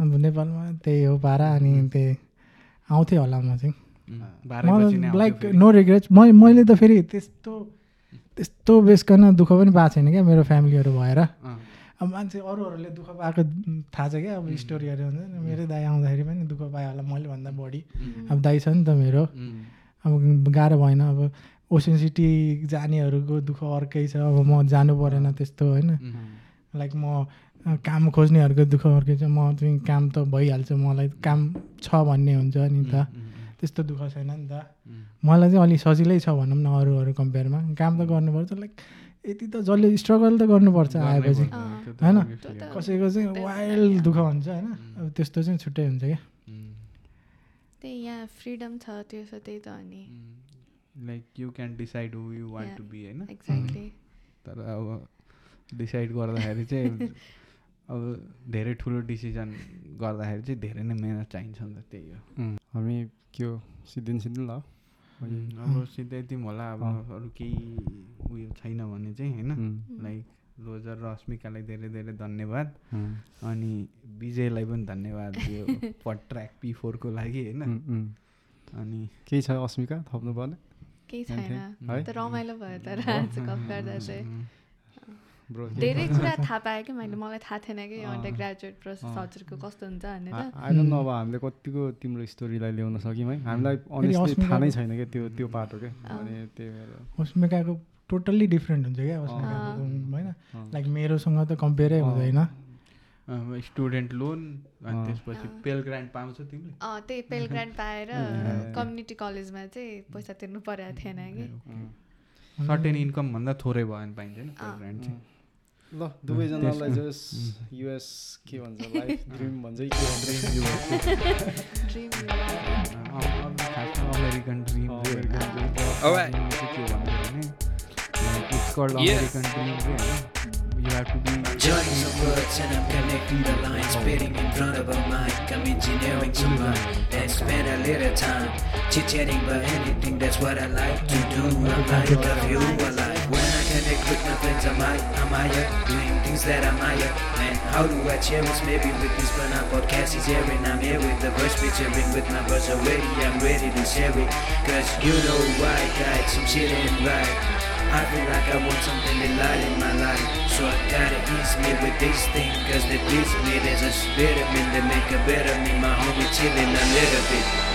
अब नेपालमा त्यही हो पारा अनि त्यही आउँथेँ होला म चाहिँ। लाइक आउँथ्यो। नो रिग्रेट्स म मैले त फेरि त्यस्तो त्यस्तो बेसकन दुःख पनि पाएको छैन क्या मेरो फ्यामिलीहरू भएर। अब मान्छे अरूहरूले दुःख पाएको थाहा छ क्या अब स्टोरीहरू हुन्छ नि मेरै दाइ आउँदाखेरि पनि दुःख पायो होला मैले भन्दा बढी। अब दाइ छ नि त मेरो। अब गाह्रो भएन अब ओसन सिटी जानेहरूको दुःख अर्कै छ अब म जानु परेन त्यस्तो होइन। लाइक म काम खोज्नेहरूको दुःख अर्कै छ म चाहिँ काम त भइहाल्छ मलाई काम छ भन्ने हुन्छ नि त। त्यस्तो दुःख छैन नि त। मलाई चाहिँ अलिक सजिलै छ भनौँ न अरूहरू कम्पेयरमा काम त गर्नुपर्छ लाइक यति त जसले स्ट्रगल त गर्नुपर्छ गर्नै आएपछि। त्यो होइन? त्यो कसैको चाहिँ वाइल्ड दुःख हुन्छ होइन? अब त्यस्तो चाहिँ छुट्टै हुन्छ क्या। त्यही यहाँ फ्रिडम छ त्यो छ त्यही त अनि। Like you can decide who you want. To be होइन? एक्ज्याक्टली तर अब डिसाइड गर्दाखेरि चाहिँ अब धेरै ठुलो डिसिजन गर्दाखेरि चाहिँ धेरै नै मिहिनेत चाहिन्छ नि त त्यही हो। हामी के हो? सिद्धिन सिद्धिन ल। अब सिधै तिमी होला अब। अरू केही उयो छैन भने चाहिँ होइन। लाइक रोजर र अस्मिकालाई धेरै धेरै धन्यवाद। अनि विजयलाई पनि धन्यवाद यो ट्र्याक पी फोरको लागि होइन। अनि केही छ अस्मिका थप्नु पर्ने? केही? छैन। है? त रमाइलो भयो तर गफ गर्दा चाहिँ। धेरै कुरा थाहा पाएँ कि मैले मलाई थाहा थिएन कि। अन्डर ग्रेजुएट प्रोसेस हजुरको कस्तो हुन्छ भनेर। आई डोन्ट नो अब हामीले कतिको तिम्रो स्टोरीलाई ल्याउन सक्यौँ है। हामीलाई अनेस्टली थाहा नै छैन क्या त्यो त्यो पाटो क्या अनि त्यही भएर। अस्मिकाको टोटल्ली डिफ्रेन्ट हुन्छ क्या अस्मिकाको होइन। लाइक मेरोसँग त कम्पेयरै हुँदैन। स्टुडेन्ट लोन अनि। त्यसपछि पेल ग्रान्ड पाउँछ तिमीले? अँ त्यही पेल ग्रान्ड पाएर। कम्युनिटी कलेजमा चाहिँ पैसा तिर्नु परेको थिएन कि। सर्टेन इन्कम भन्दा थोरै भयो भने पाइन्छ नि पेल अँ। ग्रान्ड चाहिँ। ल दुवैजनालाई जस युएस के भन्छ लाइफ ड्रिम भन्छ कि के भन्छ you have to be Joining some words and I'm connecting the lines Spitting in front of a mic I'm engineering some rhyme And spend a little time Chit-chatting about anything That's what I like to do I like you I like When I connect with my friends I'm high I'm higher Doing things that I'm higher And how do I cherish Maybe with this but our podcast is airing? I'm here with the verse featuring With my verse already. I'm ready to share it. Cause you know why Got some shit ain't right. I feel like I want something to light in my life. So I gotta ease me with this thing Cause they please me. There's a spirit in me that make a better me. My homie chillin' a little bit